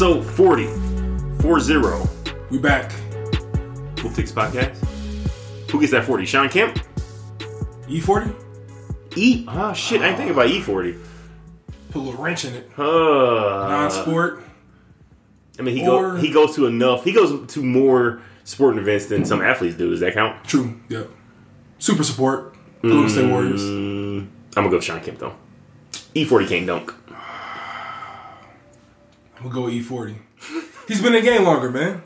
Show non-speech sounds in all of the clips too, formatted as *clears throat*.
Episode 40. 4-0. We back. Wolf Tickets Podcast. Who gets that 40? Sean Kemp? E40? E? Oh, shit. I ain't thinking about E40. Put a little wrench in it. Uh, Non-sport. I mean, he, Or- go, he goes to enough. He goes to more sporting events than some athletes do. Does that count? True. Yep. Super support. Golden State Warriors. Mm, I'm going to go with Sean Kemp, though. E40 can't dunk. I'm gonna go E40. He's been in the game longer, man.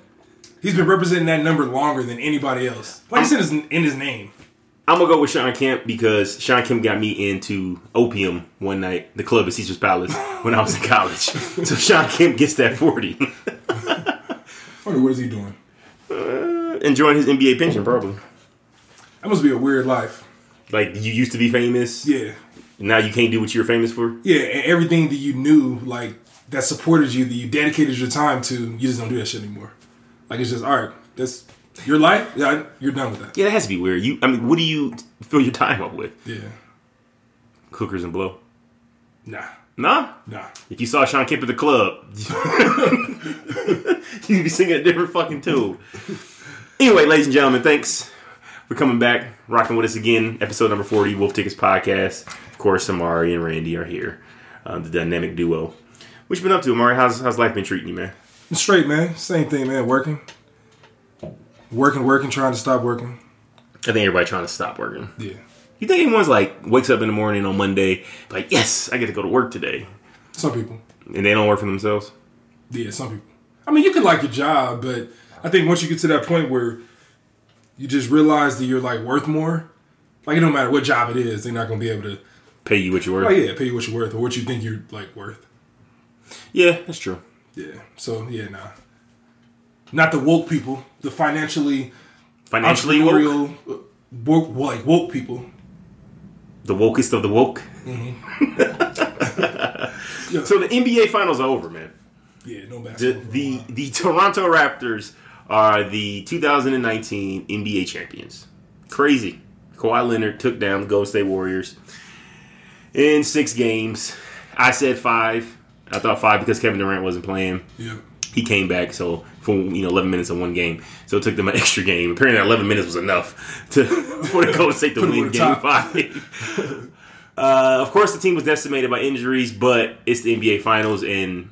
He's been representing that number longer than anybody else. Like I said, it's in his name. I'm gonna go with Sean Kemp because Sean Kemp got me into opium one night, the club at Caesar's Palace, when I was in college. *laughs* so Sean Kemp gets that 40. *laughs* Wonder what is he doing? Uh, enjoying his NBA pension, probably. That must be a weird life. Like you used to be famous, Yeah. now you can't do what you're famous for. Yeah, and everything that you knew, like that supported you, that you dedicated your time to, you just don't do that shit anymore. Like it's just all right. That's your life. Yeah, you're done with that. Yeah, that has to be weird. You, I mean, what do you fill your time up with? Yeah. Hookers and blow? Nah. Nah. Nah. If you saw Sean Kemp at the club, *laughs* you'd be singing a different fucking tune. Anyway, ladies and gentlemen, thanks for coming back, rocking with us again. Episode number 40, Wolf Tickets Podcast. Of course, Samari and Randy are here, uh, the dynamic duo. What you been up to, Amari? How's, how's life been treating you, man? Straight, man. Same thing, man. Working. Working, working, trying to stop working. I think everybody trying to stop working. Yeah. You think anyone's like wakes up in the morning on Monday, like, yes, I get to go to work today, Some people. and they don't work for themselves? Yeah, some people. I mean, you can like your job, but I think once you get to that point where you just realize that you're like worth more, like it don't matter what job it is, they're not gonna be able to, Pay you what you're worth? oh yeah, pay you what you're worth or what you think you're like worth. Yeah, that's true. Yeah. So yeah, nah. Not the woke people, the financially Financially woke, uh, woke, like woke people. the wokest of the woke. *laughs* Yeah. So the NBA finals are over, man. Yeah, no The basketball. the, the Toronto Raptors are the 2019 NBA champions. Crazy. Kawhi Leonard took down the Golden State Warriors in six games. I said five. I thought five because Kevin Durant wasn't playing. yeah. He came back, so for you know 11 minutes in one game, so it took them an *laughs* extra game. Apparently, that 11 minutes was enough to *laughs* for the State to Put 'em win Game top. Five. *laughs* uh, of course, the team was decimated by injuries, but it's the NBA Finals, and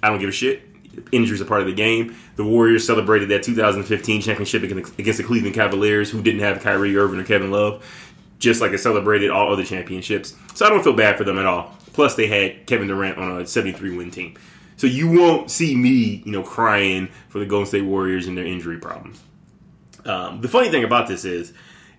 I don't give a shit. Injuries are part of the game. The Warriors celebrated that 2015 championship against against the Cleveland Cavaliers, who didn't have Kyrie Irving or Kevin Love, just like it celebrated all other championships. So I don't feel bad for them at all. Plus, they had Kevin Durant on a 73 win team. So you won't see me, you know, crying for the Golden State Warriors and their injury problems. Um, the funny thing about this is,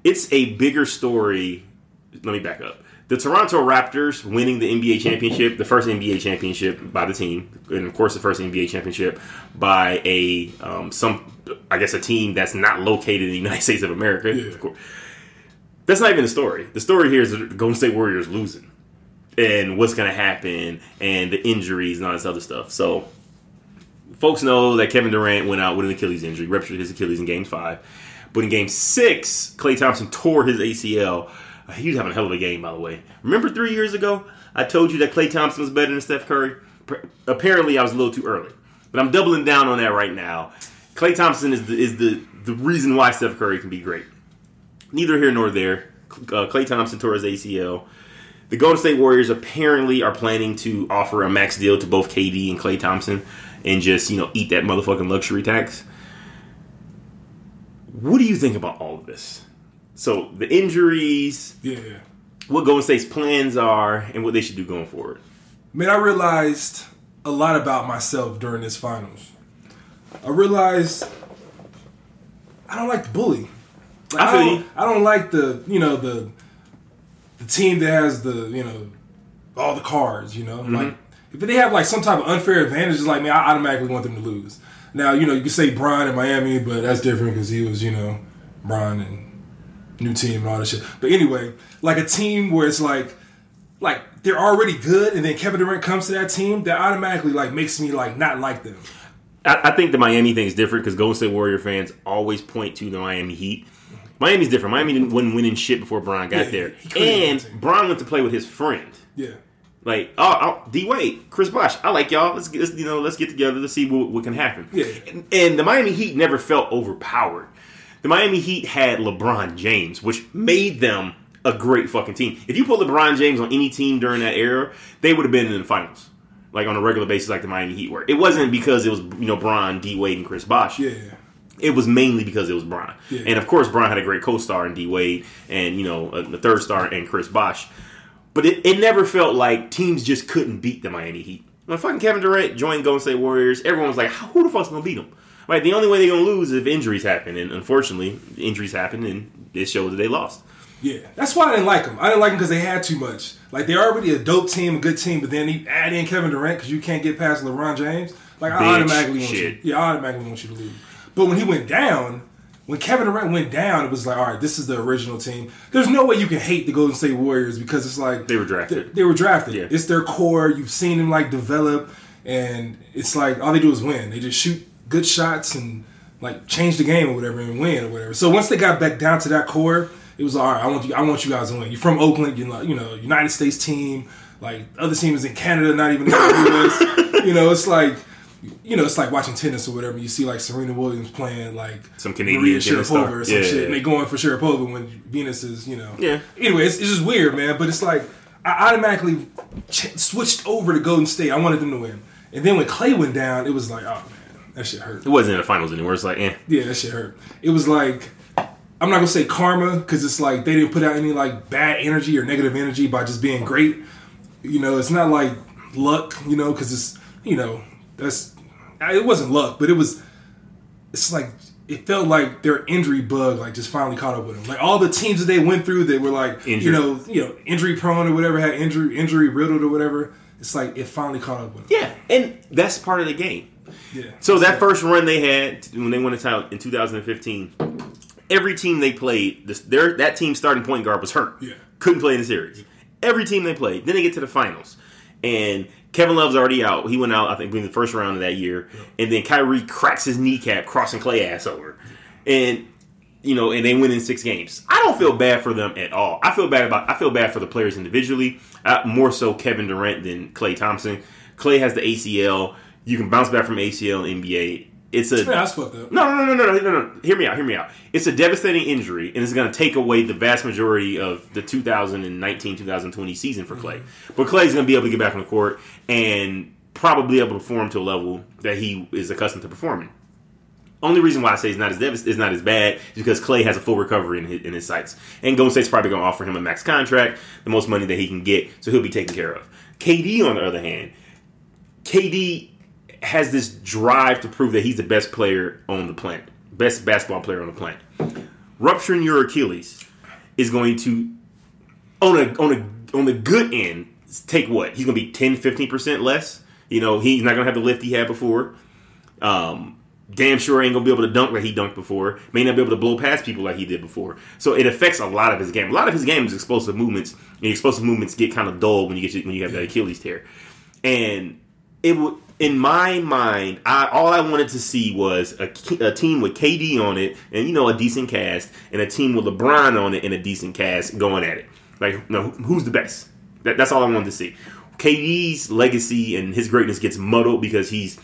it's a bigger story. Let me back up. The Toronto Raptors winning the NBA championship, the first NBA championship by the team, and of course the first NBA championship by a um, some, I guess, a team that's not located in the United *laughs* States of America. Yeah. Of course. That's not even the story. The story here is the Golden State Warriors losing, and what's going to happen, and the injuries and all this other stuff. So folks know that Kevin Durant went out with an Achilles injury, ruptured his Achilles in Game Five. But in Game Six, Klay Thompson tore his ACL. Uh, He was having a hell of a game, by the way. Remember three years ago, I told you that Klay Thompson was better than Steph Curry. Apparently, I was a little too early, but I'm doubling down on that right now. Klay Thompson is the is the the reason why Steph Curry can be great. Neither here nor there. Uh, Klay Thompson tore his ACL. The Golden State Warriors apparently are planning to offer a max deal to both KD and Klay Thompson and just, you know, eat that motherfucking luxury tax. What do you think about all of this? So, the injuries, Yeah, what Golden State's plans are, and what they should do going forward. Man, I realized a lot about myself during this finals. I realized I don't like the bully. Like, I feel don't, you. I don't like the you know the the team that has the you know all the cards. You know, Mm-hmm. like if they have like some type of unfair advantage, it's like man, I automatically want them to lose. Now you know you can say Bron in Miami, but that's different because he was you know Bron and new team and all that shit. But anyway, like a team where it's like like they're already good, and then Kevin Durant comes to that team, that automatically like makes me like not like them. I, I think the Miami thing is different because Golden State Warrior fans always point to the Miami Heat. Miami's different. Miami didn't, wasn't winning shit before Bron got Yeah, there. And win. Bron went to play with his friend. Yeah, Like, oh, oh D Wade, Chris Bosh, I like y'all. Let's get, let's, you know, let's get together. Let's see what, what can happen. Yeah. And, and the Miami Heat never felt overpowered. The Miami Heat had LeBron James, which made them a great fucking team. If you put LeBron James on any team during that era, they would have been in the finals, like on a regular basis, like the Miami Heat were. It wasn't because it was you know Bron, D Wade, and Chris Bosh. Yeah. It was mainly because it was Bron, Yeah. and of course Bron had a great co-star in D Wade, and you know the third star in Chris Bosh. But it, it never felt like teams just couldn't beat the Miami Heat. When fucking Kevin Durant joined Golden State Warriors, everyone was like, "Who the fuck's gonna beat them?" Right? The only way they're gonna lose is if injuries happen, and unfortunately, injuries happen, and it showed that they lost. Yeah, that's why I didn't like them. I didn't like them because they had too much. Like they're already a dope team, a good team, but then you add in Kevin Durant because you can't get past LeBron James. Like I Bitch automatically want shit. you. Yeah, I automatically want you to lose. But when he went down, when Kevin Durant went down, it was like, all right, this is the original team. There's no way you can hate the Golden State Warriors because it's like They were drafted. They, they were drafted. Yeah. It's their core. You've seen them like develop, and it's like all they do is win. They just shoot good shots and like change the game or whatever and win or whatever. So once they got back down to that core, it was all right. I want you. I want you guys to win. You're from Oakland. You're like you know United States team. Like other teams in Canada, not even in the U.S. *laughs* you know, it's like. You know, it's like watching tennis or whatever. You see like Serena Williams playing like Some Canadian Maria Sharapova star. or some Yeah, shit, yeah. and they going for Sharapova when Venus is, you know. Yeah. Anyway, it's, it's just weird, man. But it's like I automatically ch- switched over to Golden State. I wanted them to win, and then when Klay went down, it was like, oh man, that shit hurt. It wasn't in the finals anymore. It's like, eh. Yeah, that shit hurt. It was like I'm not gonna say karma because it's like they didn't put out any like bad energy or negative energy by just being great. You know, it's not like luck. You know, because it's you know that's it wasn't luck, but it was. It's like it felt like their injury bug like just finally caught up with them. Like all the teams that they went through, they were like you know you know injury prone or whatever, had injury injury riddled or whatever. It's like it finally caught up with them. Yeah, and that's part of the game. Yeah. So that first run they had when they won the title in 2015, every team they played, this, their that team starting point guard was hurt. Yeah. couldn't play in the series. Every team they played. Then they get to the finals, and Kevin Love's already out. He went out, I think, in the first round of that year, and then Kyrie cracks his kneecap crossing Klay ass over, and you know, and they win in six games. I don't feel bad for them at all. I feel bad about. I feel bad for the players individually. Uh, more so Kevin Durant than Klay Thompson. Klay has the ACL. You can bounce back from ACL in NBA. It's a Yeah, that's fucked up. no, no, no, no, no, no, no. Hear me out. Hear me out. It's a devastating injury, and it's going to take away the vast majority of the 2019-2020 season for Klay. Mm-hmm. But Klay's going to be able to get back on the court and probably able to perform to a level that he is accustomed to performing. Only reason why I say it's not as devast- it's not as bad is because Klay has a full recovery in his, in his sights, and Golden State's probably going to offer him a max contract, the most money that he can get, so he'll be taken care of. KD, on the other hand, KD has this drive to prove that he's the best player on the planet, best basketball player on the planet. Rupturing your Achilles is going to, on a on a on the good end, take what? He's going to be 10, 15 percent less. You know, he's not going to have the lift he had before. Um, damn sure ain't gonna be able to dunk like he dunked before. May not be able to blow past people like he did before. So it affects a lot of his game. A lot of his game is explosive movements, and explosive movements get kind of dull when you get when you have that Achilles tear. And it would, in my mind, I all I wanted to see was a, a team with KD on it, and you know a decent cast, and a team with LeBron on it and a decent cast going at it. Like, no, who's the best? That, that's all I wanted to see. KD's legacy and his greatness gets muddled because he's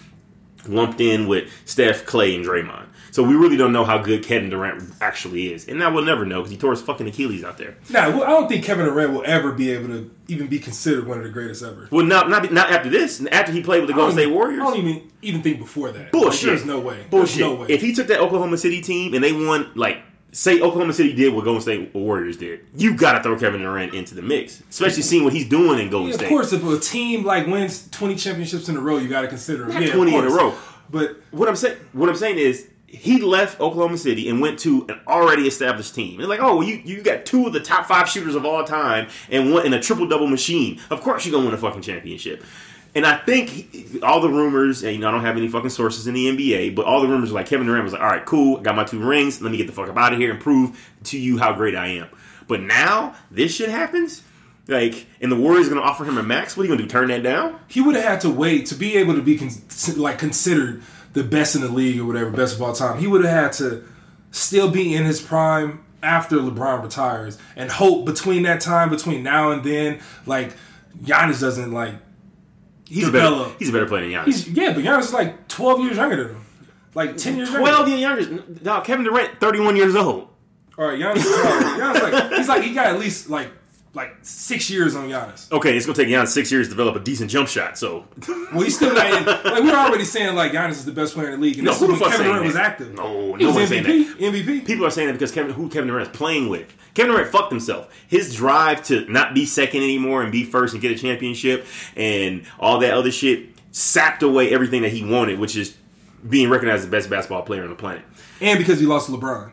lumped in with Steph, Klay, and Draymond. So we really don't know how good Kevin Durant actually is, and that we'll never know because he tore his fucking Achilles out there. Nah, well, I don't think Kevin Durant will ever be able to even be considered one of the greatest ever. Well, not not not after this. After he played with the Golden State Warriors. I don't even even think before that. Bullshit. Like, there's no way. Bullshit. There's no way. If he took that Oklahoma City team and they won, like, say Oklahoma City did what Golden State Warriors did, you got to throw Kevin Durant into the mix, especially seeing what he's doing in Golden Yeah, of State. course, if a team like wins 20 championships in a row, you got to consider him. Not yeah, 20 in a row. But What I'm saying, what I'm saying is, he left Oklahoma City and went to an already established team. It's like, oh, well, you you got two of the top five shooters of all time and one in a triple double machine. Of course, you're gonna win a fucking championship. And I think he- all the rumors, and you know, I don't have any fucking sources in the NBA, but all the rumors are like Kevin Durant was like, all right, cool, got my two rings. Let me get the fuck up out of here and prove to you how great I am. But now this shit happens, like, and the Warriors are gonna offer him a max. What are you gonna do? Turn that down? he would have had to wait to be able to be con- like considered the best in the league or whatever, best of all time. He would have had to still be in his prime after LeBron retires and hope between that time, between now and then, like Giannis doesn't like. He's a better. He's a better player than Giannis. He's yeah, but Giannis is like twelve years younger than him, like ten years. Twelve Younger. years younger. Dog, Kevin Durant, thirty-one years old. All right, Giannis. Is, Giannis like he's like he got at least like like six years on Giannis. Okay, it's gonna take Giannis six years to develop a decent jump shot. So Well, he's still not. Like we're already saying like Giannis is the best player in the league, and No, this who is the when fuck Kevin Durant was active. No, he no was one's saying MVP. MVP. people are saying that because Kevin, who Kevin Durant's playing with. Kevin Durant fucked himself. His drive to not be second anymore and be first and get a championship and all that other shit sapped away everything that he wanted, which is being recognized as the best basketball player on the planet. and because he lost to LeBron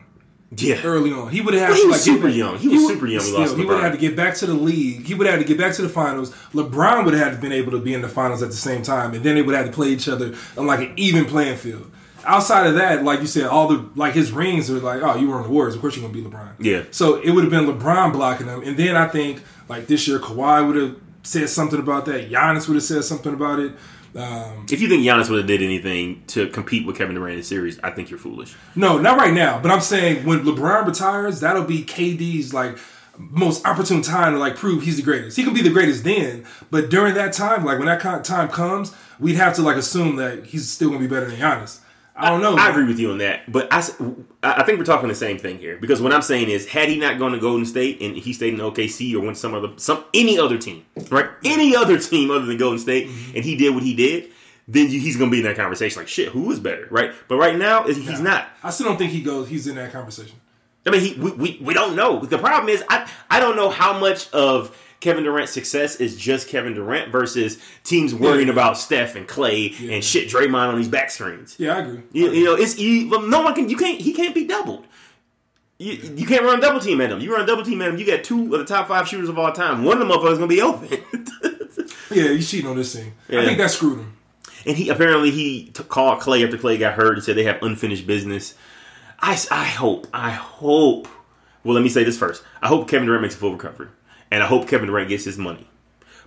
Yeah. early on, he would have had Well, to he like was get super back- young. He was would- super young he Still, he would have had to get back to the league. He would have had to get back to the finals. LeBron would have been able to be in the finals at the same time, and then they would have to play each other on like an even playing field. Outside of that, like you said, all the like his rings are like, oh, you were on the Warriors. Of course, you're gonna be LeBron. Yeah. So it would have been LeBron blocking them, and then I think like this year, Kawhi would have said something about that. Giannis would have said something about it. Um, If you think Giannis would have did anything to compete with Kevin Durant in the series, I think you're foolish. No, not right now. But I'm saying when LeBron retires, that'll be KD's like most opportune time to like prove he's the greatest. He can be the greatest then, but during that time, like when that time comes, we'd have to like assume that he's still gonna be better than Giannis. I don't know. I agree with you on that, but I, I think we're talking the same thing here because what I'm saying is, had he not gone to Golden State and he stayed in OKC or went some other some any other team, right? Any other team other than Golden State, mm-hmm. and he did what he did, then you, he's going to be in that conversation. Like, shit, who is better, right? But right now, he's not. I still don't think he goes. He's in that conversation. I mean, he, we, we we don't know. The problem is, I I don't know how much of Kevin Durant's success is just Kevin Durant versus teams worrying Yeah. about Steph and Klay and shit Draymond on these back screens. Yeah, I agree. You, you know, it's no one can. You can't. He can't be doubled. You, you can't run double team at him. You run double team at him. You got two of the top five shooters of all time. One of them motherfuckers gonna be open. *laughs* Yeah, he's cheating on this thing. Yeah. I think that screwed him. and he apparently he t- called Klay after Klay got hurt and said they have unfinished business. I, I hope I hope. Well, let me say this first. I hope Kevin Durant makes a full recovery, and I hope Kevin Durant gets his money.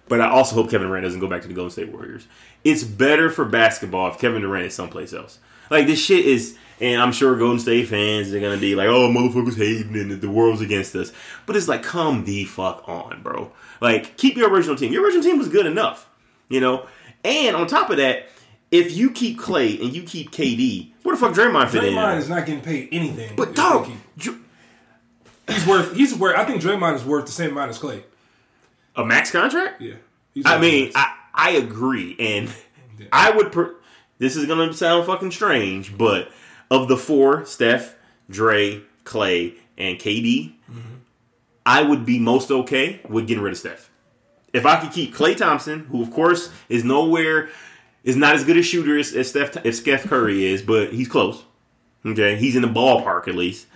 But I also hope Kevin Durant doesn't go back to the Golden State Warriors. It's better for basketball if Kevin Durant is someplace else. Like this shit is, and I'm sure Golden State fans are gonna be like, "Oh, motherfuckers hating and the world's against us." But it's like, come the fuck on, bro. Like, keep your original team. Your original team was good enough, you know. And on top of that, if you keep Klay and you keep KD, where the fuck Draymond fit in? Draymond is not getting paid anything. But dog, they keep- Dr- he's worth. He's worth. I think Draymond is worth the same amount as Klay. a max contract? Yeah. I mean. I, I agree, and *laughs* I would. Per- this is gonna sound fucking strange, but of the four, Steph, Dre, Klay, and KD, mm-hmm. I would be most okay with getting rid of Steph. If I could keep Klay Thompson, who of course is nowhere, is not as good a shooter as, as Steph, if Steph Curry is, but he's close. Okay, he's in the ballpark at least.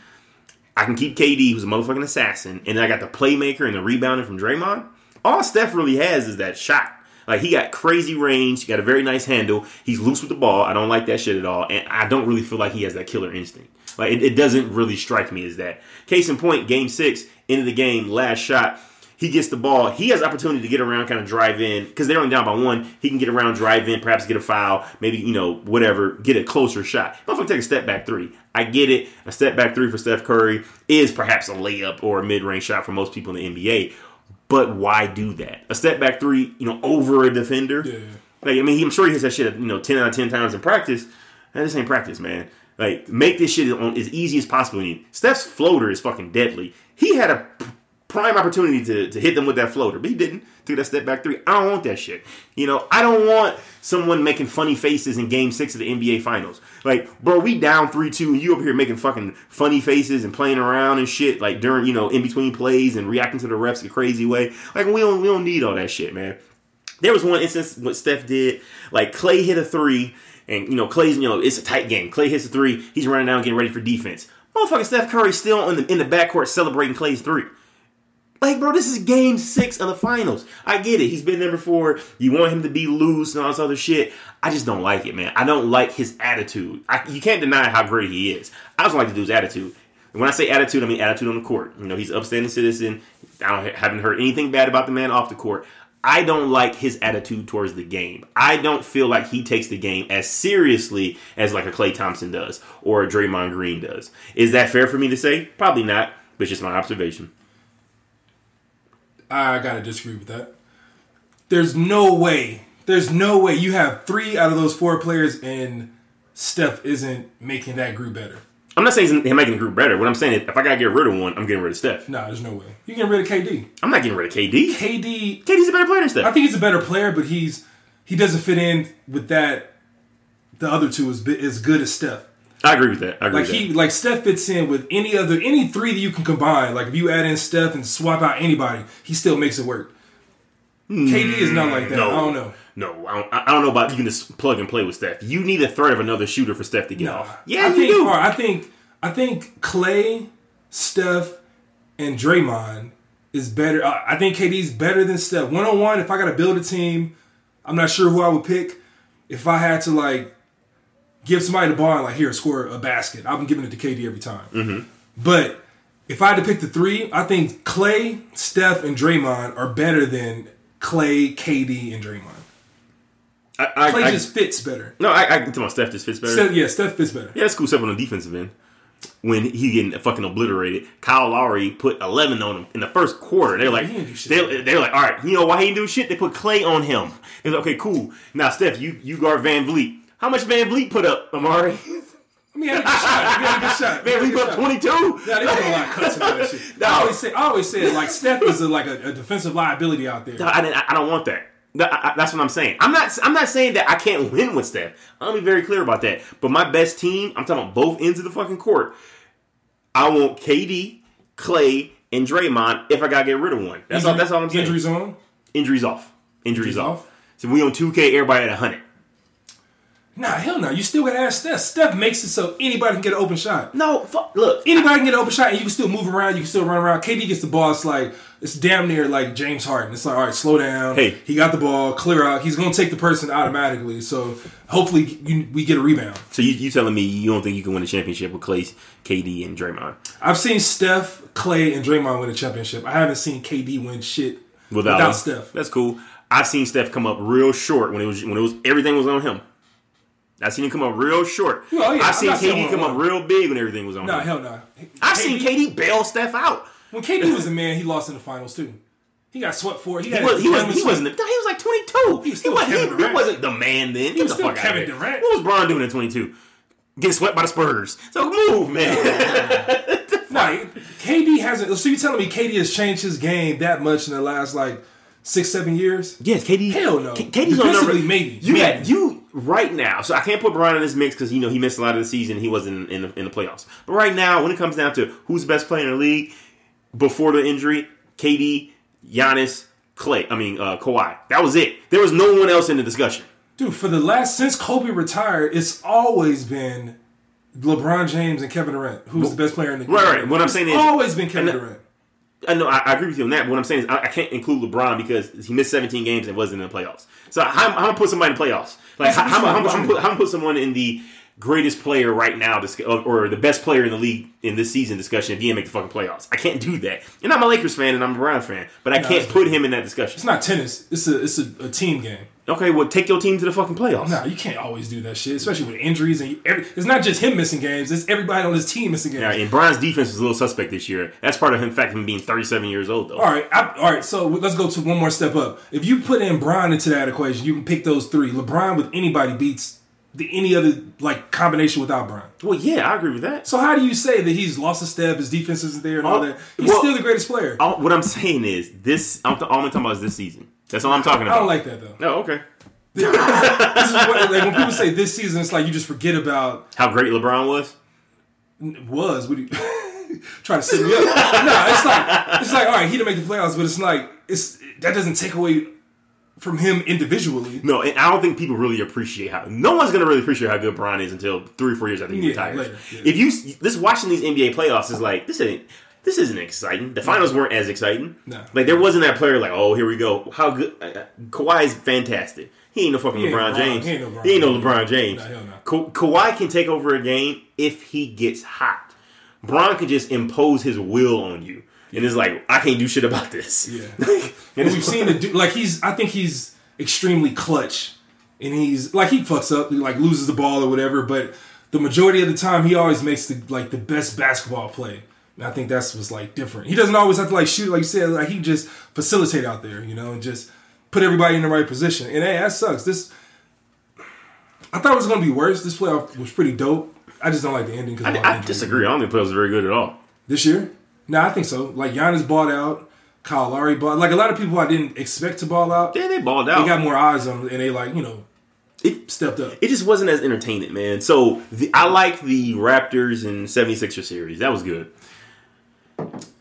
I can keep KD, who's a motherfucking assassin, and I got the playmaker and the rebounding from Draymond. All Steph really has is that shot. Like he got crazy range, he got a very nice handle. He's loose with the ball. I don't like that shit at all, and I don't really feel like he has that killer instinct. Like it, it doesn't really strike me as that. Case in point, game six, end of the game, last shot. He gets the ball. He has opportunity to get around, kind of drive in because they're only down by one. He can get around, drive in, perhaps get a foul, maybe you know whatever, get a closer shot. Motherfucker, take a step back three. I get it. A step back three for Steph Curry is perhaps a layup or a mid range shot for most people in the NBA. But why do that? A step back three, you know, over a defender. Yeah. Like I mean, I'm sure he has that shit, you know, ten out of ten times in practice. And this ain't practice, man. Like make this shit on as easy as possible. Steph's floater is fucking deadly. He had a prime opportunity to, to hit them with that floater, but he didn't. Took that step back three. I don't want that shit. You know, I don't want someone making funny faces in Game Six of the NBA Finals. Like, bro, we down three two, and you over here making fucking funny faces and playing around and shit. Like during, you know, in between plays and reacting to the refs a crazy way. Like we don't we don't need all that shit, man. There was one instance what Steph did, like Klay hit a three, and you know Klay's you know it's a tight game. Klay hits a three, he's running down getting ready for defense. Motherfucking Steph Curry still in the in the backcourt celebrating Klay's three. Like, bro, this is game six of the finals. I get it. He's been there before. You want him to be loose and all this other shit. I just don't like it, man. I don't like his attitude. I, you can't deny how great he is. I just like the dude's attitude. And when I say attitude, I mean attitude on the court. You know, he's an upstanding citizen. I don't haven't heard anything bad about the man off the court. I don't like his attitude towards the game. I don't feel like he takes the game as seriously as like a Klay Thompson does or a Draymond Green does. Is that fair for me to say? Probably not, but it's just my observation. I gotta disagree with that. there's no way. There's no way you have three out of those four players and Steph isn't making that group better. I'm not saying he's making the group better. What I'm saying is, if I gotta get rid of one, I'm getting rid of Steph. Nah, there's no way. You're getting rid of KD. I'm not getting rid of KD. KD KD's a better player than Steph. I think he's a better player, but he's he doesn't fit in with that. The other two is as good as Steph. I agree with that. I agree Like with he that. like Steph fits in with any other any three that you can combine. Like if you add in Steph and swap out anybody, he still makes it work. Hmm. KD is not like that. No, I don't know. No, I don't, I don't know about you can just plug and play with Steph. You need a threat of another shooter for Steph to get Nah. off. Yeah, I you think, do. I think I think Klay, Steph, and Draymond is better. I I think KD's better than Steph. One on one, if I got to build a team, I'm not sure who I would pick. If I had to like give somebody the ball and like here score a basket, I'm giving it to KD every time. Mm-hmm. But if I had to pick the three, I think Klay, Steph, and Draymond are better than Klay, KD, and Draymond. I, I, Klay I- just fits better. no, I, I can tell my Steph just fits better. Steph, yeah, Steph fits better. Yeah, that's cool stuff on the defensive end. When he getting fucking obliterated, Kyle Lowry put 11 on him in the first quarter. They're like, He didn't do shit. they're, they're like, all right, you know why he didn't do shit? They put Klay on him. They're like, okay, cool. Now, Steph, you you guard VanVleet. How much VanVleet put up, Amari? *laughs* I mean, he had a good shot. He had a good shot. He Van had a Vliet good put up 22. Yeah, they put a lot of cuts into that shit. *laughs* No. I always say, I always say, like Steph is a, like a, a defensive liability out there. I, I don't want that. That- I- I- That's what I'm saying. I'm not. I'm not saying that I can't win with Steph. I'll be very clear about that. But my best team, I'm talking about both ends of the fucking court. I want KD, Klay, and Draymond. If I gotta get rid of one, that's all. That's all I'm saying. Injuries on. Injuries off. Injuries, Injuries off. off? So we on 2K. Everybody at 100. Nah, hell no. You still gotta ask Steph. Steph makes it so anybody can get an open shot. No, fuck. Look, Anybody can get an open shot, and you can still move around. You can still run around. KD gets the ball. It's like it's damn near like James Harden. It's like all right, slow down. Hey. he got the ball, clear out. He's gonna take the person automatically. So hopefully you, we get a rebound. so you you telling me you don't think you can win a championship with Klay, KD, and Draymond I've seen Steph, Klay, and Draymond win a championship. I haven't seen KD win shit without, without? Steph. That's cool. I've seen Steph come up real short when it was when it was everything was on him. I seen him come up real short. Well, oh, yeah, I've seen KD come up real big when everything was on Nah, him. hell no. I've seen KD bail Steph out. When KD was a man, he lost in the finals too. He got swept for it. He, He was he was he was wasn't he was like twenty two. He was still wasn't, he, he wasn't the man then. Get was the still fuck out Kevin. Durant. What was Bron doing at twenty two? Getting swept by the Spurs. So move, man. Nah, *laughs* KD hasn't. So you telling me KD has changed his game that much in the last like six, seven years? yes, KD. Hell no. K- KD's on number. Maybe. You Maybe. got you right now. So I can't put Bron in this mix because you know he missed a lot of the season. He wasn't in the, in the playoffs. But right now, when it comes down to who's the best player in the league before the injury, KD, Giannis, Klay. I mean uh, Kawhi. That was it. There was no one else in the discussion. Dude, for the last since Kobe retired, it's always been LeBron James and Kevin Durant, who's the best player in the game. Right, right. What I'm saying is- always been Kevin Durant. I know I, I agree with you on that. But what I'm saying is I, I can't include LeBron because he missed 17 games and wasn't in the playoffs. So how, how am I gonna put somebody in the playoffs? Like how, how, am I- I'm I'm, I put, how am I put someone in the greatest player right now or, the best player in the league in this season discussion if he didn't make the fucking playoffs? I can't do that. And I'm a Lakers fan and I'm a Bron fan, but I can't it's put him in that discussion. It's not tennis. It's a it's a, a team game. Okay, well take your team to the fucking playoffs. Nah, you can't always do that shit, especially with injuries and every, it's not just him missing games. It's everybody on his team missing games. Yeah, and Bron's defense was a little suspect this year. That's part of him, fact, him being 37 years old though. All right, I, all right. So let's go to one more step up. If you put in Bron into that equation, you can pick those three. LeBron with anybody beats the any other like combination without Bron. Well, yeah, I agree with that. So how do you say that he's lost a step, his defense isn't there, and all Oh, that? He's well- still the greatest player. All, what I'm saying is this. I'm, all I'm talking about is this season. That's all I'm talking about. I don't like that though. Oh, okay. *laughs* This is what, like when people say this season, it's like you just forget about How great LeBron was. was. What do you *laughs* try to set me up? *laughs* no, it's like it's like all right, he didn't make the playoffs, but it's like it's that doesn't take away from him individually. No, and I don't think people really appreciate how. No one's gonna really appreciate how good Bron is until three or four years after he Yeah, retires. later, yeah. If you this watching these NBA playoffs is like this ain't this isn't exciting. The finals weren't as exciting. No. Like there wasn't that player like oh here we go. How good uh, uh, Kawhi is fantastic. He ain't no fucking ain't LeBron LeBron. James. He ain't no LeBron He ain't no James. LeBron James. No. Ka- Kawhi can take over a game if he gets hot. Bron can just impose his will on you. And it's like, I can't do shit about this. Yeah. *laughs* and And we've seen the *laughs* dude like he's I think he's extremely clutch. And he's like he fucks up, he like loses the ball or whatever, but the majority of the time he always makes the like the best basketball play. And I think that's what's like different. He doesn't always have to like shoot like you said, like he just facilitate out there, you know, and just put everybody in the right position. And hey, that sucks. This I thought it was gonna be worse. This playoff was pretty dope. I just don't like the ending because I, I disagree. I don't think the playoffs are very good at all. This year? No, I think so. Like Giannis bought out, Kyle Lowry bought. Like a lot of people I didn't expect to ball out. Yeah, they balled out. They got more eyes on, them, and they like you know it stepped up. It just wasn't as entertaining, man. So the, I like the Raptors and 76er series. That was good.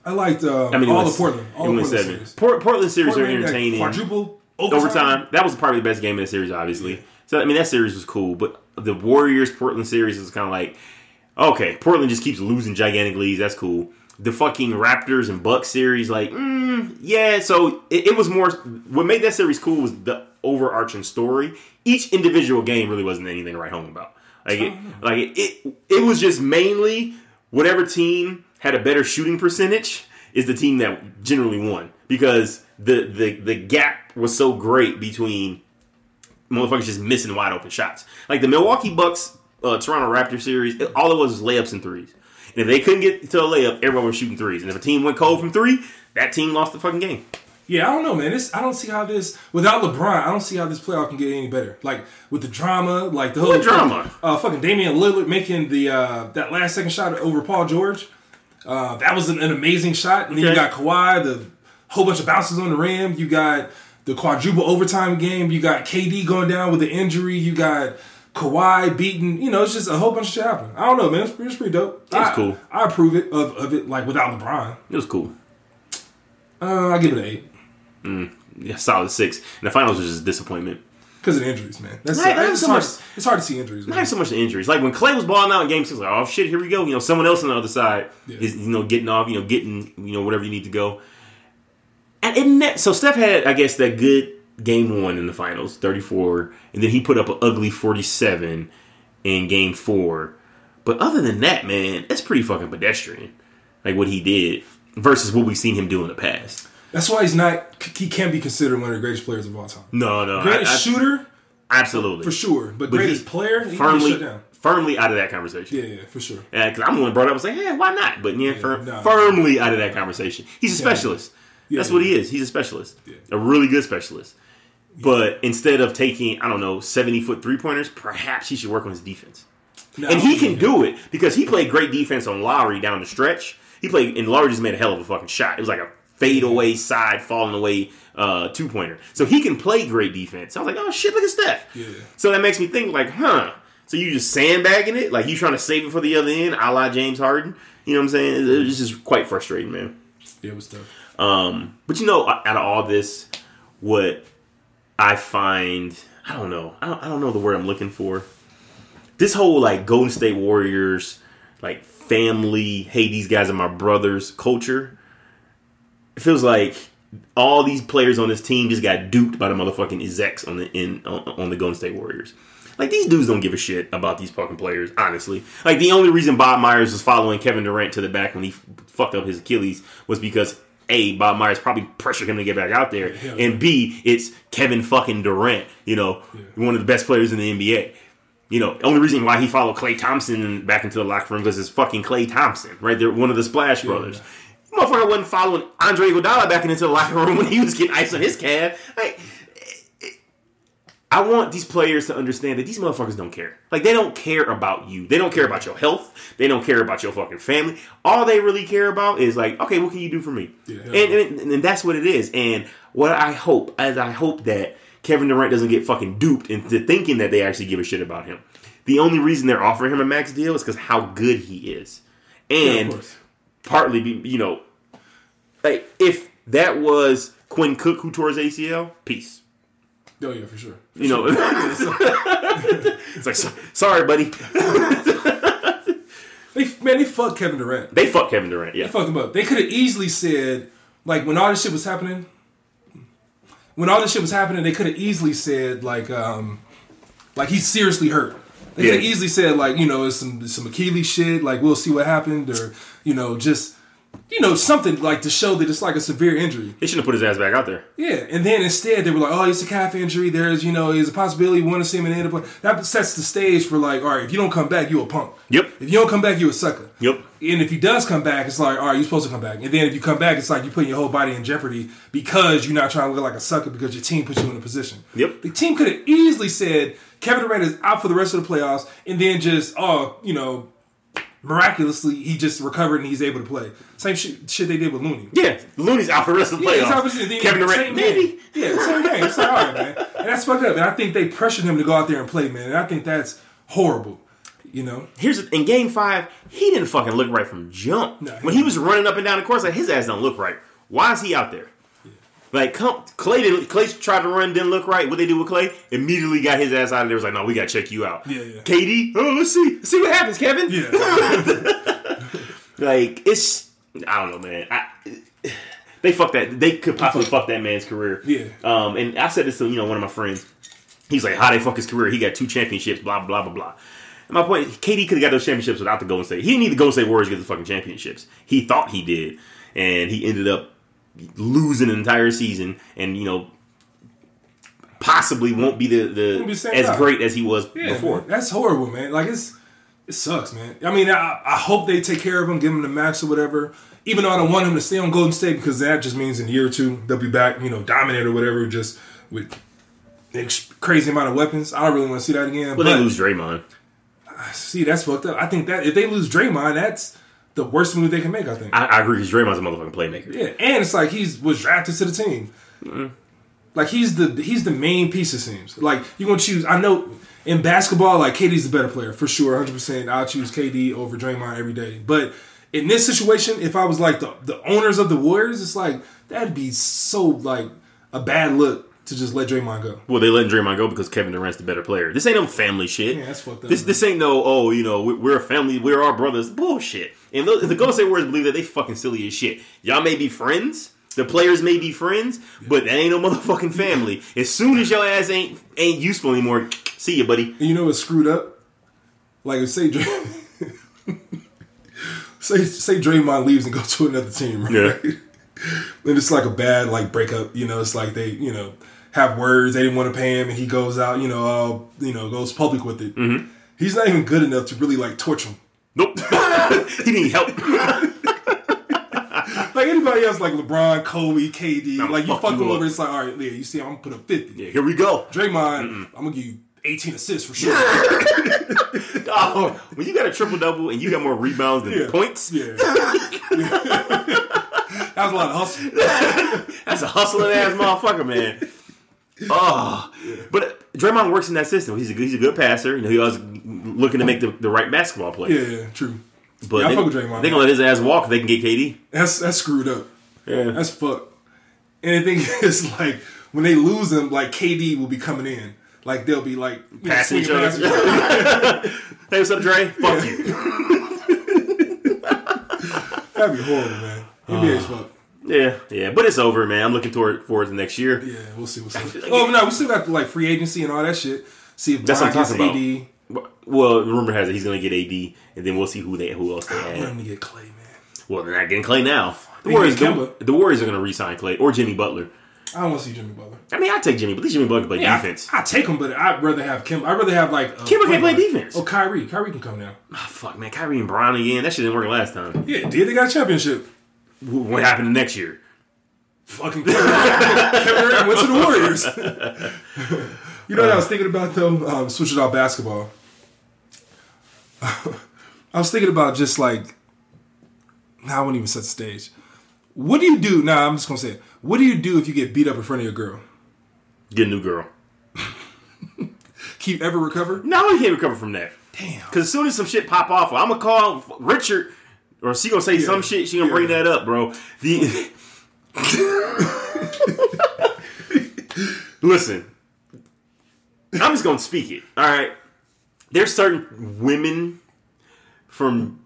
I liked uh, I mean, all the Portland. All the Portland seven. Series. Port, Portland series Portland, are entertaining. Quadruple overtime. overtime. That was probably the best game in the series, obviously. Yeah. So I mean, that series was cool. But the Warriors Portland series was kind of like, okay, Portland just keeps losing gigantic leads. That's cool. The fucking Raptors and Bucks series, like, mm, yeah. So it, it was more. What made that series cool was the overarching story. Each individual game really wasn't anything to write home about. Like, it, like it, it, it was just mainly whatever team had a better shooting percentage is the team that generally won because the the the gap was so great between motherfuckers just missing wide open shots. Like the Milwaukee Bucks uh, Toronto Raptor series, all it was was layups and threes. And if they couldn't get to a layup, everyone was shooting threes. And if a team went cold from three, that team lost the fucking game. Yeah, I don't know, man. This I don't see how this without LeBron. I don't see how this playoff can get any better. Like with the drama, like the whole what drama. Uh, fucking Damian Lillard making the uh, that last second shot over Paul George. Uh, that was an, an, amazing shot. And then you got Kawhi, the whole bunch of bounces on the rim. You got the quadruple overtime game. You got KD going down with the injury. You got Kawhi beating. You know, it's just a whole bunch of shit happening. I don't know, man. It's, it's pretty dope. It was I, cool. I approve it of, of it like without LeBron. It was cool. Uh, I give it an eight. Mm, yeah, solid six. And the finals was just disappointment because of injuries, man. That's not, not so hard, much. It's hard to see injuries. Man. Not so much the injuries. Like when Klay was balling out in Game Six, like oh shit, here we go. You know, someone else on the other side yeah. is you know getting off. You know, getting you know whatever you need to go. And in that, so Steph had I guess that good Game One in the finals, thirty four, and then he put up an ugly forty seven in Game Four. But other than that, man, that's pretty fucking pedestrian. Like what he did versus what we've seen him do in the past. That's why he's not. He can't be considered one of the greatest players of all time. No, no, greatest I, I, shooter, absolutely for sure. But, but greatest player, firmly, firmly out of that conversation. Yeah, yeah, for sure. Yeah, because I'm the one brought up and say, "Hey, why not?" But yeah, yeah fir- nah, firmly out of that conversation. He's a specialist. Yeah, That's what he is. He's a specialist, a really good specialist. But instead of taking, I don't know, seventy foot three pointers, perhaps he should work on his defense. And he can do it because he played great defense on Lowry down the stretch. He played, and Lowry just made a hell of a fucking shot. It was like a fade away side falling away uh, two pointer. So he can play great defense. I was like, oh shit, look at Steph. Yeah. So that makes me think like, huh? So you just sandbagging it, like you trying to save it for the other end, a la James Harden. You know what I'm saying? It's just quite frustrating, man. Yeah, it was tough. Um, but you know, out of all this, what I find, I don't know, I don't, I don't know the word I'm looking for. This whole like Golden State Warriors, like family, hey, these guys are my brothers culture it feels like all these players on this team just got duped by the motherfucking execs on the in on, on, the Golden State Warriors. Like these dudes don't give a shit about these fucking players, honestly. Like the only reason Bob Myers was following Kevin Durant to the back when he fucked up his Achilles was because a Bob Myers probably pressured him to get back out there, yeah, and B it's Kevin fucking Durant, you know, yeah. one of the best players in the NBA. You know, only reason why he followed Klay Thompson back into the locker room because it's fucking Klay Thompson, right? They're one of the Splash Brothers. Yeah. Motherfucker wasn't following Andre Iguodala back into the locker room when he was getting ice on his calf. Like, I want these players to understand that these motherfuckers don't care. Like they don't care about you. They don't care about your health. They don't care about your fucking family. All they really care about is like, okay, what can you do for me? Yeah. And, and, and that's what it is. And what I hope, as I hope that Kevin Durant doesn't get fucking duped into thinking that they actually give a shit about him. The only reason they're offering him a max deal is because how good he is. And yeah, partly be you know like if that was Quinn Cook who tore his ACL, peace. Oh yeah, for sure. For you sure. know, *laughs* it's like sorry, buddy. *laughs* they man, they fucked Kevin Durant. They fucked Kevin Durant. Yeah, they fucked him up. They could have easily said like when all this shit was happening. When all this shit was happening, they could have easily said like, um, like he's seriously hurt. They yeah. could easily said like, you know, it's some some Achilles shit. Like we'll see what happened, or you know, just you know, something like to show that it's like a severe injury. He shouldn't have put his ass back out there. Yeah, and then instead they were like, "Oh, it's a calf injury. There's, you know, there's a possibility we want to see him in the end." But that sets the stage for like, all right, if you don't come back, you a punk. Yep. If you don't come back, you a sucker. Yep. And if he does come back, it's like, all right, you're supposed to come back. And then if you come back, it's like you're putting your whole body in jeopardy because you're not trying to look like a sucker because your team put you in a position. Yep. The team could have easily said Kevin Durant is out for the rest of the playoffs, and then just, oh, you know, miraculously he just recovered and he's able to play. Same shit, shit they did with Looney. Yeah, Looney's out for the rest of the Yeah, playoffs. Kevin Durant, same maybe. Yeah, same game. It's like, all right, man. And that's fucked up. And I think they pressured him to go out there and play, man. And I think that's horrible. You know? Here's in Game Five, he didn't fucking look right from jump. No, when he- he was running up and down the course, like his ass don't look right. Why is he out there? Like, come, Klay didn't. Klay tried to run, didn't look right. What they do with Klay? Immediately got his ass out of there. Was like, no, we gotta check you out. Yeah, yeah. KD, oh, let's see, let's see what happens, Kevin. Yeah. *laughs* Like, it's, I don't know, man. I, they fucked that. They could possibly fuck that man's career. Yeah. Um, and I said this to you know one of my friends. He's like, how they fuck his career? He got two championships. Blah blah blah blah. And my point, KD could have got those championships without the Golden State. He didn't need the Golden State Warriors to get the fucking championships. He thought he did, and he ended up losing an entire season. And you know, possibly won't be the, be the the as great as he was Yeah, before. man. That's horrible, man. Like it's it sucks, man. I mean, I, I hope they take care of him, give him the max or whatever. Even though I don't want him to stay on Golden State because that just means in a year or two they'll be back, you know, dominant or whatever, just with crazy amount of weapons. I don't really want to see that again. But but they lose Draymond. see, that's fucked up. I think that if they lose Draymond, that's the worst move they can make. I think. I, I agree because Draymond's a motherfucking playmaker. Yeah, and it's like he's was drafted to the team. Mm-hmm. Like he's the he's the main piece. It seems like you gonna choose. I know in basketball, like KD's the better player for sure, hundred percent. I'll choose KD over Draymond every day. But in this situation, if I was like the the owners of the Warriors, it's like that'd be so like a bad look to just let Draymond go. Well, they let Draymond go because Kevin Durant's the better player. This ain't no family shit. Yeah, that's fucked up, This man. this ain't no oh you know we're a family we're our brothers bullshit. And the, the Golden State Warriors believe that they fucking silly as shit. Y'all may be friends. The players may be friends, but that ain't no motherfucking family. As soon as your ass ain't ain't useful anymore, *tsk* see you, buddy. And you know what's screwed up? Like if say Dray- *laughs* say say Draymond leaves and go to another team, right? Yeah. *laughs* then it's like a bad like breakup. You know, it's like they you know have words. They didn't want to pay him, and he goes out. You know, all you know goes public with it. Mm-hmm. He's not even good enough to really like torch him. Nope, *laughs* he need help. *laughs* Like anybody else, like LeBron, Kobe, KD, I'ma like you fuck fuck them up. over. It's like all right, yeah, you see, I'm gonna put up fifty. Yeah, here we go. Draymond, I'm gonna give you 18 assists for sure. *laughs* Oh, when you got a triple double and you got more rebounds than Yeah. points, Yeah. that was a lot of hustle. That's a hustling ass motherfucker, man. Oh, but Draymond works in that system. He's a good, he's a good passer. You know, he was looking to make the, the right basketball play. Yeah, yeah, true. but Yeah, they, Draymond, they gonna let his ass walk. if They can get KD. That's that's screwed up. Yeah, That's fucked. And the thing *laughs* is, like, when they lose him, like KD will be coming in. Like they'll be like passing each other. past each *laughs* other. hey, what's up, Dre? Fuck you. *laughs* That'd be horrible, man. NBA's ah. fucked. Yeah, yeah, but it's over, man. I'm looking toward forward to next year. Yeah, we'll see what's up. Oh no, we still got the like free agency and all that shit. See if That's Bron what I'm talking AD. Well, rumor has it he's gonna get AD, and then we'll see who they who else they I want add. him to get Klay, man. Well, they're not getting Klay now. The They Warriors, get the, Kemba. the Warriors are gonna re-sign Klay or Jimmy Butler. I don't want to see Jimmy Butler. I mean, I take Jimmy, but at least Jimmy Butler can play Yeah, defense. I, I take him, but I'd rather have Kim. I'd rather have like uh, Kemba can't play defense. Oh, Kyrie. Kyrie can come now. Ah, fuck, man, Kyrie and Bron again. That shit didn't work last time. Yeah, did they got a championship? Wh- What happened next year? Fucking Kevin Durant *laughs* went to the Warriors. *laughs* you know what I was thinking about though? Um, switching out basketball. *laughs* I was thinking about just like, nah, I wouldn't even set the stage. What do you do? Nah, I'm just gonna say it. What do you do if you get beat up in front of your girl? Get a new girl. Keep ever recover? No, you can't recover from that. Damn. Because as soon as some shit pop off, I'm gonna call Richard, or she gonna say some shit. She gonna bring that up, bro. The *laughs* listen, I'm just gonna speak it. All right, there's certain women from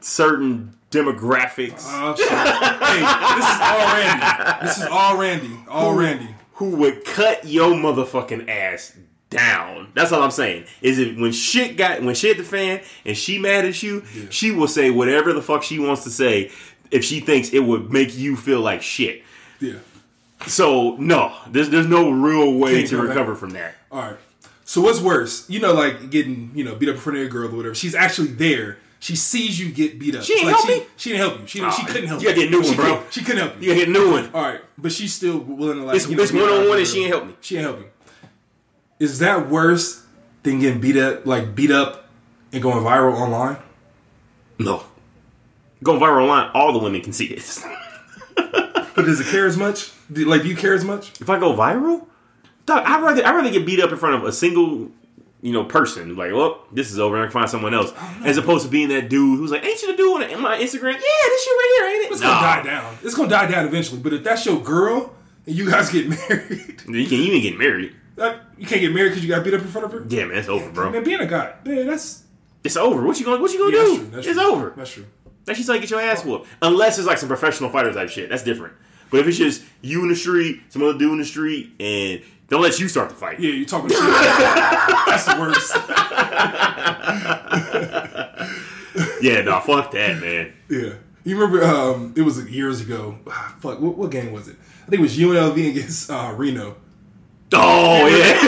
certain demographics Oh, shit. hey, this is all Randy. This is all Randy. All Randy. who would cut your motherfucking ass down. That's all I'm saying. Is it when shit got when shit hit the fan and she mad at you, she will say whatever the fuck she wants to say. if she thinks it would make you feel like shit. Yeah. So no, there's there's no real way Can't to recover from that. All right. So what's worse? You know, like getting you know beat up in front of your girl or whatever. She's actually there. She sees you get beat up. She ain't like help she, me? She didn't help you. She, she Oh, couldn't help you gotta get a new She one, bro. She couldn't help you. You get a new one. All right, but she's still willing to like. It's, you know, it's one on one, and she ain't help me. She ain't help you. Is that worse than getting beat up, like beat up, and going viral online? No, going viral online. All the women can see it. *laughs* But does it care as much? Do, like, do you care as much? if I go viral, dog, I'd rather I'd rather get beat up in front of a single, you know, person. Like, well, this is over. I can find someone else, oh, as opposed to being that dude who's like, "Ain't you the dude on my Instagram? Yeah, this shit right here, ain't it?" It's Nah. gonna die down. It's gonna die down eventually. But if that's your girl and you guys get *laughs* married, You can even get married. That, you can't get married because you got beat up in front of her. Yeah, man, it's over, bro. Man, being a guy, man, that's It's over. What you gonna What you gonna yeah, do? that's true. That's it's true. over. That's true. That's just like get your ass whooped. Unless it's like some professional fighter type shit. That's different. But if it's just you in the street, some other dude in the street, and don't let you start the fight. Yeah, you talking *laughs* shit. that's the worst. Yeah, no, fuck that, man. Yeah. You remember? Um, it was years ago. Ah, fuck, what, what game was it? I think it was UNLV against uh, Reno. Oh yeah.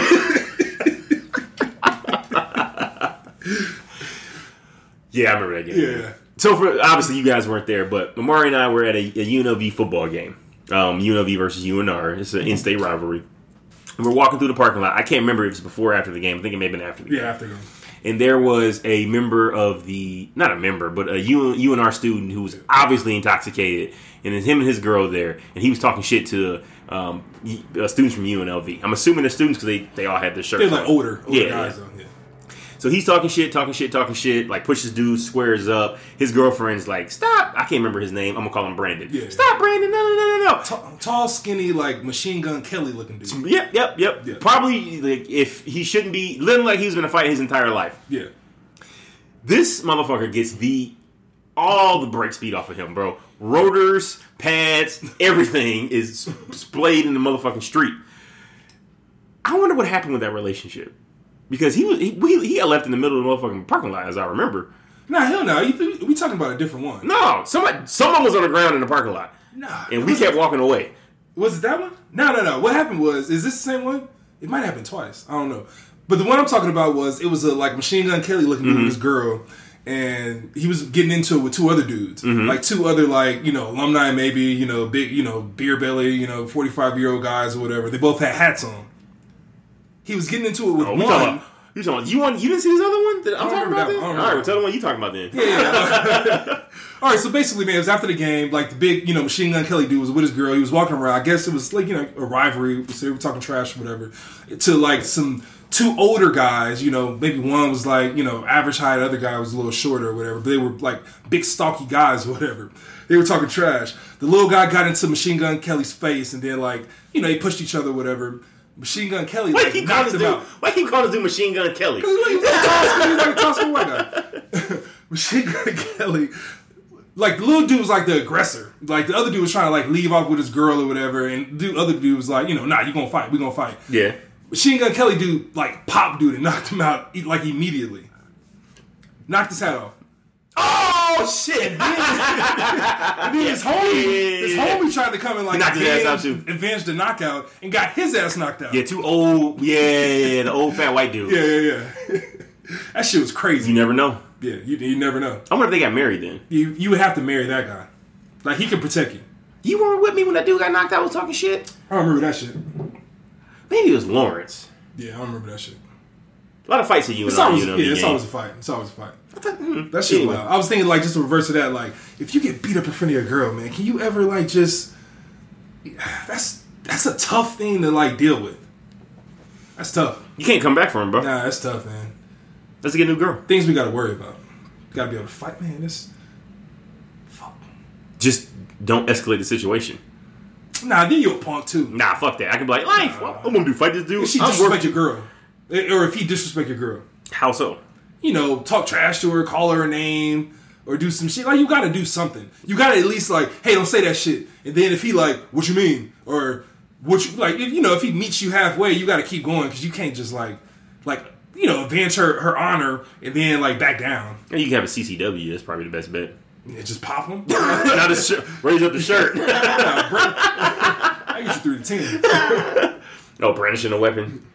yeah, I remember that game. Yeah. So for obviously you guys weren't there, but Amari and I were at a, a UNLV football game. Um, UNLV versus UNR. It's an in-state rivalry. And we're walking through the parking lot. I can't remember if it was before or after the game. I think it may have been after the game. Yeah, after them. And there was a member of the not a member but a UN, UNR student who was obviously intoxicated and it's him and his girl there and he was talking shit to um, uh, students from UNLV I'm assuming they're students because they, they all had their shirts They're like older, older Yeah, guys yeah. though. Yeah. So he's talking shit talking shit talking shit like pushes dudes squares up his girlfriend's like stop I can't remember his name I'm gonna call him Brandon Yeah. stop Brandon no no no no no Tall, tall, skinny, like machine gun Kelly looking dude. Yep, yep, yep. Yeah. Probably like if he shouldn't be living like he was gonna fight his entire life. Yeah. This motherfucker gets the all the brake speed off of him, bro. Rotors, pads, everything is splayed in the motherfucking street. I wonder what happened with that relationship because he was he, he got left in the middle of the motherfucking parking lot, as I remember. Nah, hell no. You, we talking about a different one. No, somebody someone was on the ground in the parking lot, Nah. and we kept walking away. Was it that one? No, no, no. What happened was, is this the same one? It might happen twice. I don't know. But the one I'm talking about was it was a like machine gun Kelly looking dude mm-hmm. with this girl, and he was getting into it with two other dudes, mm-hmm. like two other like you know alumni maybe you know big you know beer belly you know 45 year old guys or whatever. They both had hats on. He was getting into it with Oh, one. we you talking about you want you didn't see this other one that I'm talking about? that Then? one. I All right, well, tell them what you talking about then. Yeah, yeah. *laughs* All right, so basically, man, it was after the game. Like the big, you know, Machine Gun Kelly dude was with his girl. He was walking around. I guess it was like you know a rivalry. So they were talking trash or whatever. To like some two older guys. You know, maybe one was like you know average height, the other guy was a little shorter or whatever. But they were like big, stocky guys or whatever. They were talking trash. The little guy got into Machine Gun Kelly's face, and then like you know they pushed each other, or whatever. Machine Gun Kelly Why like, keep calling knocked this him dude? out. Why keep calling this dude Machine Gun Kelly? He was like a tall, skinny- he was like a tall, white guy. Machine Gun Kelly, like the little dude was like the aggressor. Like the other dude was trying to like leave off with his girl or whatever, and the other dude was like, you know, nah, you gonna fight, we gonna fight. Yeah. Machine Gun Kelly dude like pop dude and knocked him out like immediately. Knocked his hat off. Oh shit! And then *laughs* his homie, his homie tried to come in like knocked his ass out, too. avenge the knockout and got his ass knocked out. Yeah, too old. Yeah, yeah, yeah, the old fat white dude. yeah, yeah. yeah. *laughs* that shit was crazy. You never know. Yeah, you, you never know. I wonder if they got married then. You you would have to marry that guy. Like he can protect you. You weren't with me when that dude got knocked out. Was talking shit. I don't remember that shit. Maybe it was Lawrence. Yeah, I don't remember that shit. A lot of fights at you It's and always, you know. yeah, it's always a fight. It's always a fight. *laughs* That shit Anyway. wild. I was thinking like just the reverse of that. Like if you get beat up in front of your girl, man, can you ever like just? *sighs* That's that's a tough thing to like deal with. That's tough. You can't come back from him, bro. Nah, that's tough, man. Let's get a new girl. Things we got to worry about. We Got to be able to fight, man. This. Fuck. Just don't escalate the situation. Nah, then you're a punk too. Nah, fuck that. I can be like, life. I'm gonna do fight this dude. If she I'm disrespect working. your girl, Eh, or if he disrespect your girl. How so? You know, talk trash to her, call her a name, or do some shit. Like you gotta do something. You gotta at least like, hey, don't say that shit. And then if he like, what you mean, or what you like, if you know, if he meets you halfway, you gotta keep going because you can't just like, like you know, advance her her honor and then like back down. Yeah, You can have a CCW. That's probably the best bet. Yeah, just pop them. now the shirt, raise up the shirt. *laughs* I get you through the ten. *laughs* oh, brandishing a weapon.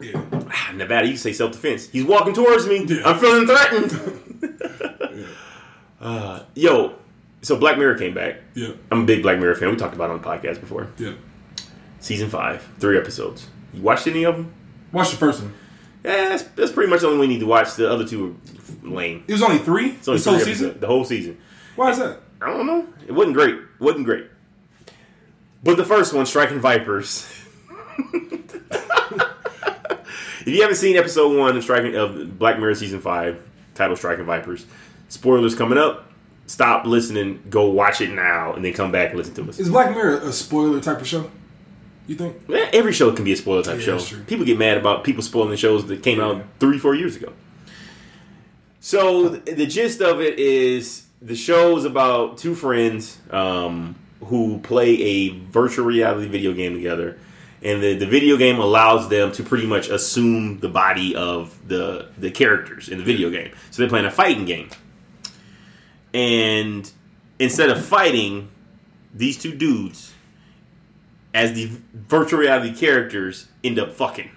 Yeah. Ah, *sighs* Nevada, you can say self defense. He's walking towards me. Yeah. I'm feeling threatened. *laughs* *laughs* uh, yo, so Black Mirror came back. Yeah. I'm a big Black Mirror fan. We talked about it on the podcast before. Yeah. Season five, three episodes. You watched any of them? Watch the first one. Yeah, that's, that's pretty much the only one we need to watch. The other two are lame. It was only three. It's only this whole three season. The whole season. Why is that? I don't know. It wasn't great. wasn't great. But the first one, Striking Vipers. *laughs* if you haven't seen episode one of Striking of Black Mirror season five, titled Striking Vipers, spoilers coming up. Stop listening. Go watch it now, and then come back and listen to us. Is Black Mirror a spoiler type of show? You think? Eh, Every show can be a spoiler type Yeah, show. People get mad about people spoiling shows that came out three, four years ago. So the gist of it is the show is about two friends um, who play a virtual reality video game together, and the, the video game allows them to pretty much assume the body of the the characters in the video game. So they're playing a fighting game, and instead of fighting, these two dudes as the virtual reality characters end up fucking.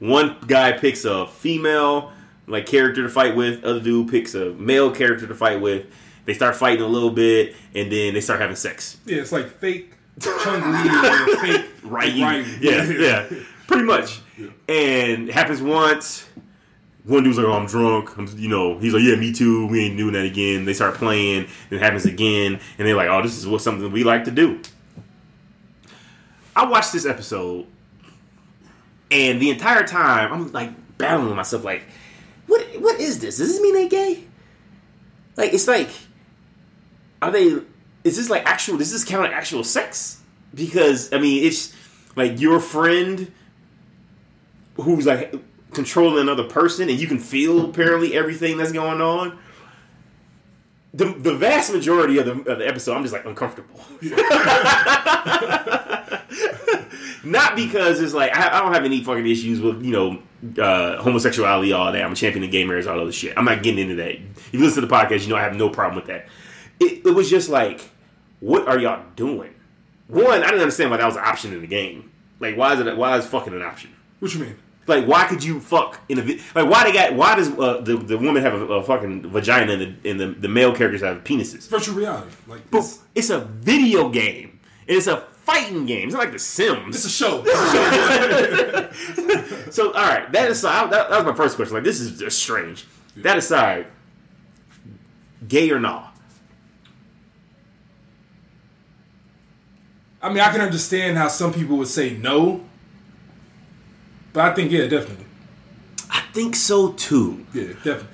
One guy picks a female like character to fight with, other dude picks a male character to fight with. They start fighting a little bit, and then they start having sex. Yeah, it's like fake Chung and fake Right? Ryu. Yeah, yeah, pretty much. And it happens once. One dude's like, "Oh, I'm drunk." I'm, you know, he's like, "Yeah, me too. We ain't doing that again." They start playing. Then it happens again, and they're like, "Oh, this is what something we like to do." I watched this episode, and the entire time I'm like battling with myself, like, "What? What is this? Does this mean they gay?" Like, it's like, are they? Is this like actual? Does this count actual sex? Because I mean, it's like your friend who's like controlling another person, and you can feel apparently everything that's going on. The, the vast majority of the, of the episode, I'm just like uncomfortable. *laughs* Not because it's like I, I don't have any fucking issues with you know uh, homosexuality, all that. I'm a champion of gay marriage, all other shit. I'm not getting into that. If you listen to the podcast, you know I have no problem with that. It, it was just like, what are y'all doing? One, I didn't understand why that was an option in the game. Like, why is it? Why is fucking an option? What you mean? Like, why could you fuck in a vi- like? Why they got? Why does uh, the the woman have a, a fucking vagina and the, and the the male characters have penises? Virtual reality. Like But it's, it's a video game. And it's a fighting game. It's not like The Sims. it's a show. It's a show. So, all right, that aside, that, that was my first question. Like, this is just strange. That aside, gay or not? I mean, I can understand how some people would say no, but I think yeah, definitely, I think so too. yeah, definitely.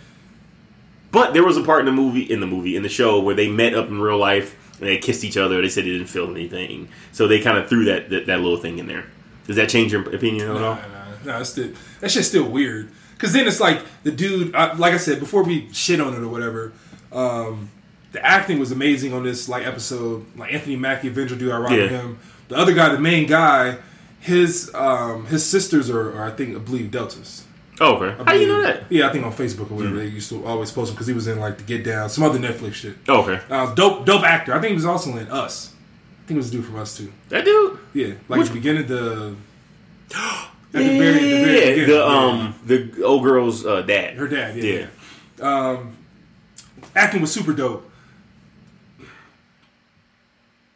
But there was a part in the movie, in the movie, in the show where they met up in real life and they kissed each other. They said they didn't feel anything, so they kind of threw that, that that little thing in there. Does that change your opinion at Nah, all? nah, nah, still, that shit's still weird. Cause then it's like the dude, I, like I said before, we shit on it or whatever. Um, the acting was amazing on this like episode. Like Anthony Mackie, Avenger dude, I rock with Yeah. him. The other guy, the main guy, his um, his sisters are, are I think I believe deltas. Oh, okay. How do you know that? Yeah, I think on Facebook or whatever they used to always post him because he was in like the Get Down, some other Netflix shit. Oh, okay. Uh, dope, dope actor. I think he was also in Us. I think it was a dude from Us too. That dude. Yeah, like at the beginning, the *gasps* at Yeah, the very, the very beginning, the um the old girl's uh, dad. her dad. Yeah, Yeah. yeah. Um, acting was super dope.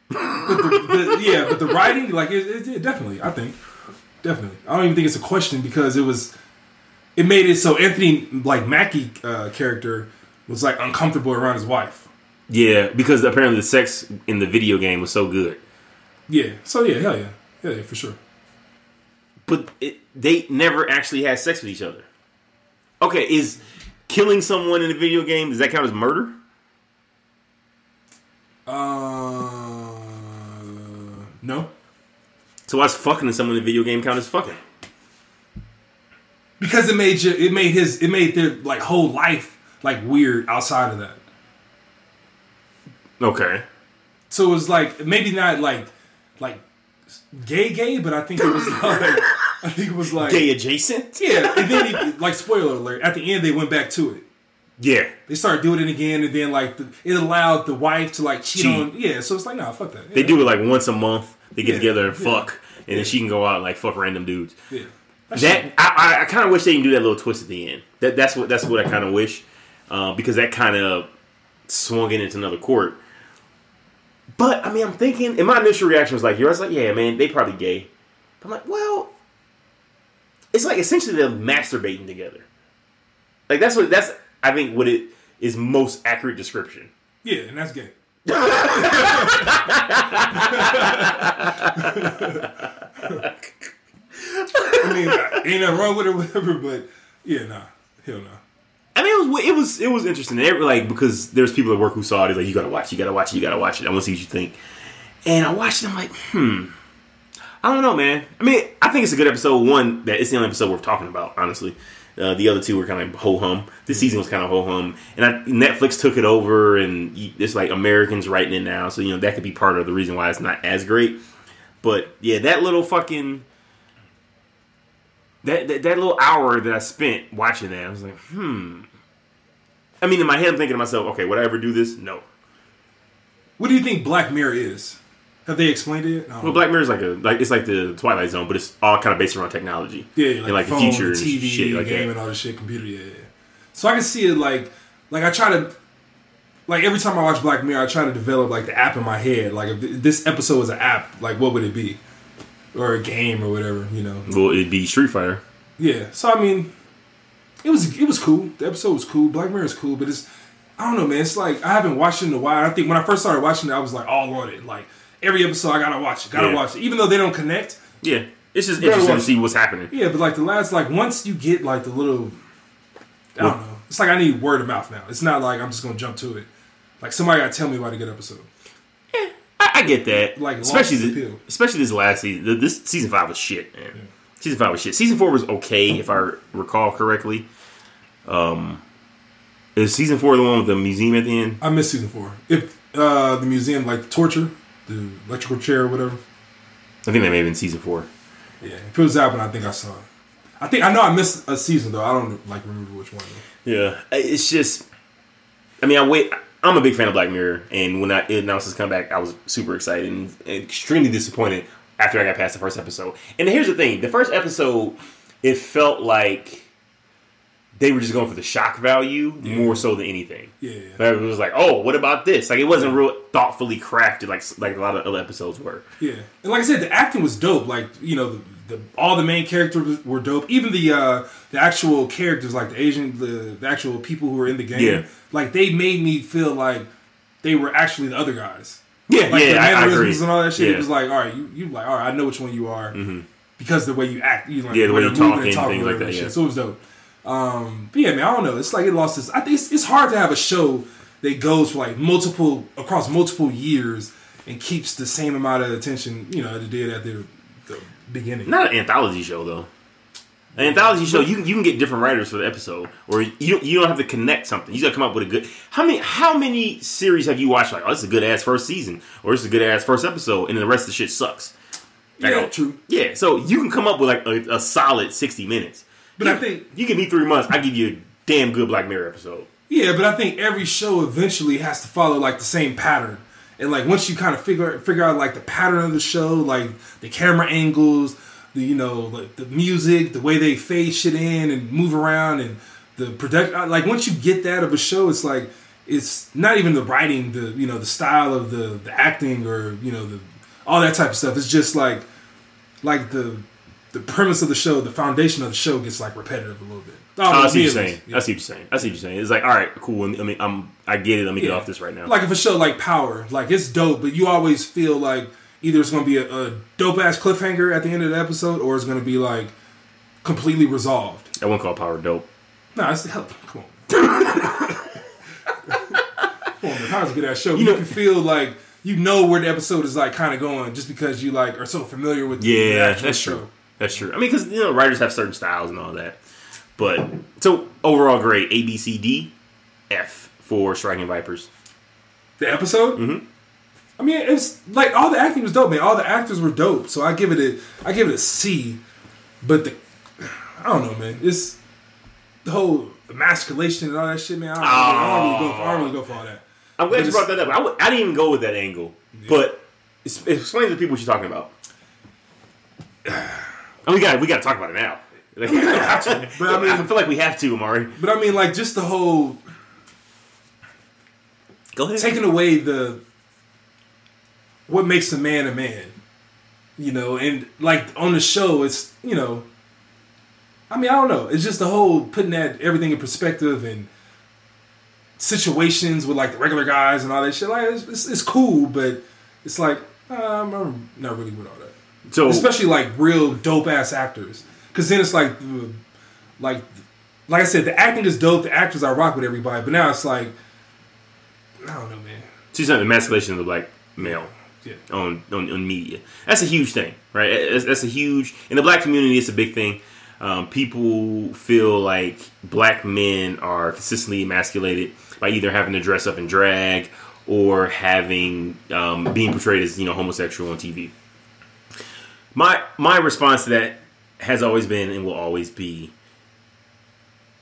But the, the, yeah, but the writing, like, it, it, it definitely, I think, definitely. I don't even think it's a question because it was, it made it so Anthony, like Mackie uh, character, was like uncomfortable around his wife. Yeah, because apparently the sex in the video game was so good. Yeah. So yeah, hell yeah, hell yeah, for sure. But it, they never actually had sex with each other. Okay, is killing someone in a video game does that count as murder? Uh, no, So why's fucking someone in a video game count as fucking? because it made you, it made his, it made their like whole life like weird outside of that. Okay. So it was like maybe not like like gay gay, but I think it was *laughs* like I think it was like Gay adjacent? yeah. And then he, like spoiler alert, at the end they went back to it. Yeah, They started doing it again, and then like the, it allowed the wife to like cheat, Cheat. on. Yeah, so it's like nah, fuck that. they do it like once a month. They get Yeah, together and fuck, and then she can go out and like fuck random dudes. Yeah. That I, I, I kind of wish they didn't do that little twist at the end. That that's what that's what I kind of wish, uh, because that kind of swung it into another court. But I mean, I'm thinking, and my initial reaction was like, "You're like, yeah, man, they probably gay." But I'm like, well, it's like essentially they're masturbating together. Like that's what that's I think what it is most accurate description. Yeah, and that's gay. I mean, ain't nothing wrong with it, whatever. But yeah, nah, hell no. I mean, it was it was it was interesting. Were like because there's people at work who saw it. It's like you gotta watch, it, you gotta watch it, you gotta watch it. I want to see what you think. And I watched it. I'm like, hmm. I don't know, man. I mean, I think it's a good episode. One that it's the only episode worth talking about, honestly. Uh, the other two were kind of ho hum. This season was kind of ho hum, and I, Netflix took it over, and it's like Americans writing it now. So you know that could be part of the reason why it's not as great. But yeah, that little fucking that, that that little hour that I spent watching that, I was like, hmm. I mean, in my head, I'm thinking to myself, okay, would I ever do this? No. What do you think Black Mirror is? Have they explained it? No. Well, Black Mirror is like a like it's like the Twilight Zone, but it's all kind of based around technology. yeah, and like the phone, future and TV, shit like game, that. and all this shit, computer. Yeah, yeah. So I can see it like, like I try to, like every time I watch Black Mirror, I try to develop like the app in my head. Like if this episode was an app, like what would it be, or a game or whatever, you know? Well, it'd be Street Fighter. Yeah. So I mean, it was it was cool. The episode was cool. Black Mirror is cool, but it's I don't know, man. It's like I haven't watched it in a while. I think when I first started watching it, I was like all on it. Like every episode, I gotta watch it. Gotta Yeah. watch it, even though they don't connect. Yeah, it's just interesting to see what's happening. Yeah, but like the last, like once you get like the little, I don't know. It's like I need word of mouth now. It's not like I'm just gonna jump to it. Like somebody gotta tell me about a good episode. I, I get that, Like, especially the, especially this last season. The- This season five was shit, man. Season five was shit. Season four was okay, if I recall correctly. Um, is season four the one with the museum at the end? I missed season four. If uh the museum like the torture, the electrical chair or whatever. I think that may have been season four. Yeah, if it was that one, I think I saw it. I think I know I missed a season though. I don't like remember which one. Though. Yeah, it's just. I mean, I wait. I'm a big fan of Black Mirror, and when I, it announced its comeback, I was super excited and extremely disappointed after I got past the first episode. And here's the thing: the first episode, it felt like they were just going for the shock value more so than anything. Yeah, yeah. Like, it was like, oh, what about this? Like it wasn't real thoughtfully crafted, like like a lot of other episodes were. Yeah, and like I said, the acting was dope. Like you know, the, the all the main characters were dope. Even the uh the actual characters, like the Asian, the, the actual people who were in the game, Yeah. like they made me feel like they were actually the other guys. Yeah, Like yeah, the agree. mannerisms and all that shit. Yeah. Mm-hmm. It was like, all right, you, you like, all right, I know which one you are because the way you act, you like, Yeah, the way you're talk and and talking things like that, shit. yeah. So it was dope. Um, but yeah, man, I don't know. It's like it lost its. I think it's, it's hard to have a show that goes for like multiple across multiple years and keeps the same amount of attention, you know, it did at the, the beginning. Not an anthology show though. An anthology show, you can you can get different writers for the episode, or you don't, you don't have to connect something. You got to come up with a good. How many how many series have you watched? Like, oh, this is a good ass first season, or this is a good ass first episode, and then the rest of the shit sucks. Like, Yeah, true. Yeah, so you can come up with like a, a solid sixty minutes. But you, I think- you give me three months, I give you a damn good Black Mirror episode. Yeah, but I think every show eventually has to follow like the same pattern. And like once you kind of figure figure out like the pattern of the show, like the camera angles, the you know like the music, the way they fade shit in and move around, and the production. Uh, like once you get that of a show, it's like it's not even the writing, the you know the style of the the acting or you know the all that type of stuff. It's just like like the the premise of the show, the foundation of the show gets like repetitive a little bit. Oh, I see what you're saying. Yeah. I see what you're saying. I see what you're saying. It's like, all right, cool. I mean, I'm, I get it. Let me get off this right now. Like if a show like Power, like it's dope, but you always feel like either it's going to be a, a dope ass cliffhanger at the end of the episode, or it's going to be like completely resolved. I won't call Power dope. Nah, it's hell. Come on. *laughs* come on, man. Power's a good ass show. You, know- can feel like you know where the episode is like kind of going just because you like are so familiar with the Yeah, that's show. true. That's true. I mean, because you know, writers have certain styles and all that. But so overall, grade A, B, C, D, F for Striking Vipers. The episode. Mhm. I mean, it's like all the acting was dope, man. All the actors were dope, so I give it a I give it a C. But the I don't know, man. It's the whole emasculation and all that shit, man. I don't, I don't really go. For, I don't really go for all that. I'm glad But you brought that up. I w- I didn't even go with that angle, but it's, explain to the people what you're talking about. *sighs* *sighs* And we got we got to talk about it now. *laughs* Like, But I mean- I feel like we have to, Amari. But I mean, like, just the whole Go ahead. taking away the what makes a man a man, you know, and like on the show, it's you know, I mean, I don't know, it's just the whole putting that everything in perspective and situations with like the regular guys and all that shit. Like, it's, it's, it's cool, but it's like um, I'm not really with all that. So especially like real dope ass actors. Because then it's like, like, like I said, the acting is dope. The actors I rock with everybody, but now it's like, I don't know, man. she's not emasculation of the black male. Yeah. on, on on media. That's a huge thing, right? That's, that's a huge in the black community. It's a big thing. Um, people feel like black men are consistently emasculated by either having to dress up in drag or having um, being portrayed as you know homosexual on TV. My my response to that has always been and will always be,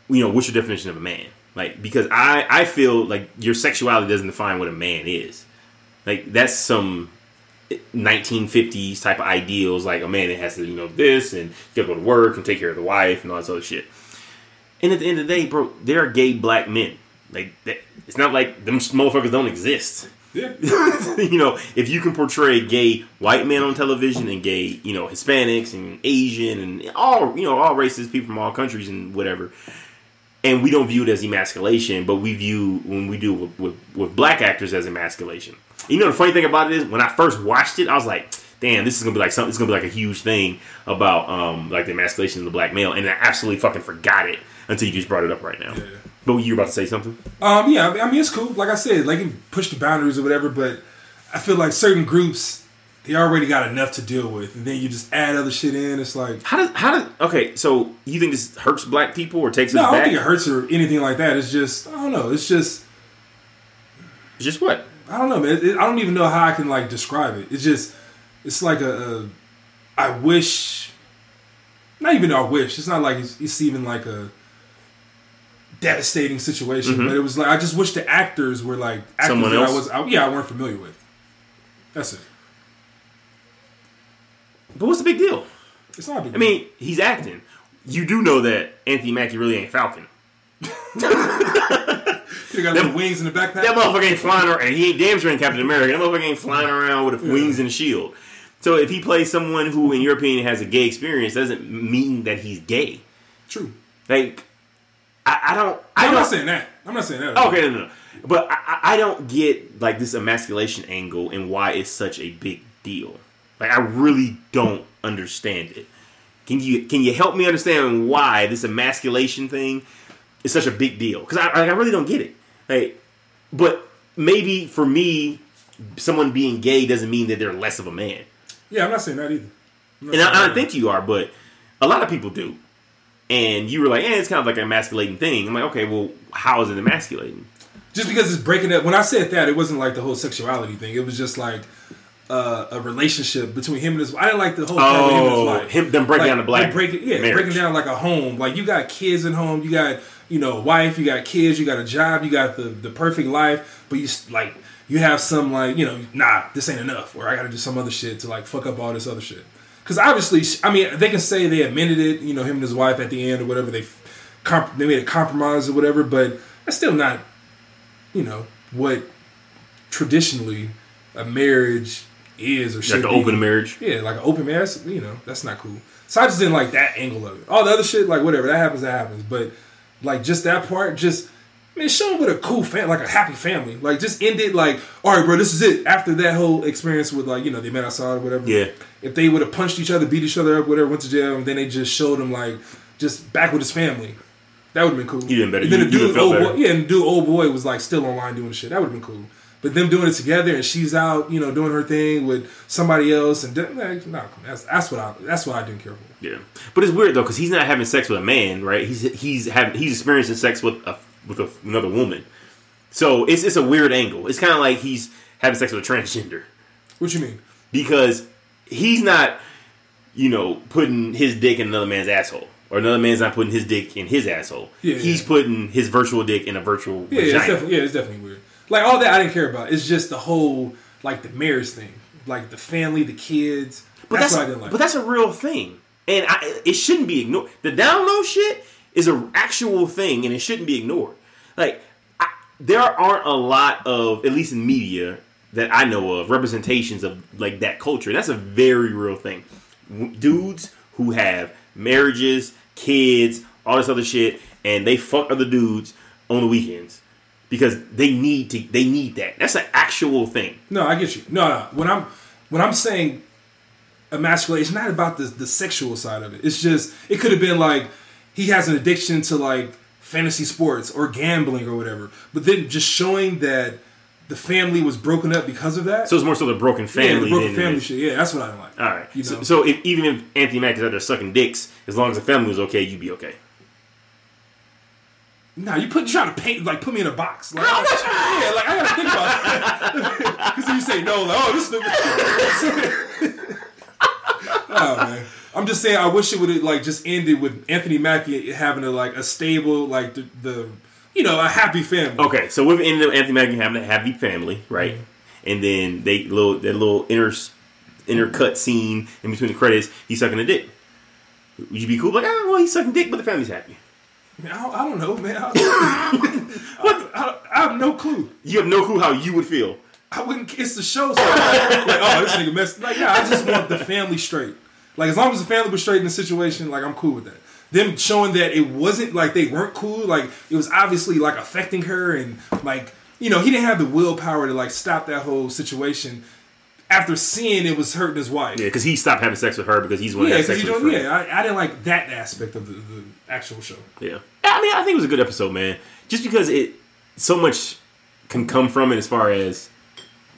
you know, what's your definition of a man? Like because I I feel like your sexuality doesn't define what a man is. Like that's some 1950s type of ideals. Like a man that has to, you know, this and you gotta go to work and take care of the wife and all this other shit. And at the end of the day, bro, there are gay black men. Like that, it's not like them motherfuckers don't exist. Yeah. *laughs* you know, if you can portray gay white men on television and gay, you know, Hispanics and Asian and all, you know, all races, people from all countries and whatever, and we don't view it as emasculation, but we view when we do with, with, with black actors as emasculation. You know, the funny thing about it is when I first watched it, I was like, damn, this is gonna be like something. It's gonna be like a huge thing about um like the emasculation of the black male, and I absolutely fucking forgot it until you just brought it up right now. Yeah. But you were about to say something? Um, yeah, I mean- I mean, it's cool. Like I said, like you push the boundaries or whatever, but I feel like certain groups, they already got enough to deal with. And then you just add other shit in. It's like, How does how does okay? So you think this hurts black people or takes it? no, us I don't think it hurts or anything like that. It's just, I don't know. It's just, Just what? I don't know, man. It, it- I don't even know how I can like describe it. It's just, it's like a, a I wish, not even I wish. It's not like it's, it's even like a devastating situation, but it was like I just wish the actors were like actors Mm-hmm. Someone that else? I was, I, yeah, I weren't familiar with. That's it. But what's the big deal? It's not a big. I mean, he's acting. You do know that Anthony Mackie really ain't Falcon. *laughs* *laughs* you got wings in the backpack. That motherfucker ain't flying around. And he ain't damn sure ain't Captain America. That motherfucker ain't flying around with wings and a shield. So if he plays someone who, in your opinion, has a gay experience, doesn't mean that he's gay. True. Like, I, I don't. I I'm don't not saying that. I'm not saying that. Okay, no, no. But I, I don't get like this emasculation angle and why it's such a big deal. Like I really don't understand it. Can you can you help me understand why this emasculation thing is such a big deal? Because I like, I really don't get it. Like, but maybe for me, someone being gay doesn't mean that they're less of a man. Yeah, I'm not saying that either. Not And I, I don't think you are, but a lot of people do. And you were like, eh, it's kind of like an emasculating thing. I'm like, okay, well, how is it emasculating? just because it's breaking up. When I said that, it wasn't like the whole sexuality thing. It was just like uh, a relationship between him and his. I didn't like the whole part with him and his Oh, wife. him them breaking Like, down the black breaking, yeah, marriage. breaking down like a home. Like you got kids at home, you got you know a wife, you got kids, you got a job, you got the the perfect life, but you like you have some like you know nah this ain't enough, or I got to do some other shit to like fuck up all this other shit. Because obviously, I mean, they can say they amended it, you know, him and his wife at the end or whatever. They comp- they made a compromise or whatever, but that's still not, you know, what traditionally a marriage is or should Like the be. open marriage. Yeah, like an open marriage, you know, that's not cool. So I just didn't like that angle of it. All the other shit, like whatever, that happens, that happens. But like just that part, just man, show them with a cool fam, like a happy family. Like just end it like, all right, bro, this is it. After that whole experience with like, you know, they met outside or whatever. Yeah. If they would have punched each other, beat each other up, whatever, went to jail, and then they just showed him like just back with his family. That would have been cool. You done better. And then You- the dude, old better. boy, yeah, and the dude, old boy was like still online doing shit. That would have been cool. But them doing it together and she's out, you know, doing her thing with somebody else, and like, nah, that's that's what I that's what I didn't care for. Yeah, but it's weird though because he's not having sex with a man, right? He's he's having he's experiencing sex with a with a, another woman. So it's it's a weird angle. It's kind of like he's having sex with a transgender What you mean? because he's not, you know, putting his dick in another man's asshole. or another man's not putting his dick in his asshole. Yeah, He's yeah. putting his virtual dick in a virtual Yeah, it's vagina. definitely yeah, it's definitely weird. Like all that I didn't care about. It's just the whole like the marriage thing, like the family, the kids. But that's, that's, what I didn't like. but that's a real thing, and I, it shouldn't be ignored. The down low shit is an actual thing, and it shouldn't be ignored. Like I, there aren't a lot of, at least in media that I know of, representations of like that culture. That's a very real thing. Dudes who have marriages, kids, all this other shit, and they fuck other dudes on the weekends because they need to. They need that. That's an actual thing. No, I get you. No, no. When I'm when I'm saying emasculation, it's not about the the sexual side of it. It's just it could have been like he has an addiction to like fantasy sports or gambling or whatever. But then just showing that the family was broken up because of that. So it's more so the broken yeah, family. the broken family shit. Yeah, that's what I don't like. All right. You So, know? so if, even if Anthony Mackie's out there sucking dicks, as long as the family was okay, you'd be okay. Nah, you put you trying to paint like put me in a box. Like, yeah, like I gotta think about it. *laughs* Because you say no, like oh this is the *laughs* *laughs* Oh man. I'm just saying I wish it would have like just ended with Anthony Mackie having a like a stable, like the, the you know, a happy family. Okay, so we've ended up Anthony Mackie having a happy family, right? Mm-hmm. And then they little that little inner inner cut scene in between the credits, he's sucking a dick. Would you be cool? Like, oh, well, he's sucking dick, but the family's happy. Man, I, don't, I don't know, man. I, *laughs* what? I, I have no clue. You have no clue how you would feel. I wouldn't kiss the show. So like, oh, this nigga messed. Like, yeah, I just want the family straight. Like, as long as the family was straight in the situation, like, I'm cool with that. Them showing that it wasn't like they weren't cool. Like, it was obviously like affecting her, and like, you know, he didn't have the willpower to like stop that whole situation. After seeing it was hurting his wife. Yeah, because he stopped having sex with her because he's one Yeah, because you don't. his friend. Yeah, I, I didn't like that aspect of the, the actual show. Yeah. I mean, I think it was a good episode, man. Just because it so much can come from it as far as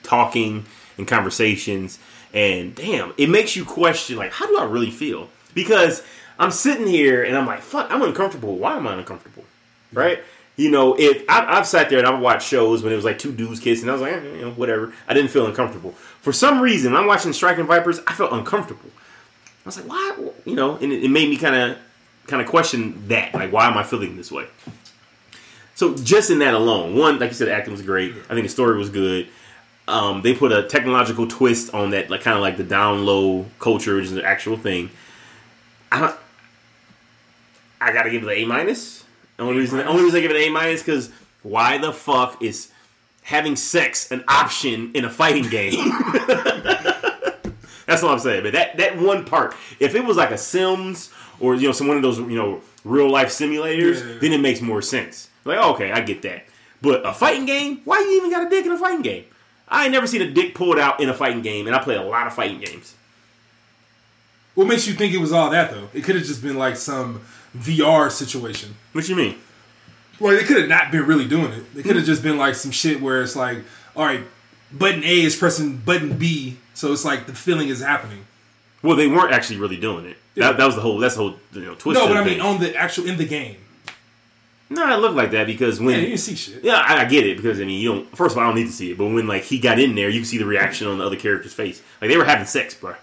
talking and conversations and damn, it makes you question like how do I really feel? Because I'm sitting here and I'm like, fuck, I'm uncomfortable. Why am I uncomfortable? Right? You know, if I, I've sat there and I've watched shows when it was like two dudes kissing, I was like, eh, you know, whatever. I didn't feel uncomfortable. For some reason, I'm watching Striking Vipers, I felt uncomfortable. I was like, why? You know, and it, it made me kind of kind of question that. Like, why am I feeling this way? So just in that alone, one, like you said, the acting was great. I think the story was good. Um, they put a technological twist on that, like kind of like the down low culture, which is an actual thing. I don't, I gotta give it an A minus. The only reason, the only reason I give it an A minus because why the fuck is having sex an option in a fighting game? *laughs* *laughs* That's all I'm saying. But that that one part, if it was like a Sims or you know some one of those you know real life simulators, Yeah. then it makes more sense. Like okay, I get that. But a fighting game, why you even got a dick in a fighting game? I ain't never seen a dick pulled out in a fighting game, and I play a lot of fighting games. What makes you think it was all that though? It could have just been like some VR situation. What you mean? Well, they could have not been really doing it. They could have hmm. just been like some shit where it's like, all right, button A is pressing button B, so it's like the feeling is happening. Well, they weren't actually really doing it. Yeah. That, that was the whole. That's the whole you know twist. No, but I mean thing. on the actual in the game. No, it looked like that because when Yeah, you see shit. Yeah, I, I get it because I mean, you don't. First of all, I don't need to see it, but when like he got in there, you can see the reaction on the other character's face. Like they were having sex, bro.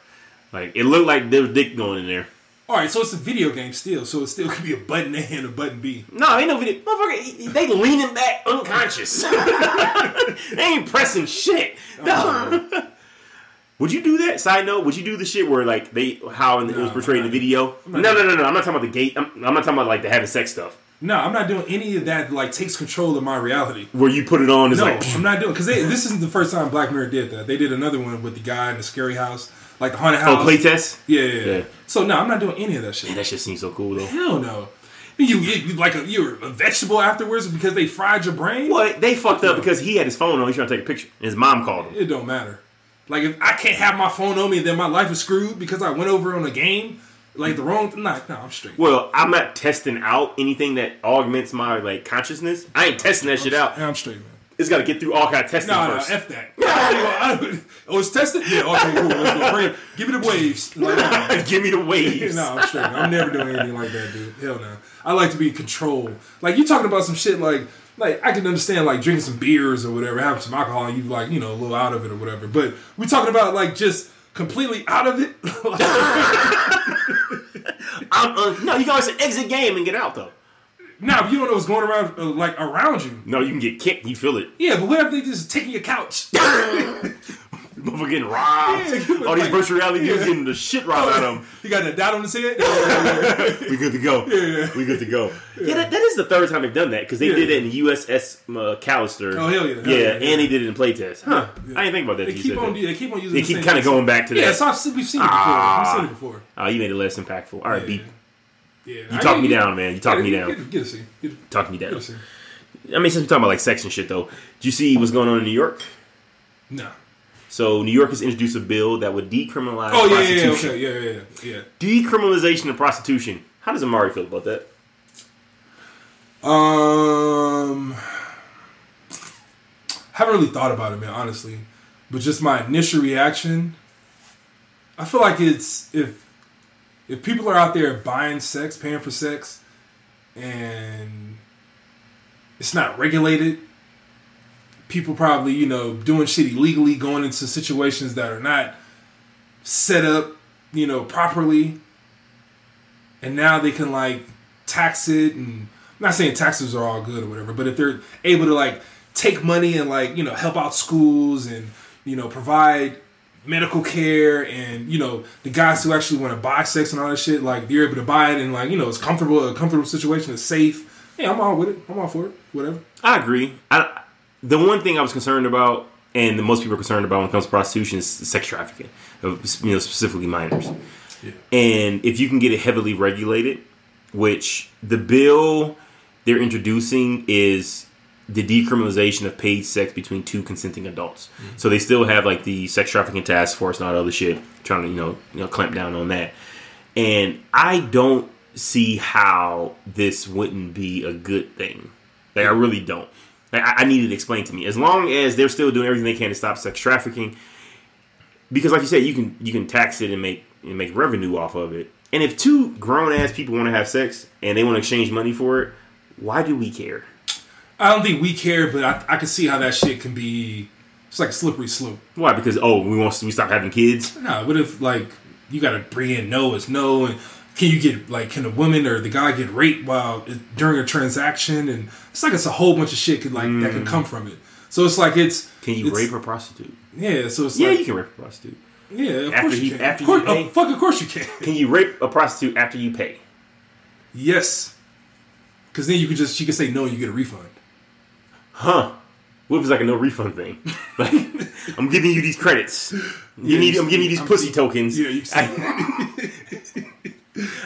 Like it looked like there was dick going in there. All right, so it's a video game still, so it still could be a button A and a button B. No, ain't no video. Motherfucker, he- they leaning back unconscious. *laughs* *laughs* they ain't pressing shit. Oh, no. *laughs* Would you do that? Side note, would you do the shit where like they how in the, it was portrayed in the video? No, no, no, no. I'm not talking about the gate. I'm, I'm not talking about like the having sex stuff No, I'm not doing any of that. Like takes control of my reality. where you put it on. Is No, like I'm not doing because this isn't the first time Black Mirror did that. They did another one with the guy in the scary house, like the haunted oh, house. oh playtest. Yeah, yeah, yeah. So no, I'm not doing any of that shit. Man, that shit seems so cool though. Hell no. You, you, you like a you're a vegetable afterwards because they fried your brain. What they fucked up because he had his phone on. He's trying to take a picture. His mom called him. It don't matter. Like if I can't have my phone on me, then my life is screwed because I went over on a game, like the wrong. Thing nah, no, I'm straight. Well, I'm not testing out anything that augments my like consciousness. I ain't testing that shit out. I'm straight, man. It's got to get through all kind of testing no, first. f that. *laughs* I even- *laughs* oh, tested. Yeah, okay, cool. Let's go. Bring. Give me the waves. *laughs* Like, nah. Give me the waves. no, I'm straight. I'm never doing anything like that, dude. Hell no. I like to be in control. Like you talking about some shit like like I can understand like drinking some beers or whatever, having some alcohol, and you like you know a little out of it or whatever. But we talking about like just completely out of it. *laughs* I'm, uh, no, you can always say exit game and get out though. Now but you don't know what's going around uh, like around you. No, you can get kicked. You feel it. Yeah, but what if they just taking your couch? *laughs* *laughs* Motherfucker getting robbed. Yeah, All these like- virtual reality dudes getting the shit robbed out of them. *laughs* you got that dot on his *laughs* head. Yeah, yeah, yeah. We good to go. Yeah. We good to go. Yeah, that, that is the third time they've done that because they Yeah. did it in USS Callister. Oh, hell yeah. Hell yeah, yeah, yeah. and they did it in playtest. Huh? Yeah. I didn't think about that. They keep on. that. They keep on using. They the keep kind of going back to that. Yeah, so I've, seen- we've seen it before. Ah. We've seen it before. Oh, you made it less impactful. All right, Yeah. beat. Yeah, You talk me down, man. You talk me down. Get, get a scene. Get, Talk me get down. a scene. I mean, since we're talking about like sex and shit, though, did you see what's going on in New York? No. So New York has introduced a bill that would decriminalize prostitution. Oh yeah, yeah, yeah, okay, yeah, yeah, yeah, yeah. Decriminalization of prostitution. How does Amari feel about that? Um, haven't really thought about it, man. Honestly, but just my initial reaction, I feel like it's if if people are out there buying sex, paying for sex, and it's not regulated, people probably you know doing shit illegally, going into situations that are not set up, you know, properly, and now they can like tax it and I'm not saying taxes are all good or whatever, but if they're able to like take money and like, you know, help out schools and, you know, provide medical care and, you know, the guys who actually want to buy sex and all that shit, like they're able to buy it and like, you know, it's comfortable, a comfortable situation, it's safe. Yeah, I'm all with it. I'm all for it. Whatever. I agree. I, the one thing I was concerned about, and the most people are concerned about when it comes to prostitution, is sex trafficking, of, you know, specifically minors. Yeah. And if you can get it heavily regulated, which the bill they're introducing is the decriminalization of paid sex between two consenting adults. Mm-hmm. So they still have like the sex trafficking task force and all that other shit trying to you know you know clamp down on that. And I don't see how this wouldn't be a good thing. Like I really don't. I, I need it explained to me. As long as they're still doing everything they can to stop sex trafficking, because like you said, you can you can tax it and make and make revenue off of it. And if two grown ass people want to have sex and they want to exchange money for it, why do we care? I don't think we care, but I, I can see how that shit can be. It's like a slippery slope. Why? Because oh, we want we stop having kids. No, what if like you got to bring in no, it's no, and can you get like can a woman or the guy get raped while during a transaction? And it's like it's a whole bunch of shit could like that can mm. come from it. So it's like it's Can you it's- rape a prostitute? Yeah, so it's Yeah, like you can rape a prostitute. yeah, of After course he- you can. after of course, you pay? oh, fuck, of course you can. Can you rape a prostitute after you pay? yes, because then you can just she can say no, and you get a refund. Huh? What if it's like a no refund thing? *laughs* Like I'm giving you these credits. You Yeah, need. you I'm giving you these I'm pussy tokens. Yeah, you I, *laughs* *laughs*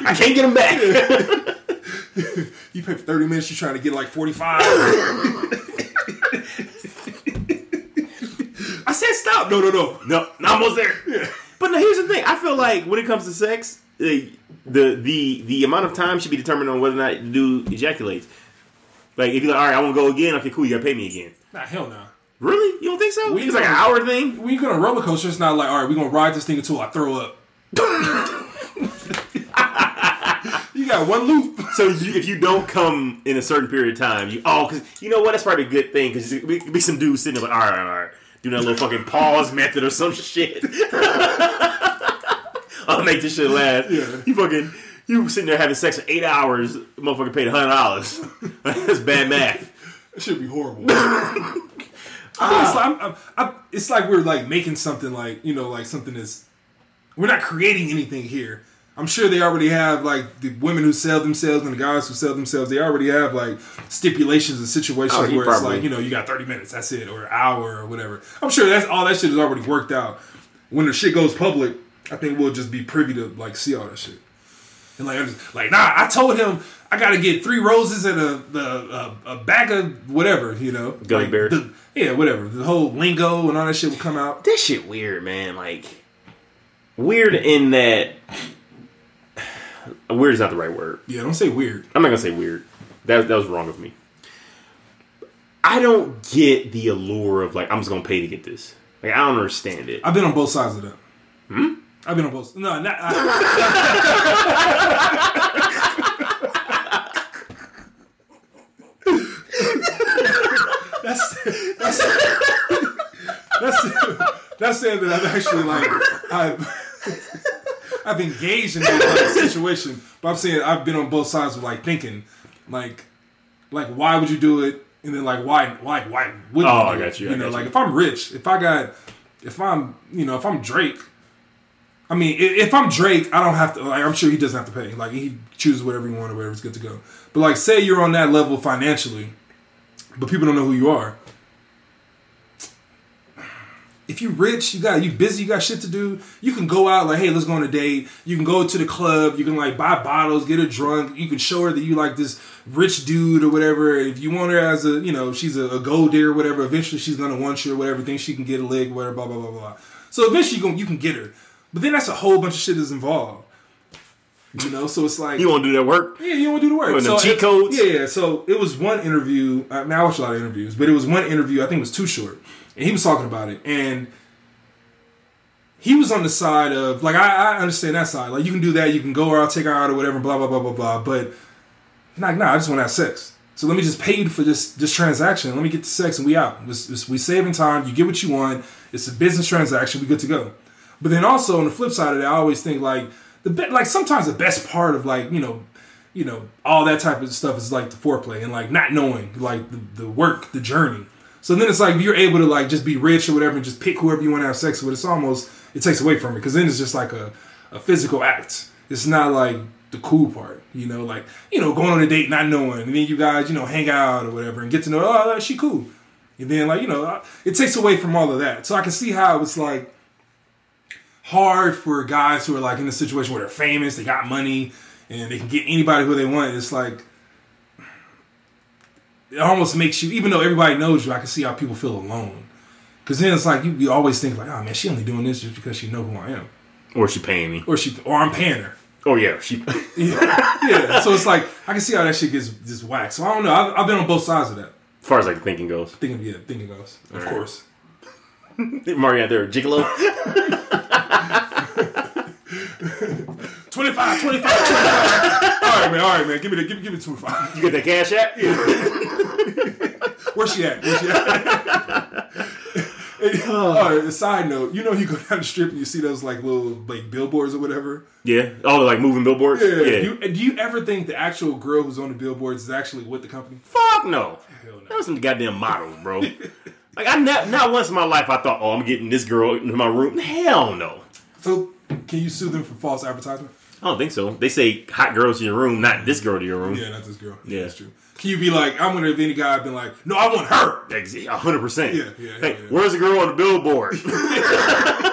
I can't get them back. *laughs* You pay for thirty minutes, you're trying to get like forty five. *laughs* I said stop. No, no, no. No, not almost there. But no, here's the thing. I feel like when it comes to sex, the the the, the amount of time should be determined on whether or not the dude ejaculates. Like if you're like, all right, I want to go again. Okay, cool. You gotta pay me again. Nah, hell no. Really? You don't think so? We it's like an hour thing. When you go on a roller coaster, it's not like, all right, we're gonna ride this thing until I throw up. *laughs* got one loop. *laughs* So you, if you don't come in a certain period of time, you oh, because you know what? That's probably a good thing because be, be some dude sitting there like, all right, all right, doing that little fucking pause method or some shit. *laughs* I'll make this shit last. Yeah. You fucking you sitting there having sex for eight hours, motherfucker paid hundred dollars. *laughs* That's bad math. It should be horrible. I mean, it's, like, I'm, I'm, I'm, it's like we're like making something like you know like something that's we're not creating anything here. I'm sure they already have like the women who sell themselves and the guys who sell themselves. They already have like stipulations and situations Oh, where it's like you know you got 30 minutes, that's it, or an hour or whatever. I'm sure that's all that shit is already worked out. When the shit goes public, I think we'll just be privy to like see all that shit. And like, I'm just, like, nah, I told him I got to get three roses and a, the, a a bag of whatever, you know, Gummy like, bears. the- yeah, whatever. The whole lingo and all that shit will come out. That shit weird, man. Like weird in that weird is not the right word. Yeah, don't say weird. I'm not gonna say weird. That that was wrong of me. I don't get the allure of like I'm just gonna pay to get this. Like I don't understand it. I've been on both sides of that. Hmm? I've been on both. No, not. I, *laughs* that's that's that's that's saying that I've actually like I've *laughs* I've engaged in that kind of situation, but I'm saying I've been on both sides of like thinking, like, like why would you do it, and then like why, why, why would Oh, you? I got it? you, I You know, like you. if I'm rich, if I got, if I'm, you know, if I'm Drake. I mean, if I'm Drake, I don't have to. Like, I'm sure he doesn't have to pay. Like, he chooses whatever he wants or whatever's good to go. But like, say you're on that level financially, but people don't know who you are if you rich, you got you busy, you got shit to do. You can go out like, hey, let's go on a date. You can go to the club. You can like buy bottles, get her drunk. You can show her that you like this rich dude or whatever. If you want her as a, you know, she's a, a gold digger or whatever. Eventually, she's gonna want you or whatever. Think she can get a leg, whatever. Blah blah blah blah. So eventually, you can you can get her. But then that's a whole bunch of shit that's involved. You know, so it's like You want to do that work? yeah, you want to do the work. Them cheat codes? Yeah, yeah. So it was one interview. I, mean, I watched a lot of interviews, but it was one interview. I think it was too short, and he was talking about it, and he was on the side of like I, I understand that side. Like you can do that, you can go or I'll take her out or whatever, blah blah blah blah blah. But nah, nah, I just want to have sex. So let me just pay you for this this transaction. Let me get the sex and we out. It's- we saving time. You get what you want. It's a business transaction. We good to go. But then also on the flip side of that, I always think like the be- like sometimes the best part of like you know you know all that type of stuff is like the foreplay and like not knowing like the, the work, the journey. So then it's like you're able to like just be rich or whatever and just pick whoever you want to have sex with. It's almost it takes away from it because then it's just like a, a physical act. It's not like the cool part, you know, like you know going on a date not knowing, and then you guys you know hang out or whatever and get to know oh she cool, and then like you know uh, it takes away from all of that. So I can see how it's like hard for guys who are like in a situation where they're famous, they got money, and they can get anybody who they want. It's like it almost makes you, even though everybody knows you, I can see how people feel alone. Because then it's like you, you always think like, oh man, she only doing this just because she know who I am, Or she paying me? or she, or I'm paying her. Oh yeah, she. *laughs* *laughs* Yeah, yeah. So it's like I can see how that shit gets just whacked. So I don't know. I've, I've been on both sides of that. as far as like thinking goes, Thinking, yeah, thinking goes, of Alright. course. *laughs* Mario out there, gigolo. *laughs* 25, 25, 25. all right, man. All right, man. Give me the, give me, give me 25. You get that cash app? Where's she at? Where's she at? *laughs* Hey, oh. all right, a side note, you know you go down the strip and you see those like little like billboards or whatever. Yeah. Oh, like moving billboards. Yeah. Yeah. You, do you ever think the actual girl who's on the billboards is actually with the company? Fuck no. Hell no. That was some goddamn models, bro. like I not not once in my life I thought, oh, I'm getting this girl into my room. Hell no. So can you sue them for false advertisement? I don't think so. They say hot girls to your room, not this girl to your room. Yeah, not this girl. Yeah. that's true. Can you be like, I wonder if any guy been like, no, I want her. Hundred percent. Yeah, yeah, Hey, yeah. where's the girl on the billboard? *laughs* *laughs*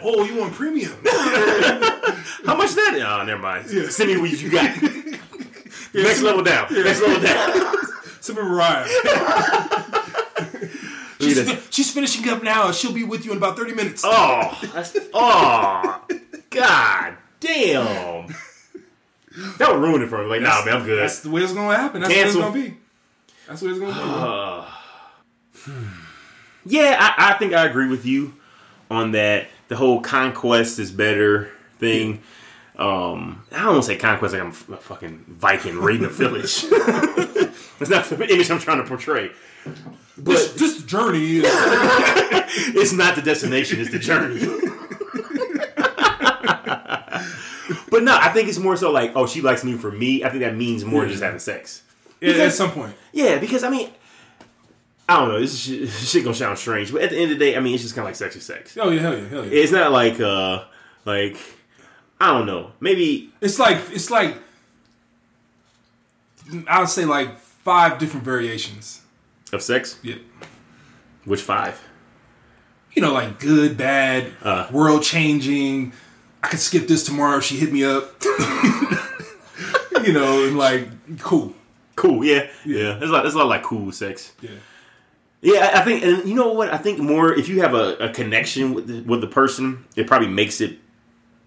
Oh, you want premium? How much that? Oh, never mind. Yeah. Send me what you got. *laughs* Next level down. Next level down. Some Mariah. She's, that. she's finishing up now. She'll be with you in about thirty minutes. Oh, that's, oh, god damn. That would ruin it for me. Like, nah, man, I'm good. That's the way it's gonna happen. That's Cancel. what it's gonna be. That's *sighs* what it's gonna be. Yeah, I, I think I agree with you on that. The whole conquest is better thing. Um, I don't want to say conquest like I'm a fucking Viking raiding a village. *laughs* That's not the image I'm trying to portray. This, this journey is *laughs* It's not the destination; it's the journey. *laughs* but no, I think it's more so like, oh, she likes me for me. I think that means more than just having sex. yeah, at some point. Yeah, because I mean, I don't know. This shit, shit gonna sound strange, but at the end of the day, I mean, it's just kind of like sex is sex. Oh yeah, hell yeah, hell yeah. It's not like uh like I don't know. Maybe It's like it's like I would say like five different variations. Of sex. Yeah. Which five? You know, like good, bad, Uh. world changing. I could skip this tomorrow if she hit me up. *laughs* you know, and like cool. Cool. Yeah. Yeah. There's a lot. There's a lot of like cool sex. Yeah. Yeah, I think, and you know what? I think more if you have a, a connection with the, with the person, it probably makes it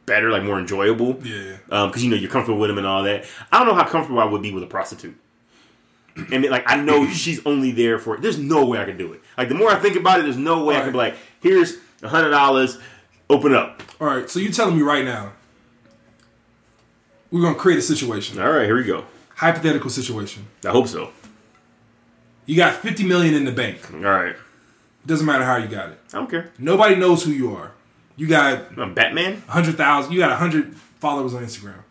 better, like more enjoyable. Yeah. because you know you're comfortable with them and all that. I don't know how comfortable I would be with a prostitute. And like I know she's only there for. It. There's no way I can do it. Like the more I think about it, there's no way I can be like, here's a hundred dollars, open up. All right, so you're telling me right now we're gonna create a situation, All right, here we go. hypothetical situation. I hope so. You got 50 million in the bank. All right, Doesn't matter how you got it. I don't care. Nobody knows who you are. You got I'm Batman. hundred thousand. You got hundred followers on Instagram.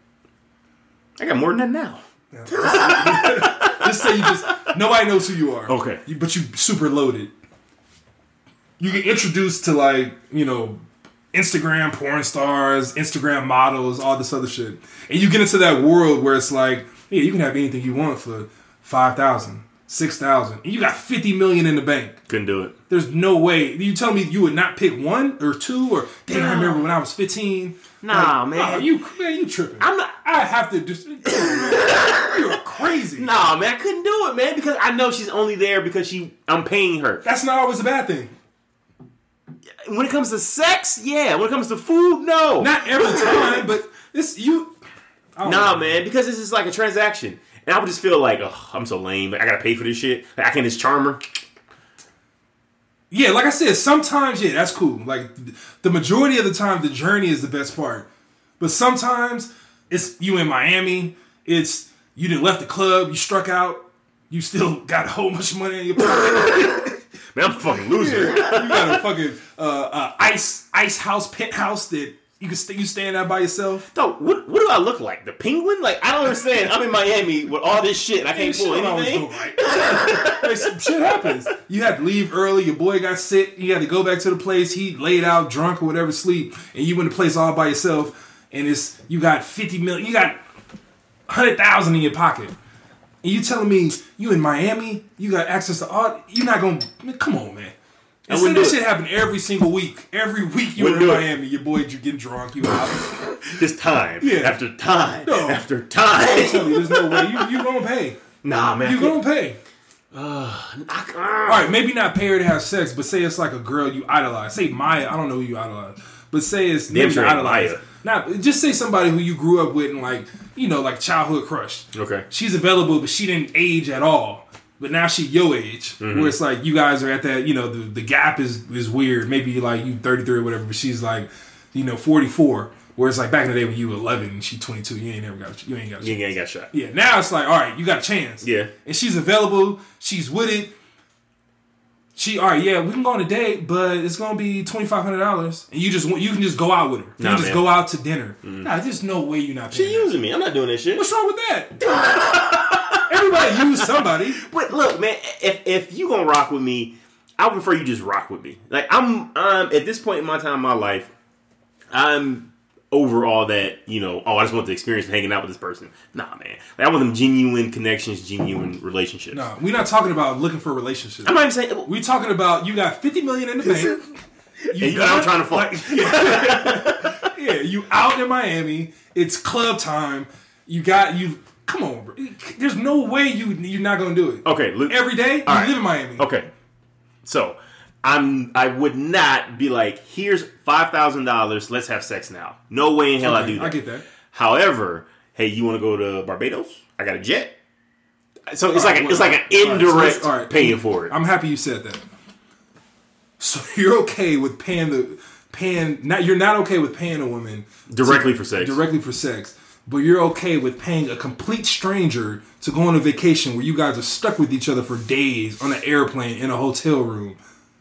I got more than that now. *laughs* Just say you just nobody knows who you are. Okay. You, but you super loaded. You get introduced to like you know Instagram porn stars, Instagram models, all this other shit, and you get into that world where it's like, yeah, you can have anything you want for five thousand, six thousand, and you got fifty million in the bank. Couldn't do it. There's no way. You tell me you would not pick one or two or damn, I remember when I was 15. Nah, Like, man. oh, you man, you tripping. I'm not. I have to just you're crazy. *laughs* Nah, man, I couldn't do it, man, because I know she's only there because she. I'm paying her. That's not always a bad thing. When it comes to sex, yeah. When it comes to food, no. Not every time, but this you Nah, know. man, because this is like a transaction, and I would just feel like, oh, I'm so lame. Like, I gotta pay for this shit. Like, I can't just charm her. Yeah, like I said, sometimes yeah, that's cool. Like the majority of the time, the journey is the best part. But sometimes it's you in Miami. It's you didn't left the club. You struck out. You still *laughs* got a whole bunch of money in your pocket. *laughs* Man, I'm a fucking loser. you got a fucking uh, uh, ice ice house penthouse that you can stay you stand out by yourself. No, what, what do I look like? The penguin? Like, I don't understand. I'm in Miami with all this shit, and I can't pull anything. right. *laughs* Like, some shit happens. You had to leave early. Your boy got sick. You had to go back to the place. He laid out drunk or whatever, sleep, and you in the place all by yourself. And it's you got fifty million. You got hundred thousand in your pocket. And you telling me you in Miami? You got access to all? You're not gonna? Man, come on, man. And wouldn't this shit happen every single week. Every week you Wouldn't in do it. Miami, your boy you getting drunk, you out. *laughs* This time, Yeah. after time, No. after I'm time. telling you, there's no way you you gonna pay. nah, man. You gonna pay. Uh, I- All right, maybe not pay her to have sex, but say it's like a girl you idolize. Say Maya, I don't know who you idolize, but say it's maybe sure idolize. Maya. Not just say somebody who you grew up with and like you know like childhood crush. Okay. She's available, but she didn't age at all. But now she your age, Mm-hmm. where it's like you guys are at that. You know the the gap is is weird. Maybe like you thirty three or whatever, but she's like you know forty four. Where it's like back in the day when you were eleven and she twenty two, you ain't never got you ain't got a You ain't got shot. yeah, now it's like, all right, you got a chance. Yeah. And she's available. She's with it. She, all right, yeah, we can go on a date, but it's gonna be twenty five hundred dollars, and you just you can just go out with her. You Nah, can just man. go out to dinner. Nah, there's no way you're not. She Paying that. using me. I'm not doing that shit. What's wrong with that? *laughs* Everybody use somebody. But look, man, if if you gonna rock with me, I prefer you just rock with me. Like I'm, um, at this point in my time in my life, I'm over all that. You know, oh, I just want the experience of hanging out with this person. Nah, man, like, I want them genuine connections, genuine relationships. No, we're not talking about looking for a relationship. I'm not even saying. We're talking about you got fifty million in the bank. You And you I'm trying to fuck. Like, *laughs* yeah, you out in Miami. It's club time. You got you. Come on, bro. There's no way you you're not gonna do it. Okay, look, Every day you right. live in Miami. Okay, so I'm I would not be like, here's five thousand dollars, let's have sex now. No way in hell I do that. I get that. However, hey, you want to go to Barbados? I got a jet. So it's All like right, a, it's well, like an all right, so indirect right. paying for it. I'm happy you said that. So *laughs* you're okay with paying the paying not you're not okay with paying a woman Directly for sex. directly for sex, but you're okay with paying a complete stranger to go on a vacation where you guys are stuck with each other for days on an airplane in a hotel room.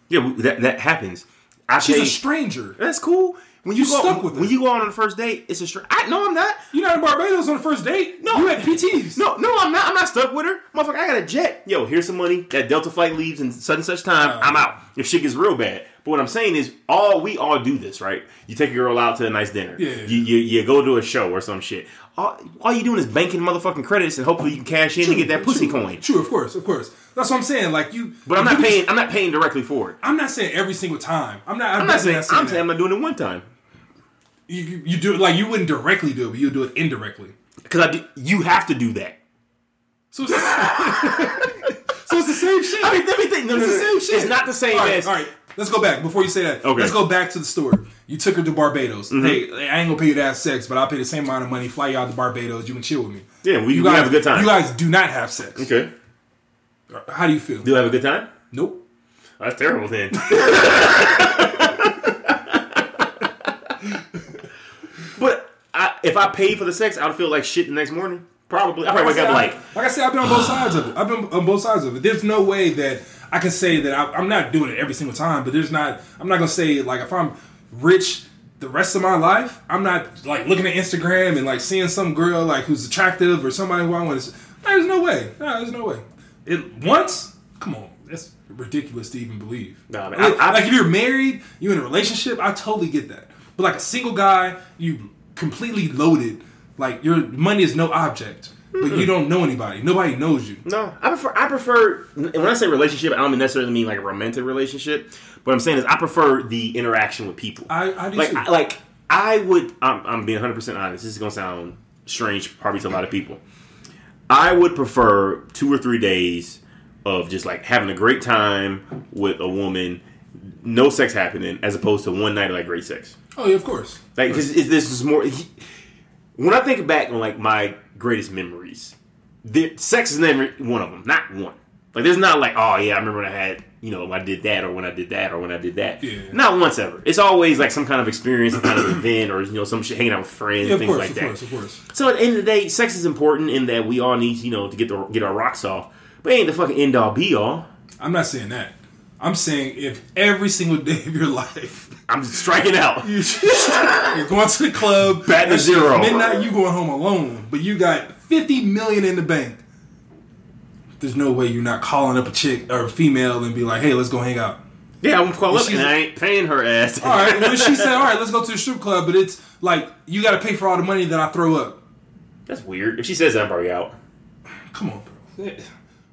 Yeah, that that happens. I She's pay. a stranger. that's cool. When you, You go, stuck with when her. you go out on the first date, it's a str- I no, I'm not. You're not in Barbados on the first date. No. you had PTs. No, no, I'm not. I'm not stuck with her, motherfucker. I got a jet. Yo, here's some money. That Delta flight leaves in such and such time. Uh. I'm out. If shit gets real bad. But what I'm saying is, all we all do this, right? You take a girl out to a nice dinner. Yeah. You you, you go to a show or some shit. All, all you doing is banking motherfucking credits and hopefully you can cash in and get that pussy True, coin. True, of course, of course. That's what I'm saying. Like you, But I'm not do this- paying. I'm not paying directly for it. I'm not saying every single time. I'm not. I'm, I'm not saying. definitely I'm that. saying I'm not doing it one time you, you do it like you wouldn't directly do it, but you do it indirectly. because I do, you have to do that. So it's, *laughs* so it's the same shit. I mean, let me think. No, no, It's no, the same shit. It's not the same all right, as. all right. Let's go back before you say that. Okay. Let's go back to the story. You took her to Barbados. Mm-hmm. Hey, I ain't gonna pay you to have sex, but I'll pay the same amount of money, fly you out to Barbados. You can chill with me. Yeah, we, You we have a good time. You guys do not have sex. okay. How do you feel? Do you have a good time? Nope. That's terrible then. *laughs* but I, if I paid for the sex, I would feel like shit the next morning. Probably. I probably wake up like, like I said, I've been on both sides of it. I've been on both sides of it. There's no way that I can say that I, I'm not doing it every single time, but there's not. I'm not gonna say like if I'm rich the rest of my life, I'm not like looking at Instagram and like seeing some girl like who's attractive or somebody who I want to. There's no way. No, there's no way. It once. Come on, that's ridiculous to even believe. Nah, man, like, I- I- like if you're married, you're in a relationship, I totally get that. But like a single guy, you completely loaded. Like your money is no object, but you hmm. don't know anybody. Nobody knows you. No, I prefer. I prefer. And when I say relationship, I don't necessarily mean like a romantic relationship. What I'm saying is, I prefer the interaction with people. I- I do like. too. I, like I would. I'm, I'm being 100 percent honest. This is gonna sound strange, probably to a lot of people. I would prefer two or three days of just like having a great time with a woman, no sex happening, as opposed to one night of like great sex. Oh yeah, of course. Like, because this is more. When I think back on like my greatest memories, the, sex is never one of them. Not one. Like, there's not like, oh yeah, I remember when I had, you know, I did that, or when I did that, or when I did that. Yeah. Not once ever. It's always like some kind of experience, some kind of *coughs* event, or you know, some shit hanging out with friends, Yeah, things course, like of that. course, of course. So at the end of the day, sex is important in that we all need, you know, to get the get our rocks off. But it ain't the fucking end all be all. I'm not saying that. I'm saying if every single day of your *laughs* life I'm just striking out. *laughs* you, you're going to the club, to it's zero. midnight, you going home alone, but you got 50 million in the bank. There's no way you're not calling up a chick or a female and be like, "Hey, let's go hang out." Yeah, I'm call up and I ain't paying her ass. All right, well, she said, "All right, let's go to the strip club," but it's like you got to pay for all the money that I throw up. That's weird. If she says that, I'm probably out. Come on, bro.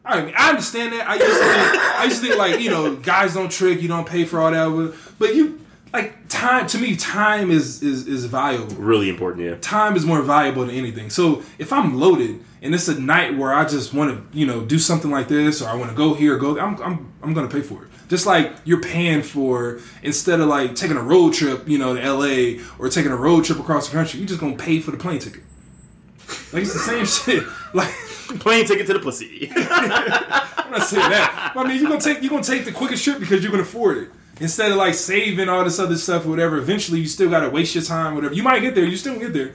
I mean, I understand that. I used to think, I used to think like you know, guys don't trick, you don't pay for all that, but- but you like time. To me, time is is is valuable. Really important, yeah. Time is more valuable than anything. So if I'm loaded and it's a night where I just want to you know do something like this, or I want to go here, or go, I'm I'm I'm gonna pay for it. Just like you're paying for instead of like taking a road trip, you know, to LA or taking a road trip across the country, you're just gonna pay for the plane ticket. Like it's the same *laughs* shit. Like. Plane ticket to the pussy. *laughs* I'm not saying that. I mean, you're gonna take you're gonna take the quickest trip because you can afford it. Instead of like saving all this other stuff or whatever, eventually you still gotta waste your time, whatever. You might get there, you still get there.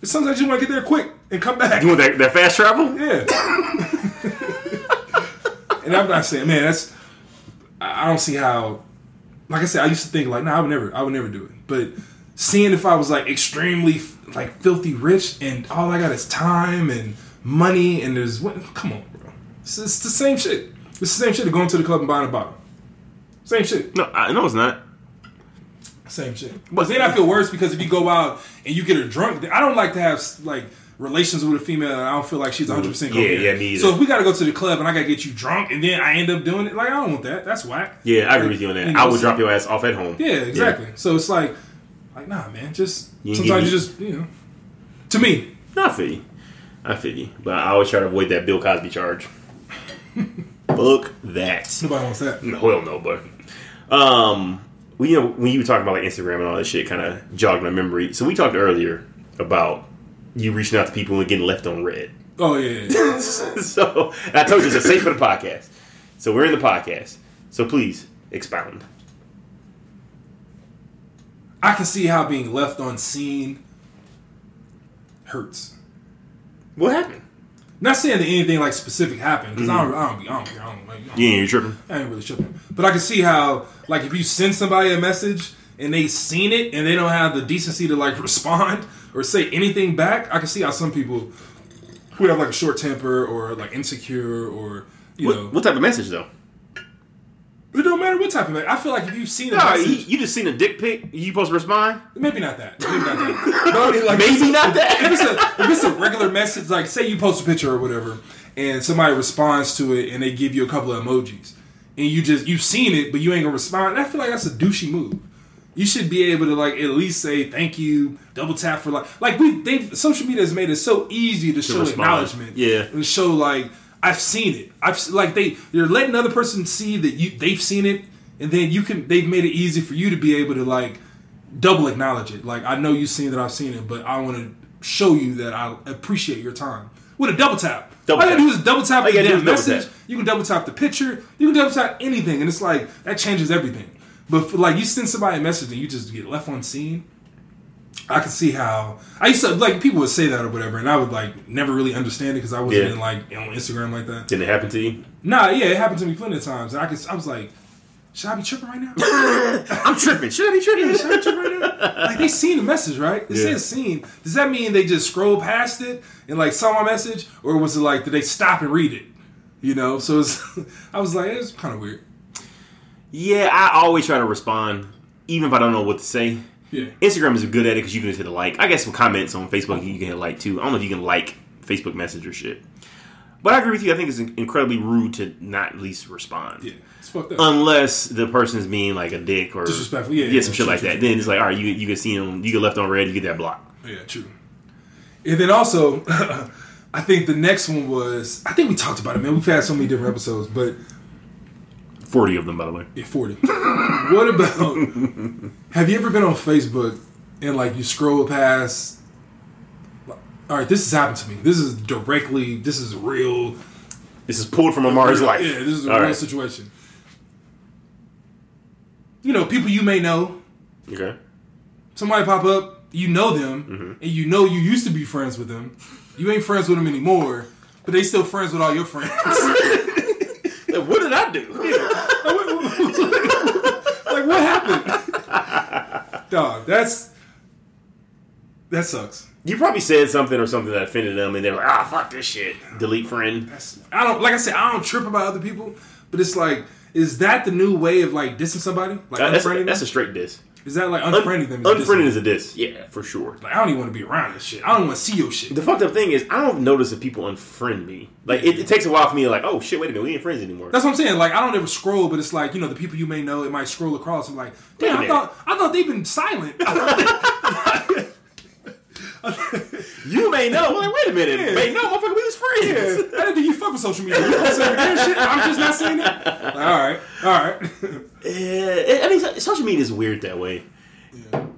But sometimes you want to get there quick and come back. you want that, that fast travel? Yeah. *laughs* and I'm not saying, man, that's I don't see how. Like I said, I used to think like, nah, I would never, I would never do it. But seeing if I was like extremely like filthy rich and all I got is time and money and there's what? Come on, bro. It's, it's the same shit. It's the same shit of going to the club and buying a bottle. Same shit. No, I, no, it's not. Same shit. But then I feel worse because if you go out and you get her drunk, I don't like to have like relations with a female and I don't feel like she's 100 percent Yeah, yeah, me either. So if we got to go to the club and I got to get you drunk and then I end up doing it, like I don't want that. That's whack. Yeah, I agree Like, with you on that. you know, I would so- drop your ass off at home. Yeah, exactly. So it's like, like nah, man. Just You sometimes you just you know. To me, Not I feel you. I feel you. But I always try to avoid that Bill Cosby charge. *laughs* Fuck that. nobody wants that. No, hell no, but um, we you know when you were talking about like Instagram and all that shit, kind of jogged my memory. So we talked earlier about you reaching out to people and getting left on read. Oh yeah, yeah. *laughs* so I told you it's a safe for the podcast. So we're in the podcast. So please expound. I can see how being left on seen hurts. What happened? Not saying that anything like specific happened because I don't, I don't, be- I don't, care. I don't, like, I don't- Yeah, you're tripping. I ain't really tripping. But I can see how, like, if you send somebody a message and they seen it and they don't have the decency to like *laughs* respond or say anything back, I can see how some people who have like a short temper or like insecure or you know, What, what type of message though? It don't matter what type of. man. I feel like if you've seen a No, message, you, you just seen a dick pic. You supposed to respond? maybe not that, maybe not that. But I mean, like, *laughs* Maybe not if that. it's a if it's a regular message, like say you post a picture or whatever, and somebody responds to it and they give you a couple of emojis, and you just you've seen it but you ain't gonna respond. I feel like that's a douchey move. You should be able to like at least say thank you, double tap for like like we they've social media has made it so easy to, show respond. acknowledgement, Yeah. and show like I've seen it. I've like they they're letting another person see that you they've seen it, and then you can they've made it easy for you to be able to like double acknowledge it. Like I know you've seen that I've seen it, but I want to show you that I appreciate your time with a double tap. Double All you gotta do is double tap All you the gotta do is double message. tap. You can double tap the picture. You can double tap anything, and it's like that changes everything. But for, like you send somebody a message and you just get left on seen. I could see how I used to like people would say that or whatever, and I would like never really understand it because I wasn't Yeah. in like on Instagram like that. Didn't it happen to you? Nah, yeah, it happened to me plenty of times, and I could I was like, should I be tripping right now? *laughs* I'm tripping. Should I be tripping? *laughs* Should I be tripping right now? Like they seen the message, right? They Yeah. said seen. Does that mean they just scroll past it and like saw my message, or was it like did they stop and read it? You know, so it's, *laughs* I was like, it's kind of weird. Yeah, I always try to respond, even if I don't know what to say. Yeah. Instagram is good at it because you can just hit a like. I guess some comments on Facebook you can hit a like too. I don't know if you can like Facebook Messenger shit. But I agree with you. I think it's incredibly rude to not at least respond. Yeah, it's fucked up. Unless the person is being like a dick or Disrespectful, yeah, yeah, yeah, some true, shit like true, that. true. Then it's like, all right, you you can see them, you get left on read, you get that block. Yeah, true. And then also, *laughs* I think the next one was I think we talked about it, man. We've had so many different episodes, but Forty of them, by the way. yeah, forty. *laughs* what about? have you ever been on Facebook and like you scroll past? All right, this has happened to me. This is directly. This is real. This is pulled from Amari's life. Yeah, this is a All real right. situation. You know, people you may know. Okay. Somebody pop up, you know them, Mm-hmm. and you know you used to be friends with them. You ain't friends with them anymore, but they still friends with all your friends. *laughs* Like, what did I do? *laughs* like what happened? Dog, that's that sucks. You probably said something or something that offended them, and they're like, "Ah, fuck this shit." Delete friend. That's, I don't like I said I don't trip about other people, but it's like, is that the new way of like dissing somebody? Like Uh, that's, unfriending that's a straight diss. Is that like Un- unfriending them? Is unfriending is a diss. Yeah, for sure. Like I don't even want to be around this shit. I don't want to see your shit. The fucked up thing is, I don't notice if people unfriend me. Like, it, it takes a while for me to like, oh shit, wait a minute, we ain't friends anymore. That's what I'm saying. Like I don't ever scroll, but it's like you know the people you may know. It might scroll across. I'm like, damn, I thought I thought they've been silent. *laughs* *laughs* You may know. Like, wait a minute, Yeah. may know, motherfucker, we was friends. I didn't think you fuck with social media. You every day and shit. I'm just not saying that. Like, all right, all right. Yeah, I mean, social media is weird that way.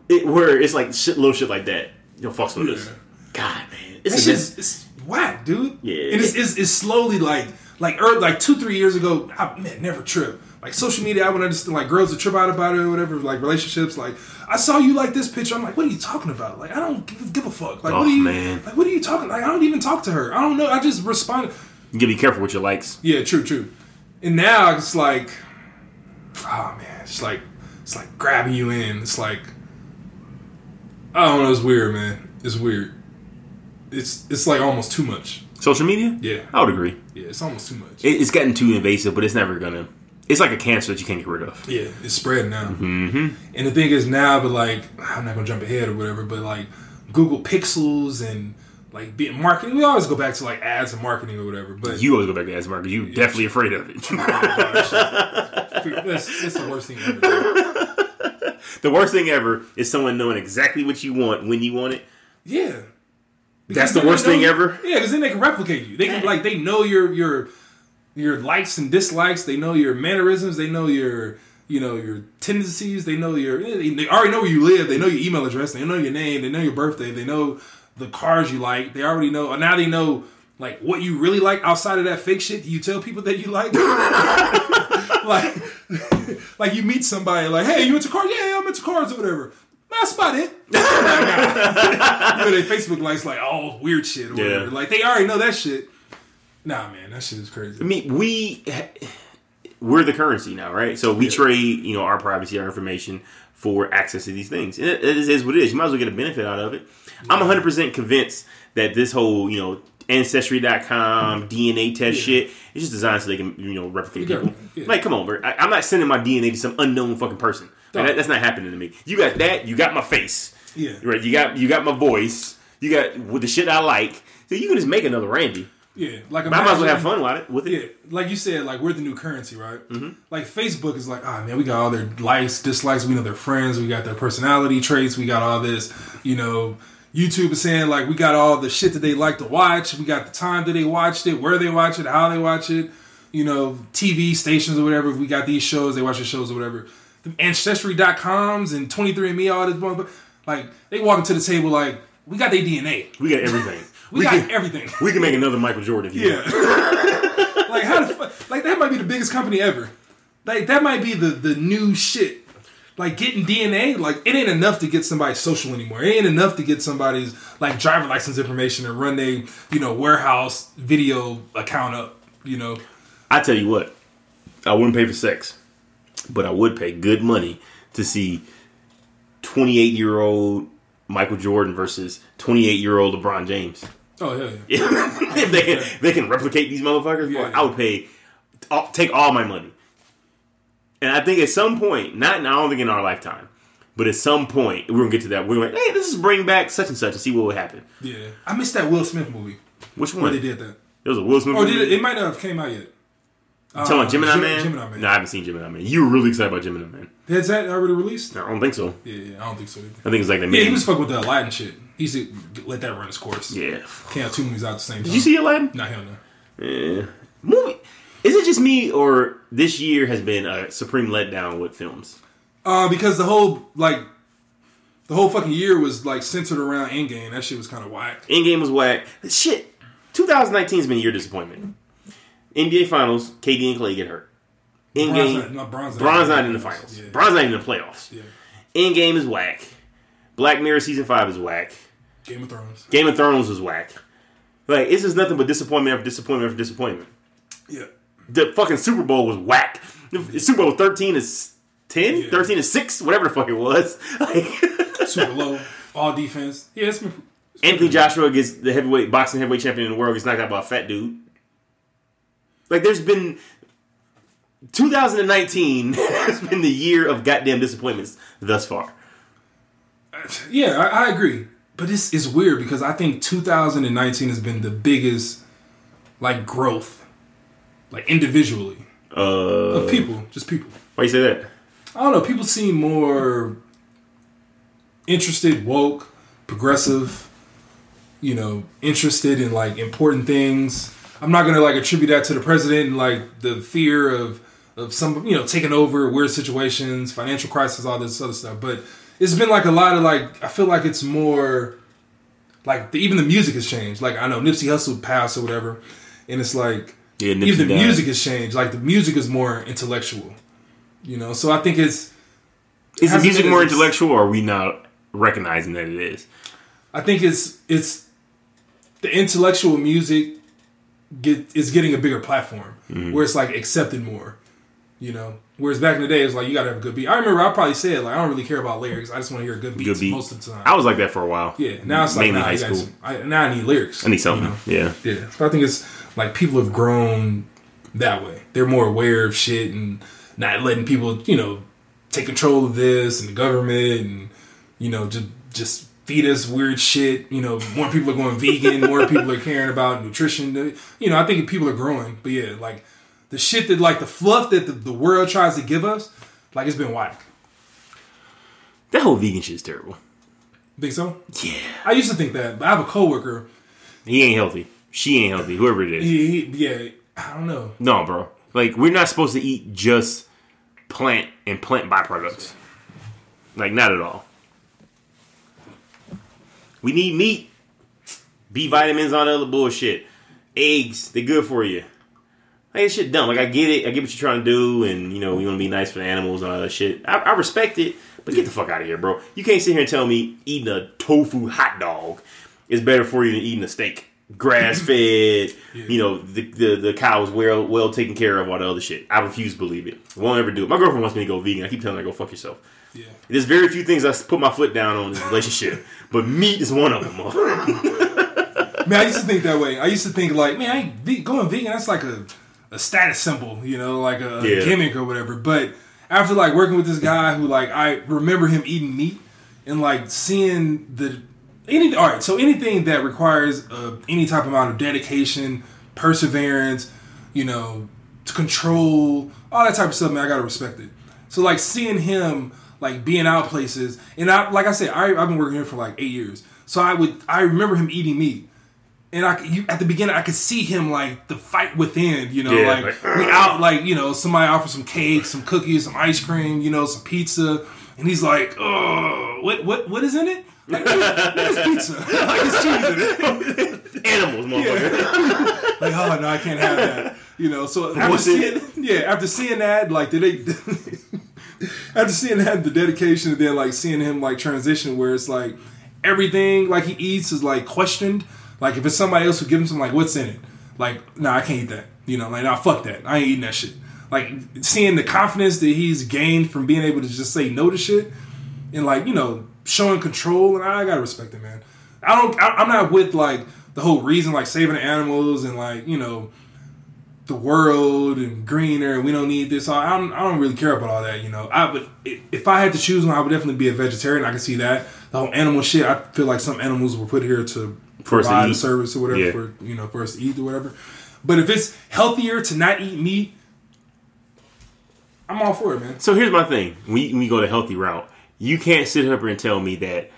It where it's like shit, little shit like that. You know, fucks with us. God, man, it's That shit's it's whack, dude. Yeah. and it's, it's, it's slowly like like er, like two three years ago. I man, never trip. Like social media, I would understand. Like girls would trip out about it or whatever. Like relationships, like I saw you like this picture. I'm like, what are you talking about? Like I don't give, give a fuck. Like Oh, what are oh, you? man. Like what are you talking? Like I don't even talk to her. I don't know. I just respond. You gotta be careful with your likes. Yeah, true, true. And now it's like, oh man, it's like it's like grabbing you in. It's like I don't know. It's weird, man. It's weird. It's it's like almost too much. Social media? Yeah. I would agree. Yeah, it's almost too much. It, it's gotten too invasive, but it's never gonna. It's like a cancer that you can't get rid of. yeah, it's spreading now. Mm-hmm. And the thing is now, but like I'm not gonna jump ahead or whatever, but like Google Pixels and like being marketing, we always go back to like ads and marketing or whatever. But You always go back to ads market. You're definitely afraid of it. *laughs* that's, that's the worst thing ever. the worst thing ever is someone knowing exactly what you want when you want it. Yeah. That's the worst thing you- ever? Yeah, because then they can replicate you. They can like they know your your your likes and dislikes. They know your mannerisms. They know your you know your tendencies. They know your they they already know where you live. They know your email address. They know your name. They know your birthday. They know the cars you like. They already know. Uh, now they know like what you really like outside of that fake shit. You tell people that you like. *laughs* like *laughs* like you meet somebody like, hey, you into cars? Yeah, I'm into cars or whatever. That's about it. *laughs* you know, their Facebook likes like all weird shit or whatever. Yeah. Like they already know that shit. Nah, man, that shit is crazy. I mean, we we're the currency now, right? So we trade, you know, our privacy, our information for access to these things, and it, it is- what it is. You might as well get a benefit out of it. I'm 100 percent convinced that this whole, you know, ancestry.com DNA test shit is just designed so they can, you know, replicate people. yeah. Like, come on, bro. I, I'm not sending my DNA to some unknown fucking person. Like, that- that's not happening to me. You got that. You got my face. Yeah. Right. You got you got my voice. You got with the shit I like. So you can just make another Randy. Yeah, like But I might as well have fun with it. With it. Yeah, like you said, like we're the new currency, right? Mm-hmm. Like Facebook is like, ah man, we got all their likes, dislikes, we know their friends, we got their personality traits, we got all this, you know. YouTube is saying like we got all the shit that they like to watch, we got the time that they watched it, where they watch it, how they watch it, you know, TV stations or whatever. If we got these shows, they watch the shows or whatever. The Ancestry.coms and 23andMe, all this. Like they walk into the table like, we got their DNA. We got everything. We, got can, everything. we can make another Michael Jordan if you Yeah. *laughs* like how the fuck? Like that might be the biggest company ever. Like that might be the the new shit. like getting DNA, like it ain't enough to get somebody social anymore. It ain't enough to get somebody's like driver license information and run their you know warehouse video account up. You know, I tell you what, I wouldn't pay for sex, but I would pay good money to see 28 year old Michael Jordan versus 28 year old LeBron James. Oh yeah, yeah. if *laughs* they can, they can replicate these motherfuckers. boy, Yeah. I would pay, I'll take all my money. And I think at some point, not, I don't think in our lifetime, but at some point we're gonna get to that. We're like, hey, this is bring back such and such and see what would happen. yeah. I missed that Will Smith movie Which one? where they did that. There was a Will Smith. Oh, did movie? it? It might not have came out yet. You talking about uh, Gemini Gem- Man? Gemini Man. No, I haven't seen Gemini Man. You were really excited about Gemini Man. Has that already released? No, I don't think so. Yeah, yeah, I don't think so. Either. I think it's like they made. Yeah, he was fucking with the Aladdin shit. He to let that run its course. yeah. Can't have two movies out at the same time. Did you see Aladdin? Nah, hell no. Yeah. Movie. Is it just me or this year has been a supreme letdown with films? Uh, because the whole like the whole fucking year was like centered around Endgame. That shit was kind of whack. Endgame was whack. Shit. 2019 has been a year disappointment. NBA Finals, KD and Klay get hurt. Endgame, not, no, Bron's, Bron's not in the finals. Yeah. Bron's not in the playoffs. yeah. Endgame is whack. Black Mirror season five is whack. Game of Thrones. Game of Thrones was whack. Like it's just nothing but disappointment after disappointment after disappointment. Yeah. The fucking Super Bowl was whack. Super Bowl 13 is 10, Yeah. 13 is 6, whatever the fuck it was. *laughs* Like Super *laughs* low. All defense. Yeah, it's been. it's Anthony Joshua gets the heavyweight boxing heavyweight champion in the world gets knocked out by a fat dude. Like there's been 2019 *laughs* has been the year of goddamn disappointments thus far. Yeah, I, I agree. But this is weird because I think 2019 has been the biggest like growth, like individually Uh, of people, just people. why you say that? I don't know. People seem more interested, woke, progressive. You know, interested in like important things. I'm not gonna like attribute that to the president and like the fear of of some you know taking over weird situations, financial crisis, all this other stuff. But it's been like a lot of like I feel like it's more like the, even the music has changed. Like I know Nipsey Hussle passed or whatever, and it's like Yeah, Nipsey even the died. music has changed. Like the music is more intellectual. You know, so I think it's Is the music more intellectual, or are we not recognizing that it is? I think it's it's the intellectual music get is getting a bigger platform Mm-hmm. where it's like accepted more. You know, whereas back in the day it's like you gotta have a good beat. I remember I probably said like I don't really care about lyrics. I just want to hear a good beat, Good beat. most of the time. I was like that for a while. yeah, now it's like mainly nah, high school. I, now I need lyrics. I need something. you know? Yeah. Yeah, so I think it's like people have grown that way. They're more aware of shit and not letting people, you know, take control of this and the government and you know just just feed us weird shit. You know, more people are going vegan. More people are caring about nutrition. You know, I think people are growing. But yeah, like the shit that like the fluff that the, the world tries to give us, like it's been whack. That whole vegan shit is terrible. Think so? Yeah. I used to think that, but I have a coworker. He ain't healthy. She ain't healthy. Whoever it is. He, he yeah, I don't know. No, bro. Like we're not supposed to eat just plant and plant byproducts. Like not at all. We need meat, B vitamins, all that other bullshit. Eggs, they're good for you. Like that shit dumb. Like I get it, I get what you're trying to do, and you know you want to be nice for the animals and all that shit. I, I respect it, but get the fuck out of here, bro. You can't sit here and tell me eating a tofu hot dog is better for you than eating a steak. Grass *laughs* fed, you know, the, the the cow is well well taken care of, all the other shit. I refuse to believe it. Won't ever do it. My girlfriend wants me to go vegan. I keep telling her, go fuck yourself. Yeah. There's very few things I put my foot down on in this relationship, *laughs* but meat is one of them. Man, I used to think that way. I used to think like, man, I ain't going vegan. That's like a, a status symbol, you know, like a, Yeah. gimmick or whatever. But after like working with this guy who like I remember him eating meat and like seeing the any all right. So anything that requires uh, any type of amount of dedication, perseverance, you know, to control all that type of stuff, man, I gotta respect it. So like seeing him like being out places, and I like I said, I, I've been working here for like eight years. So I would I remember him eating meat. And I, you, at the beginning, I could see him like the fight within, you know, Yeah, like like, we out, like you know, somebody offers some cake, some cookies, some ice cream, you know, some pizza, and he's like, "Oh, what, what, what is in it? Like, what is pizza? *laughs* like it's cheese in it. *laughs* Animals, motherfucker. Like, oh no, I can't have that. You know, so after What's seeing, it? yeah, after seeing that, like, did they? *laughs* after seeing that the dedication and then like seeing him like transition where it's like everything like he eats is like questioned. Like if it's somebody else who gives him some like what's in it, like nah I can't eat that. You know like nah fuck that I ain't eating that shit. Like seeing the confidence that he's gained from being able to just say no to shit and like you know showing control and I gotta respect it man. I don't I, I'm not with like the whole reason like saving the animals and like you know the world and greener. We don't need this. I don't. I don't really care about all that. You know, I would if I had to choose one, I would definitely be a vegetarian. I can see that the whole animal shit. I feel like some animals were put here to For us to provide a eat. service or whatever Yeah. for you know for us to eat or whatever. But if it's healthier to not eat meat, I'm all for it, man. So here's my thing: we we go the healthy route. You can't sit up here and tell me that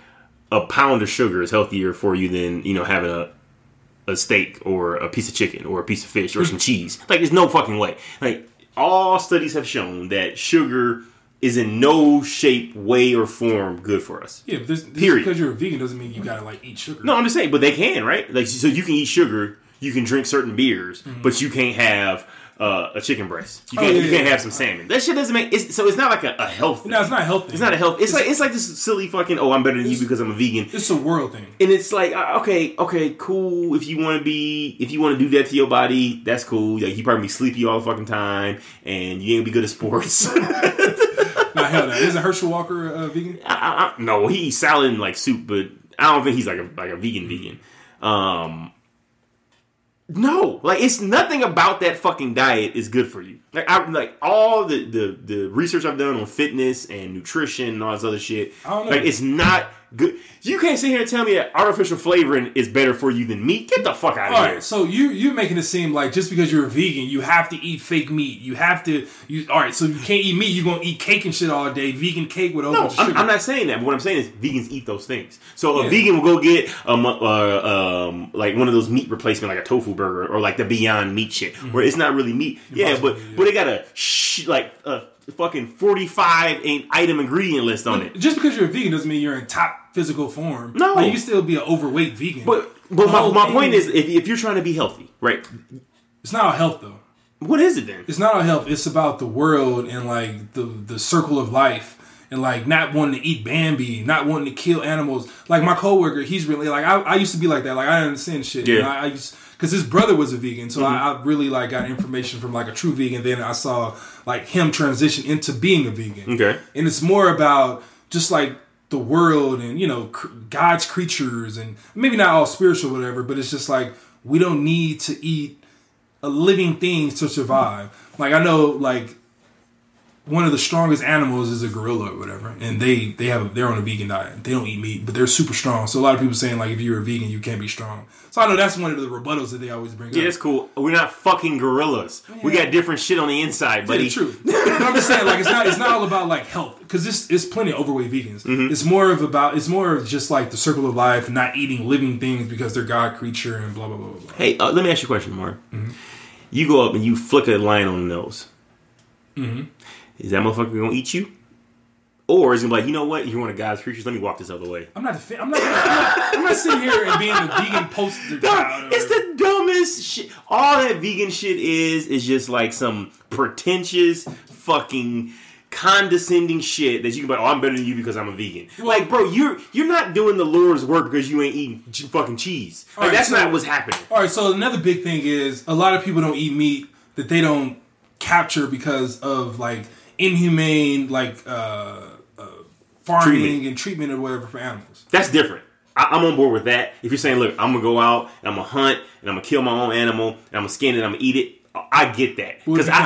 a pound of sugar is healthier for you than you know having a a steak or a piece of chicken or a piece of fish or some mm. cheese. Like, there's no fucking way. Like, all studies have shown that sugar is in no shape, way, or form good for us. Yeah, but this, this Period. because you're a vegan doesn't mean you gotta like eat sugar. No, I'm just saying, but they can, right? Like, so you can eat sugar, you can drink certain beers, mm-hmm. but you can't have uh, a chicken breast. You. Oh, can't, yeah, you can't yeah, have some salmon. That shit doesn't make. It's, so it's not like a, a health. Thing. no, it's not healthy. It's not a health. It's, like it's like this silly fucking. Oh, I'm better than you because I'm a vegan. It's a world thing. And it's like, uh, okay, okay, cool. If you want to be, if you want to do that to your body, that's cool. Like you probably be sleepy all the fucking time, and you ain't be good at sports. *laughs* Not hell no. Isn't Herschel Walker a vegan? I, I, I- no, he eats salad and like soup, but I don't think he's like a like a vegan vegan. Um, no, like it's nothing about that fucking diet is good for you. Like I like all the the the research I've done on fitness and nutrition and all this other shit. I don't know. Like it's not good. You can't sit here and tell me that artificial flavoring is better for you than meat. Get the fuck out of All here. right, so you you're making it seem like just because you're a vegan, you have to eat fake meat. You have to. You all right? So you can't eat meat. You're gonna eat cake and shit all day. Vegan cake with a No, I'm. I'm not saying that. But what I'm saying is vegans eat those things. So a Yeah. vegan will go get a mu- uh, um, like one of those meat replacement, like a tofu burger or like the Beyond Meat shit, where it's not really meat. Yeah, but yeah. but they got a sh- like a fucking 45 in- item ingredient list on it. just because you're a vegan doesn't mean you're in top physical form. No. like, you can still be an overweight vegan. But but my, my point is, if, if you're trying to be healthy, right? it's not all health though. What is it then? It's not all health. It's about the world and like the the circle of life. And like not wanting to eat Bambi, not wanting to kill animals. Like my coworker, he's really like I, I used to be like that. Like I didn't understand shit. You Yeah. know, I, I used because his brother was a vegan, so Mm-hmm. I, I really like got information from like a true vegan. Then I saw like him transition into being a vegan. Okay. and it's more about just like the world and you know cr- God's creatures and maybe not all spiritual whatever, but it's just like we don't need to eat a living thing to survive. Like I know like one of the strongest animals is a gorilla or whatever, and they they have they're on a vegan diet. They don't eat meat, but they're super strong. So a lot of people saying like if you're a vegan, you can't be strong. So I know that's one of the rebuttals that they always bring Yeah, up. it's cool. We're not fucking gorillas. We got different shit on the inside, Yeah, buddy. true. but I'm just saying, like, it's not it's not all about like health because it's it's plenty of overweight vegans. Mm-hmm. It's more of about it's more of just like the circle of life, not eating living things because they're God creature and blah blah blah blah. blah. Hey, uh, let me ask you a question, Mark. Mm-hmm. You go up and you flick a lion on the nose. Mm-hmm. Is that motherfucker gonna eat you? Or is he like, you know what? You're one of God's creatures. Let me walk this other way. I'm not, defi- I'm not. I'm not. I'm not sitting here and being a vegan poster *laughs* child. It's the dumbest shit. All that vegan shit is is just like some pretentious fucking condescending shit that you can be like, oh, I'm better than you because I'm a vegan. like, bro, you're you're not doing the Lord's work because you ain't eating ch- fucking cheese. Like, right, that's so- not what's happening. All right, so another big thing is a lot of people don't eat meat that they don't capture because of like inhumane like uh, uh, farming Treatment. and treatment or whatever for animals. That's different. I, I'm on board with that. If you're saying, look, I'm gonna go out and I'm gonna hunt and I'm gonna kill my own animal and I'm gonna skin it, and I'm gonna eat it. I get that because I I,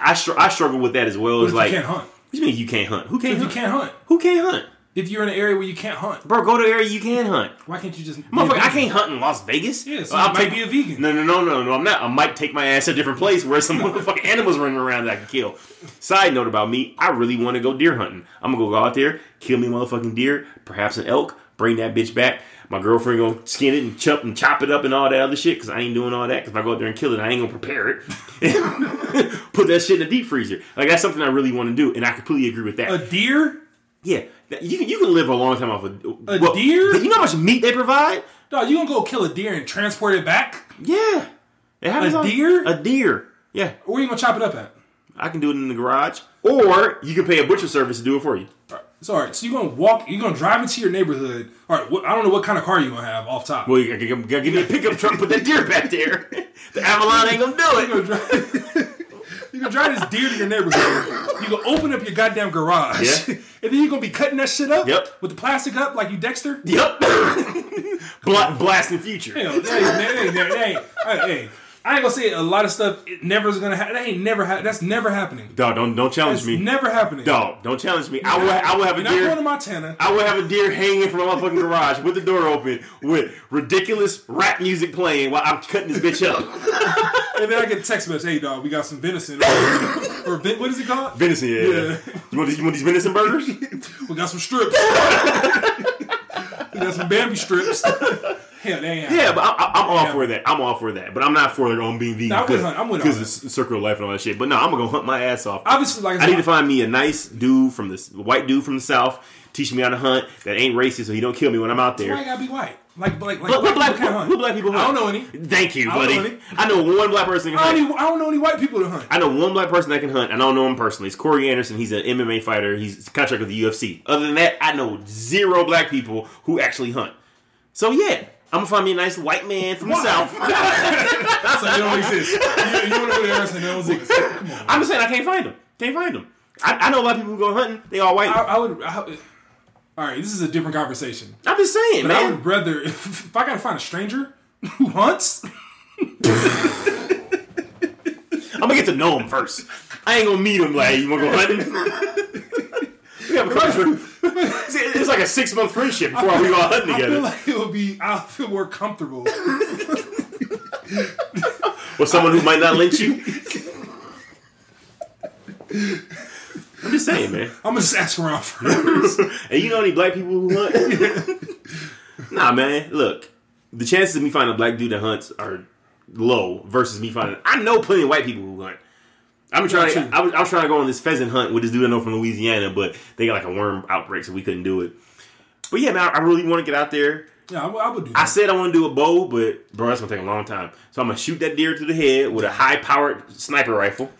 I, I, str- I struggle with that as well. It's like, you can't hunt? what do you mean you can't hunt? Who can't If you can't hunt, Who can't hunt? If you're in an area where you can't hunt, Bro, go to an area you can hunt. why can't you just? Motherfucker, I can't hunt in Las Vegas. Yeah, so uh, I'll might take- be a vegan. No, no, no, no, no. I'm not. I might take my ass to a different place where some *laughs* motherfucking animals running around that I can kill. Side note about me, I really want to go deer hunting. I'm gonna go out there, kill me a motherfucking deer, perhaps an elk, bring that bitch back. My girlfriend gonna skin it and chop and chop it up and all that other shit because I ain't doing all that. Because if I go out there and kill it, I ain't gonna prepare it. *laughs* Put that shit in the deep freezer. Like that's something I really want to do, and I completely agree with that. A deer? yeah, you can you can live a long time off a, A deer? You know how much meat they provide? Dog, you gonna go kill a deer and transport it back? Yeah. It happens A all- deer? A deer. Yeah. Where you gonna chop it up at? I can do it in the garage. or you can pay a butcher service to do it for you. So all right, so you're gonna walk, you're gonna drive into your neighborhood. All right, I don't know what kind of car you're gonna have off top. Well, you gotta, you gotta give me a pickup truck, put that deer back there. *laughs* The Avalon ain't gonna do You're it. *laughs* you're gonna drive this deer to your neighborhood. You gonna open up your goddamn garage, Yeah. *laughs* and then you're gonna be cutting that shit up. Yep. With the plastic up like you Dexter. Yep. *laughs* Bla- blasting future. Hey, that ain't, that ain't, that hey, hey, I ain't gonna say a lot of stuff. It never is gonna happen. That ain't never. Ha- that's never happening. Dog, don't don't challenge It's me. never happening. Dog, don't challenge me. I will I will have a You're not going to deer. Montana. I will have a deer hanging from my fucking garage with the door open with ridiculous rap music playing while I'm cutting this bitch up. *laughs* And then I get a text message, "Hey, dog, we got some venison, *laughs* or what is it called? Venison, yeah. Yeah. You want these, you want these venison burgers? *laughs* We got some strips. We got some Bambi strips. *laughs* Hell, they ain't Yeah, but I, I'm all Yeah. for that. I'm all for that. But I'm not for on being vegan I'm with because hunt- I'm with because all it's the circle of life and all that shit. But no, I'm gonna go hunt my ass off. Obviously, like I need to find me a nice dude from this white dude from the south, teach me how to hunt that ain't racist, so he don't kill me when I'm out there. you gotta be white? Like, like, like What, what black people hunt. what black people I don't know any. Thank you, I don't know any. I know one black person that I don't, hunt. even, I don't know any white people to hunt. I know one black person that can hunt. and I don't know him personally. It's Corey Anderson. He's an MMA fighter. He's contract with the UFC. Other than that, I know zero black people who actually hunt. So yeah, I'm gonna find me a nice white man from the Why? south. so they don't exist. You, you don't know who don't exist. Come on. I'm just saying I can't find them. Can't find them. I, I know a lot of people who go hunting. They all white. I, I would. I, all right, this is a different conversation. I'm just saying, But I would rather *laughs* if, I gotta find a stranger who hunts. I'm gonna get to know him first. I ain't gonna meet him like you wanna go hunting. we have a couple- It's like a six month friendship before we go out hunting I feel together. like it would be. I'll feel more comfortable. *laughs* With someone who might not lynch you. *laughs* I'm just saying, man. *laughs* I'm gonna just ask around first. *laughs* And you know any black people who hunt? *laughs* nah, man. Look, the chances of me finding a black dude that hunts are low versus me finding. I know plenty of white people who hunt. I'm trying. To, I, was, I was trying to go on this pheasant hunt with this dude I know from Louisiana, but they got like a worm outbreak, so we couldn't do it. But yeah, man, I really want to get out there. yeah, I, would- I would do I said I want to do a bow, but bro, that's gonna take a long time. So I'm gonna shoot that deer through the head with a high powered sniper rifle.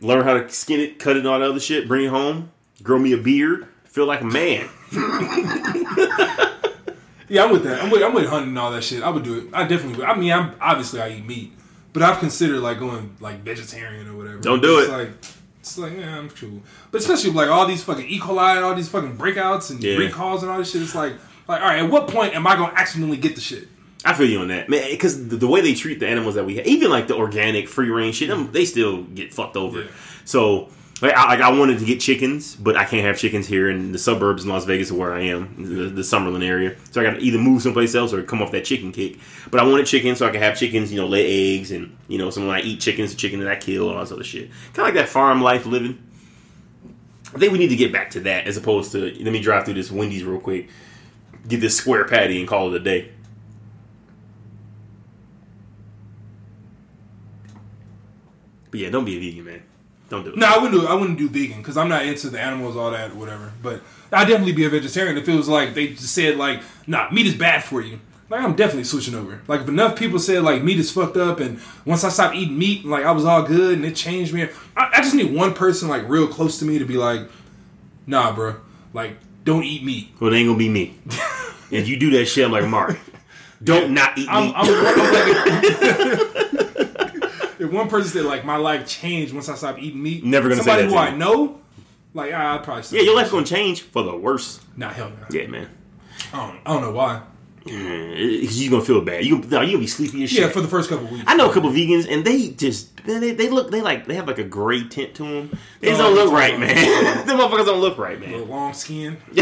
Learn how to skin it, cut it, and all that other shit. Bring it home. Grow me a beard. Feel like a man. *laughs* Yeah, I'm with that. I'm with, I'm with hunting and all that shit. I would do it. I definitely would. I mean, I'm obviously I eat meat, but I've considered like going like vegetarian or whatever. Don't do it's it. Like it's like yeah, I'm cool. But especially with, like all these fucking E. coli and all these fucking breakouts and Yeah. recalls and all this shit. It's like like all right, at what point am I gonna accidentally get the shit? I feel you on that, man. Because the, the way they treat the animals that we have, even like the organic free range shit, them, they still get fucked over. Yeah. So, like I, like I wanted to get chickens, but I can't have chickens here in the suburbs in Las Vegas, where I am, the, the mm-hmm. Summerlin area. So I got to either move someplace else or come off that chicken kick. But I wanted chickens so I could have chickens, you know, lay eggs, and you know, so when I eat chickens, the chicken that I kill, all this other shit. Kind of like that farm life living. I think we need to get back to that as opposed to let me drive through this Wendy's real quick, get this square patty, and call it a day. But yeah, don't be a vegan, man. Don't do it. No, I wouldn't do. I wouldn't do vegan because I'm not into the animals, all that, whatever. But I'd definitely be a vegetarian if it was like they just said like, nah, meat is bad for you. Like I'm definitely switching over. Like if enough people said like meat is fucked up, and once I stopped eating meat, like I was all good, and it changed me. I, I just need one person like real close to me to be like, nah, bro, like don't eat meat. Well, it ain't gonna be me. *laughs* if you do that shit, I'm like Mark. Don't not eat I'm, meat. I'm, I'm *laughs* if one person said like my life changed once I stopped eating meat, Never gonna say somebody that who I know, like ah, I'd probably yeah, your life's gonna change for the worse. Nah, hell no. Yeah, man. I don't, I don't know why. Because you're gonna feel bad. You gonna, you gonna be sleepy as shit. Yeah, for the first couple weeks. I know a couple vegans, and they just man, they, they look they like they have like a gray tint to them. They just don't look right, man. *laughs* Them motherfuckers don't look right, man. long skin. *laughs*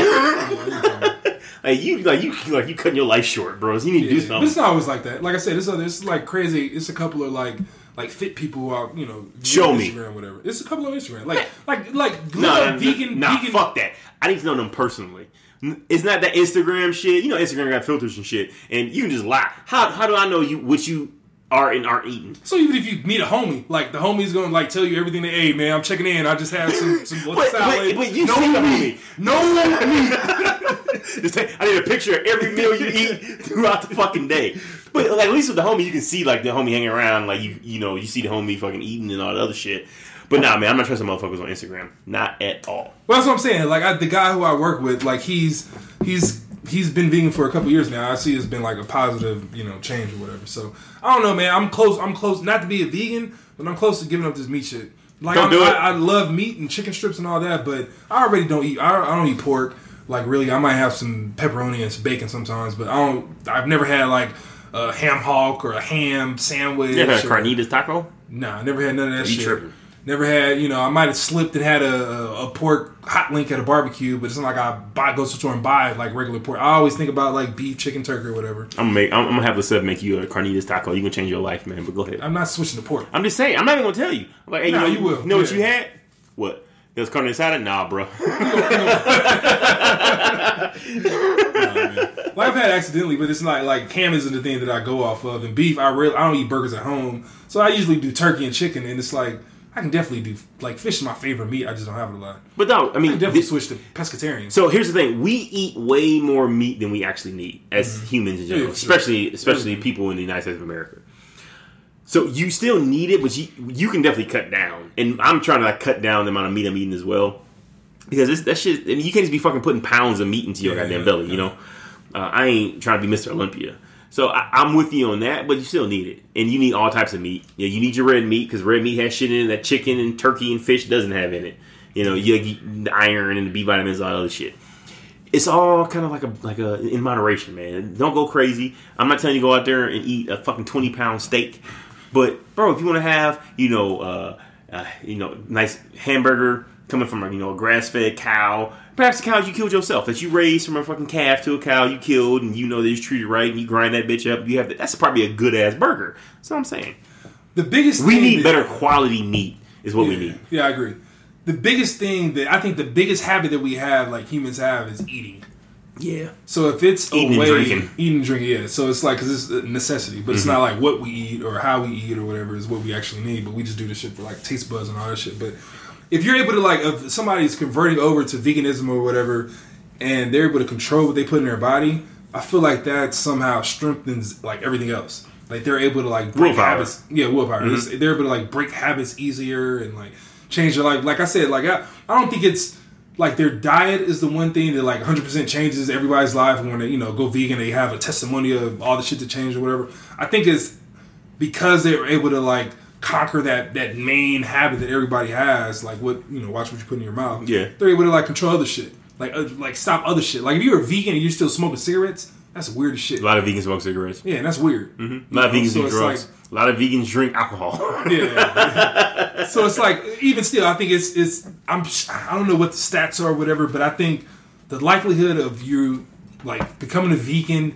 like you like you like you cutting your life short, bros. You need to do Yeah, But something. it's not always like that. Like I said, it's other. It's like crazy. It's a couple of like like fit people who are you know Show on me. Instagram, whatever. It's a couple on Instagram. Like like like No, little nah, vegan nah, vegan. fuck that. I need to know them personally. It's not that Instagram shit. You know, Instagram got filters and shit, and you can just lie. How how do I know you what you are and aren't eating? So even if you meet a homie, like the homie's gonna like tell you everything that, hey man, I'm checking in. I just had some some But, what's *laughs* but, salad. but you no see the meat. No meat. *laughs* Just take- I need a picture of every meal you eat throughout the fucking day. But like at least with the homie, you can see like the homie hanging around, like you you know you see the homie fucking eating and all the other shit. But nah, man, I'm not trusting motherfuckers on Instagram. Not at all. Well, that's what I'm saying. Like I, the guy who I work with, like he's he's he's been vegan for a couple years now. I see it's been like a positive, you know, change or whatever. So I don't know, man. I'm close. I'm close not to be a vegan, but I'm close to giving up this meat shit. Like do it. I, I love meat and chicken strips and all that, but I already don't eat. I, I don't eat pork. Like really, I might have some pepperoni and some bacon sometimes, but I don't. I've never had like a ham hock or a ham sandwich. You ever had or- carnitas taco? Nah, I never had none of that shit. tripping. Never had, you know, I might have slipped and had a, a, a pork hot link at a barbecue, but it's not like I buy, go to the store and buy like regular pork. I always think about like beef, chicken, turkey, or whatever. I'm gonna make. I'm, I'm gonna have the sub make you a carnitas taco. You can change your life, man. But go ahead. I'm not switching to pork. I'm just saying. I'm not even gonna tell you. I'm like, hey, Nah, you know, you will. know what you had? What? There's carne asada? Nah, bro. *laughs* Well, I've had accidentally, but it's not like ham isn't the thing that I go off of. And beef, I really I don't eat burgers at home, so I usually do turkey and chicken. And it's like I can definitely do like fish is my favorite meat. I just don't have it a lot. but no, I I mean, can definitely switch to pescatarian. So here's the thing: we eat way more meat than we actually need as humans in general, Mm-hmm. Yeah, for sure. especially especially people in the United States of America. So you still need it, but you you can definitely cut down. And I'm trying to like cut down the amount of meat I'm eating as well, because this, that shit. I mean, you can't just be fucking putting pounds of meat into your Yeah, goddamn yeah, belly. yeah. You know, uh, I ain't trying to be Mr. Olympia. So I, I'm with you on that, but you still need it, and you need all types of meat. Yeah, you need your red meat because red meat has shit in it that chicken and turkey and fish doesn't have in it. You know, you get the iron and the B vitamins, and all that other shit it's all kind of like a like a in moderation, man. Don't go crazy. I'm not telling you to go out there and eat a fucking 20 pound steak, but bro, if you want to have you know uh, uh, you know nice hamburger coming from a you know a grass fed cow, perhaps the cows you killed yourself that you raised from a fucking calf to a cow you killed, and you know that it's treated right, and you grind that bitch up. You have that's probably a good ass burger. That's what I'm saying. The biggest We need better quality meat. Is what we need. Yeah, I agree. The biggest thing that I think the biggest habit that we have, like humans have, is eating. Yeah. So if it's Eating and a way, drinking. Mm-hmm. eating and drinking, yeah. So it's like because it's a necessity, but it's not like what we eat or how we eat or whatever is what we actually need. But we just do this shit for like taste buds and all that shit. But if you're able to like, if somebody's converting over to veganism or whatever, and they're able to control what they put in their body, I feel like that somehow strengthens like everything else. Like they're able to like break Willpower. habits. Yeah, willpower. Mm-hmm. They're able to like break habits easier and like change their life. Like I said, like I, I don't think it's like their diet is the one thing that like 100% changes everybody's life. When they you know go vegan, they have a testimony of all the shit that changed or whatever. I think it's because they were able to like conquer that that main habit that everybody has. Like what you know, watch what you put in your mouth. Yeah. they're able to like control other shit. Like uh, like stop other shit. Like if you're a vegan and you're still smoking cigarettes, that's weird as shit. A lot of vegans smoke cigarettes. Yeah, and that's weird. A lot of You know, vegans so do drugs. like- a lot of vegans drink alcohol. *laughs* Yeah. so it's like even still, I think it's it's I'm I don't know what the stats are or whatever, but I think the likelihood of you like becoming a vegan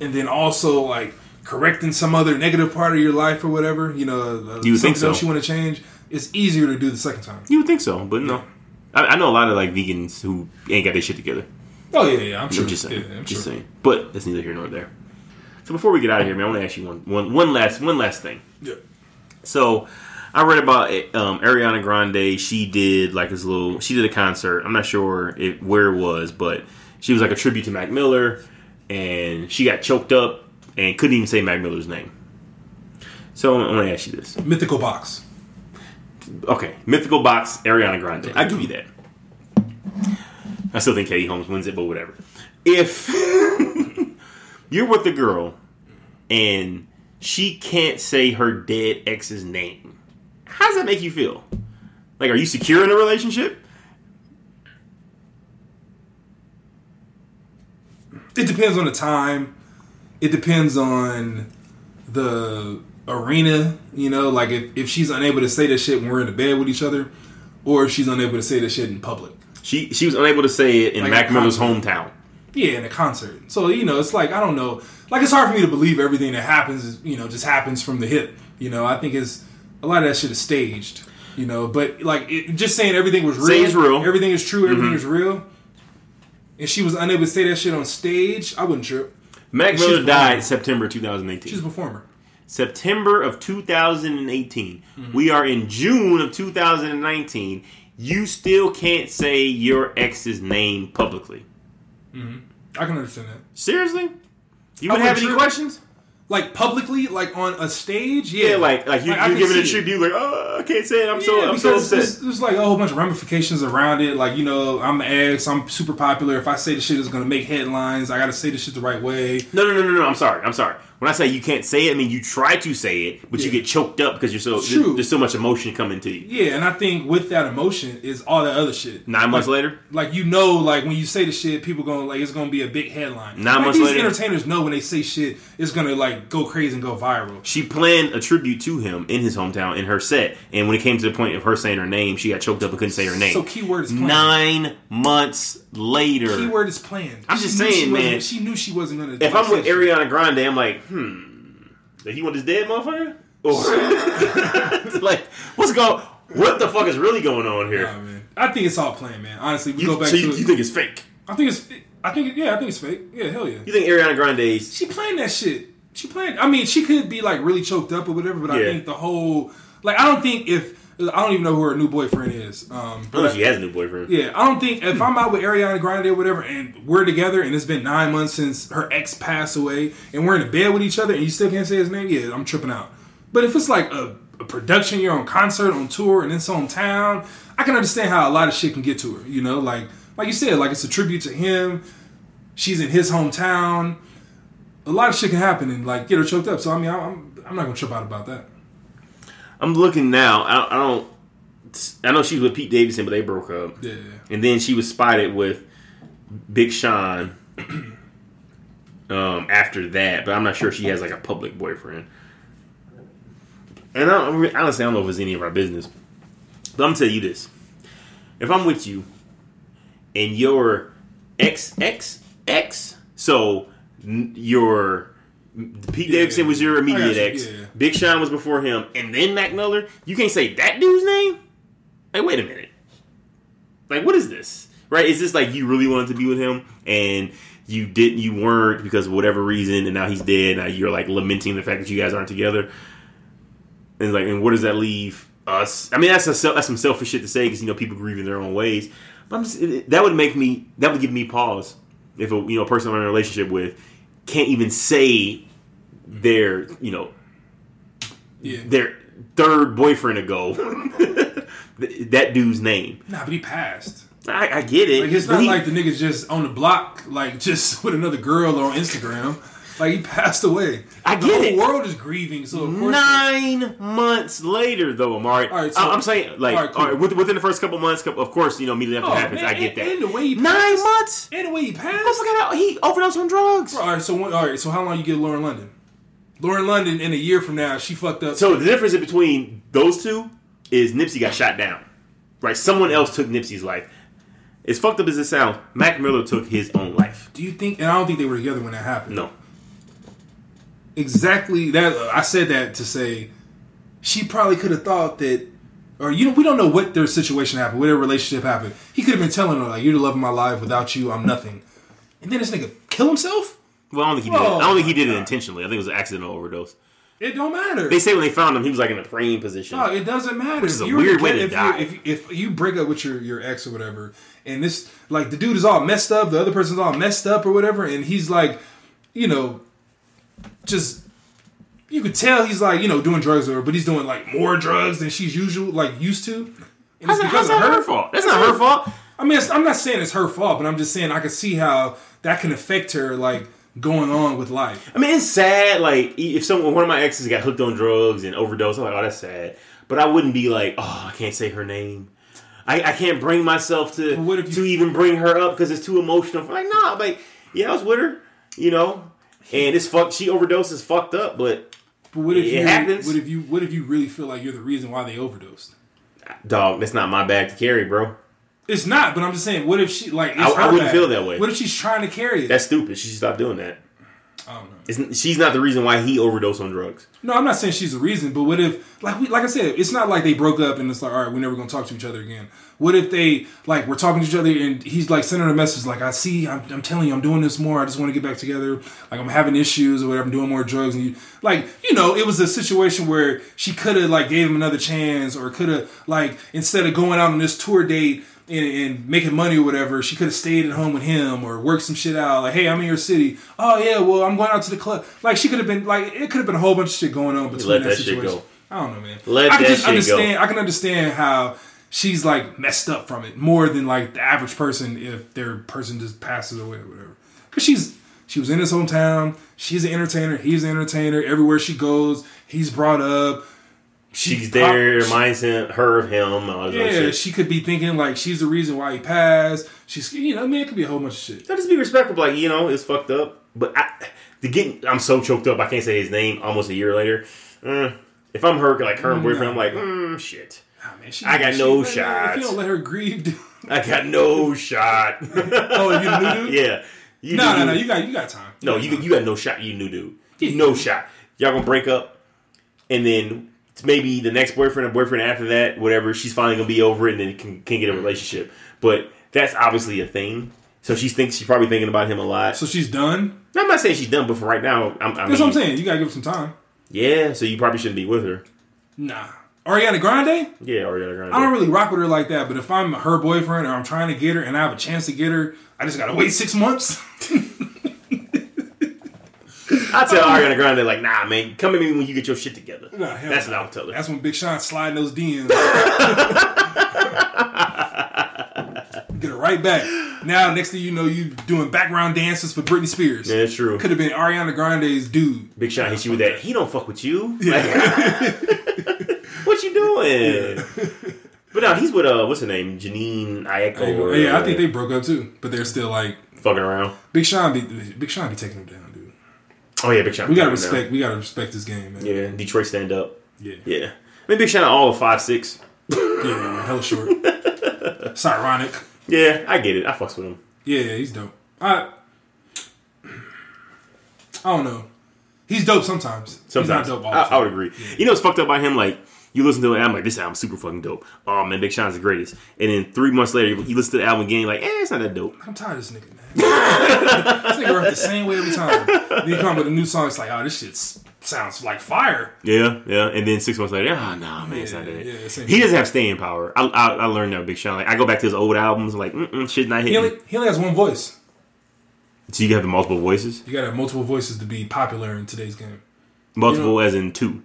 and then also like correcting some other negative part of your life or whatever, you know, uh, You something think so. else you want to change, it's easier to do the second time. You would think so, but no. I, I know a lot of like vegans who ain't got their shit together. Oh yeah, yeah, I'm sure. I'm just saying. Yeah, I'm just sure. saying. But that's neither here nor there. So before we get out of here, man, I want to ask you one, one, one last, one last thing. Yeah. So I read about um, Ariana Grande. She did like this little. She did a concert. I'm not sure if, where it was, but she was like a tribute to Mac Miller, and she got choked up and couldn't even say Mac Miller's name. So I want to ask you this. Mythical box. Okay, mythical box, Ariana Grande. I give you that. I still think Katie Holmes wins it, but whatever. If *laughs* you're with a girl and she can't say her dead ex's name, how does that make you feel? Like, are you secure in a relationship? It depends on the time. It depends on the arena. You know, like if, if she's unable to say that shit when we're in the bed with each other, or if she's unable to say that shit in public. She she was unable to say it in Like Mac Miller's concert. hometown. Yeah, in a concert. So you know, it's like I don't know. Like it's hard for me to believe everything that happens. Is, you know, just happens from the hip. You know, I think it's a lot of that shit is staged. You know, but like it, just saying everything was real. Say real. Everything is true. Everything Mhm. is real. And she was unable to say that shit on stage. I wouldn't trip. Mac Miller died. September 2018. She's a performer. September of 2018. Mm-hmm. We are in June of 2019. You still can't say your ex's name publicly. Mm-hmm. I can understand that. Seriously? You I would have any questions? like publicly, like on a stage. Yeah, Yeah, like like you, you're can giving a tribute, like oh, I can't say it. I'm so I'm so upset. there's, there's like a whole bunch of ramifications around it. Like you know, I'm ex, I'm super popular. If I say the shit is gonna make headlines, I gotta say the shit the right way. No, no, no, no, no. I'm sorry. I'm sorry. When I say you can't say it, I mean you try to say it, but you get choked up because you're so True. there's so much emotion coming to you. Yeah, and I think with that emotion is all that other shit. Nine months later, Like you know, like when you say the shit, people going to, like it's gonna be a big headline. Nine like, months these later- entertainers know when they say shit, it's gonna like go crazy and go viral. she planned a tribute to him in his hometown in her set, and when it came to the point of her saying her name, she got choked up and couldn't say her name. So keyword is planned. Nine months later, Keyword is planned. I'm just saying, man. She knew she wasn't gonna. if I'm with. Ariana Grande, I'm like, hmm, does he want this dead motherfucker? Or *laughs* like, what's going? What the fuck is really going on here? Nah, man. I think it's all planned, man. Honestly, we You, go back so you, it. you think it's fake? I think it's. I think yeah. I think it's fake. Yeah, hell yeah. You think Ariana Grande's? She playing that shit. She playing. I mean, she could be like really choked up or whatever, but I think the whole like I don't think if I don't even know who her new boyfriend is. Um, but know she has a new boyfriend. yeah, I don't think if I'm out with Ariana Grande or whatever, and we're together, and it's been nine months since her ex passed away, and we're in a bed with each other, and you still can't say his name, yeah, I'm tripping out. But if it's like a, a production, you're on concert, on tour, and it's hometown, I can understand how a lot of shit can get to her. You know, like like you said, like it's a tribute to him. She's in his hometown. A lot of shit can happen and like get her choked up. So I mean, I'm I'm not gonna trip out about that. I'm looking now. I, I don't. I know she's with Pete Davidson, but they broke up. Yeah. And then she was spotted with Big Sean *clears throat* um, after that, but I'm not sure she has like a public boyfriend. And I honestly, I don't know if it's any of our business. But I'm gonna tell you this: if I'm with you and your ex ex ex, so n- your Pete Yeah, Davidson was your immediate you, ex, yeah. Big Sean was before him, and then Mac Miller. You can't say that dude's name. Like, wait a minute. Like, what is this? Right? Is this like you really wanted to be with him and you didn't, you weren't because of whatever reason, and now he's dead. Now you're like lamenting the fact that you guys aren't together. And like, and what does that leave us? I mean, that's a, that's some selfish shit to say because you know people grieve in their own ways. But I'm just it, it- that would make me that would give me pause if a you know person I'm in a relationship with can't even say their you know Yeah. their third boyfriend ago th- *laughs* that dude's name. Nah, but he passed. I, I get it. Like it's not he- like the nigga's just on the block, like *laughs* just with another girl on Instagram. Like he passed away. I the get whole it. world is grieving. So of course, Nine months later, though, Amari. All right, uh, so- I- I'm saying, like, all right, cool. all right, within, the first couple months, of course, you know, immediately after Oh, it happens, man, I get that. and the way he Nine months. and the way he passed. At how he overdosed on drugs. All right, so when, all right, so how long you get Lauren London? Lauren London in a year from now, she fucked up. So the difference between those two is Nipsey got shot down. Right? Someone else took Nipsey's life. As fucked up as it sounds, Mac Miller took his own life. do you think? And I don't think they were together when that happened. No. Exactly that. I said that to say she probably could have thought that, or you know, we don't know what their situation happened, what their relationship happened. He could have been telling her like, "You're the love of my life. Without you, I'm nothing." And then this nigga kill himself. Well, I don't think he did it. Oh, I don't think he my did it intentionally. I think it was an accidental overdose. It don't matter. They say when they found him, he was like in a praying position. No, it doesn't matter. is If a you were weird way to if you- die. If, if you break up with your, your ex or whatever, and this like the dude is all messed up, the other person's all messed up or whatever, and he's like, you know, just you could tell he's like you know doing drugs or but he's doing like more drugs than she's usual like used to. And How's, that, how's that her fault? That's not her fault. I mean, it's, I'm not saying it's her fault, but I'm just saying I can see how that can affect her like going on with life. I mean, it's sad. Like if someone, one of my exes got hooked on drugs and overdosed, I'm like, oh, that's sad. But I wouldn't be like, oh, I can't say her name. I, I can't bring myself to what you- to even bring her up because it's too emotional. Like, nah, like, yeah, I was with her, you know, and it's fucked. She overdoses, fucked up, but But what if It you happens. what if you what if you really feel like you're the reason why they overdosed? dog, that's not my bag to carry, bro. It's not, but I'm just saying, what if she like? It's I- I wouldn't bag. feel that way. What if she's trying to carry it? That's stupid. She should stop doing that. I don't know. It's, she's not the reason why he overdosed on drugs. No, I'm not saying she's the reason, but what if, like we, like I said, it's not like they broke up and it's like, all right, we're never gonna talk to each other again. What if they like we're talking to each other and he's like sending a message like, I see, I'm, I'm telling you, I'm doing this more. I just want to get back together. Like I'm having issues or whatever. I'm doing more drugs and you like, you know, it was a situation where she could have like gave him another chance or could have like instead of going out on this tour date, and, and making money or whatever, she could have stayed at home with him or worked some shit out. Like, hey, I'm in your city. Oh yeah, well I'm going out to the club. Like she could have been like it could have been a whole bunch of shit going on between let that, that shit situation. go. I don't know, man. Let I can that just shit go. understand. I can understand how she's like messed up from it more than like the average person if their person just passes away or whatever. Because she's she was in his hometown. She's an entertainer. He's an entertainer. Everywhere she goes, he's brought up. She She's there, reminds him, her of him. All this other yeah, she could be thinking like she's the reason why he passed. She's, you know, I mean, it could be a whole bunch of shit. So just be respectful, like you know, it's fucked up. But I, to get, I'm so choked up, I can't say his name. Almost a year later, Mm, if I'm her, like her boyfriend, I'm like, mm, shit. Ah, man, she, I got she- no man, If you don't let her grieve, dude. I got no *laughs* shot. oh, you new dude? *laughs* yeah. You No, no, no. You got, you got time. No, you you got no shot. You new dude. No shot. Y'all gonna break up, and then maybe the next boyfriend or boyfriend after that, whatever. She's finally gonna be over it, and then can can get a relationship. But that's obviously a thing. So she thinks she's probably thinking about him a lot. So she's done. I'm not saying she's done, but for right now, I'm, I That's mean, what I'm saying. You gotta give her some time. Yeah, so you probably shouldn't be with her. Nah. Ariana Grande? Yeah, Ariana Grande. I don't really rock with her like that, but if I'm her boyfriend or I'm trying to get her and I have a chance to get her, I just gotta wait six months. *laughs* I tell Ariana Grande like, nah, man, come at me when you get your shit together. Nah, hell That's no. what I'll tell her. That's when Big Sean sliding those DMs. *laughs* Get it right back. Now, next thing you know, you doing background dances for Britney Spears. Yeah, it's true. Could have been Ariana Grande's dude. Big Sean hits you with that. He don't fuck with you. Like, *laughs* what you doing? But now he's with uh, what's her name, Jhené Aiko. or, yeah, I think they broke up too, but they're still like fucking around. Big Sean. Be, Big Sean be taking him down. Oh yeah, Big Sean. We gotta respect. down. We gotta respect this game, man. Yeah, Detroit stand up. yeah, Yeah, I mean Big Sean all of five six. yeah, yeah, hella short. *laughs* it's ironic. Yeah, I get it. I fucks with him. Yeah, yeah, he's dope. I, I don't know. He's dope sometimes. Sometimes he's not dope all the I, time. I would agree. You know it's fucked up by him? Like you listen to it, I'm like, this album's super fucking dope. Oh man, Big Sean's the greatest. And then three months later, you listen to the album again, like, eh, it's not that dope. I'm tired of this nigga, man. *laughs* this nigga rap the same way every time. Then you come with a new song, it's like, oh, this shit sounds like fire. Yeah, yeah. And then six months later, oh nah, man, it's not that. yeah, he doesn't have staying power. I, I, I learned that with Big Sean. Like I go back to his old albums, like mm shit not He hitting. only, he only has one voice. So you have the multiple voices, You gotta have multiple voices to be popular in today's game. multiple as in two.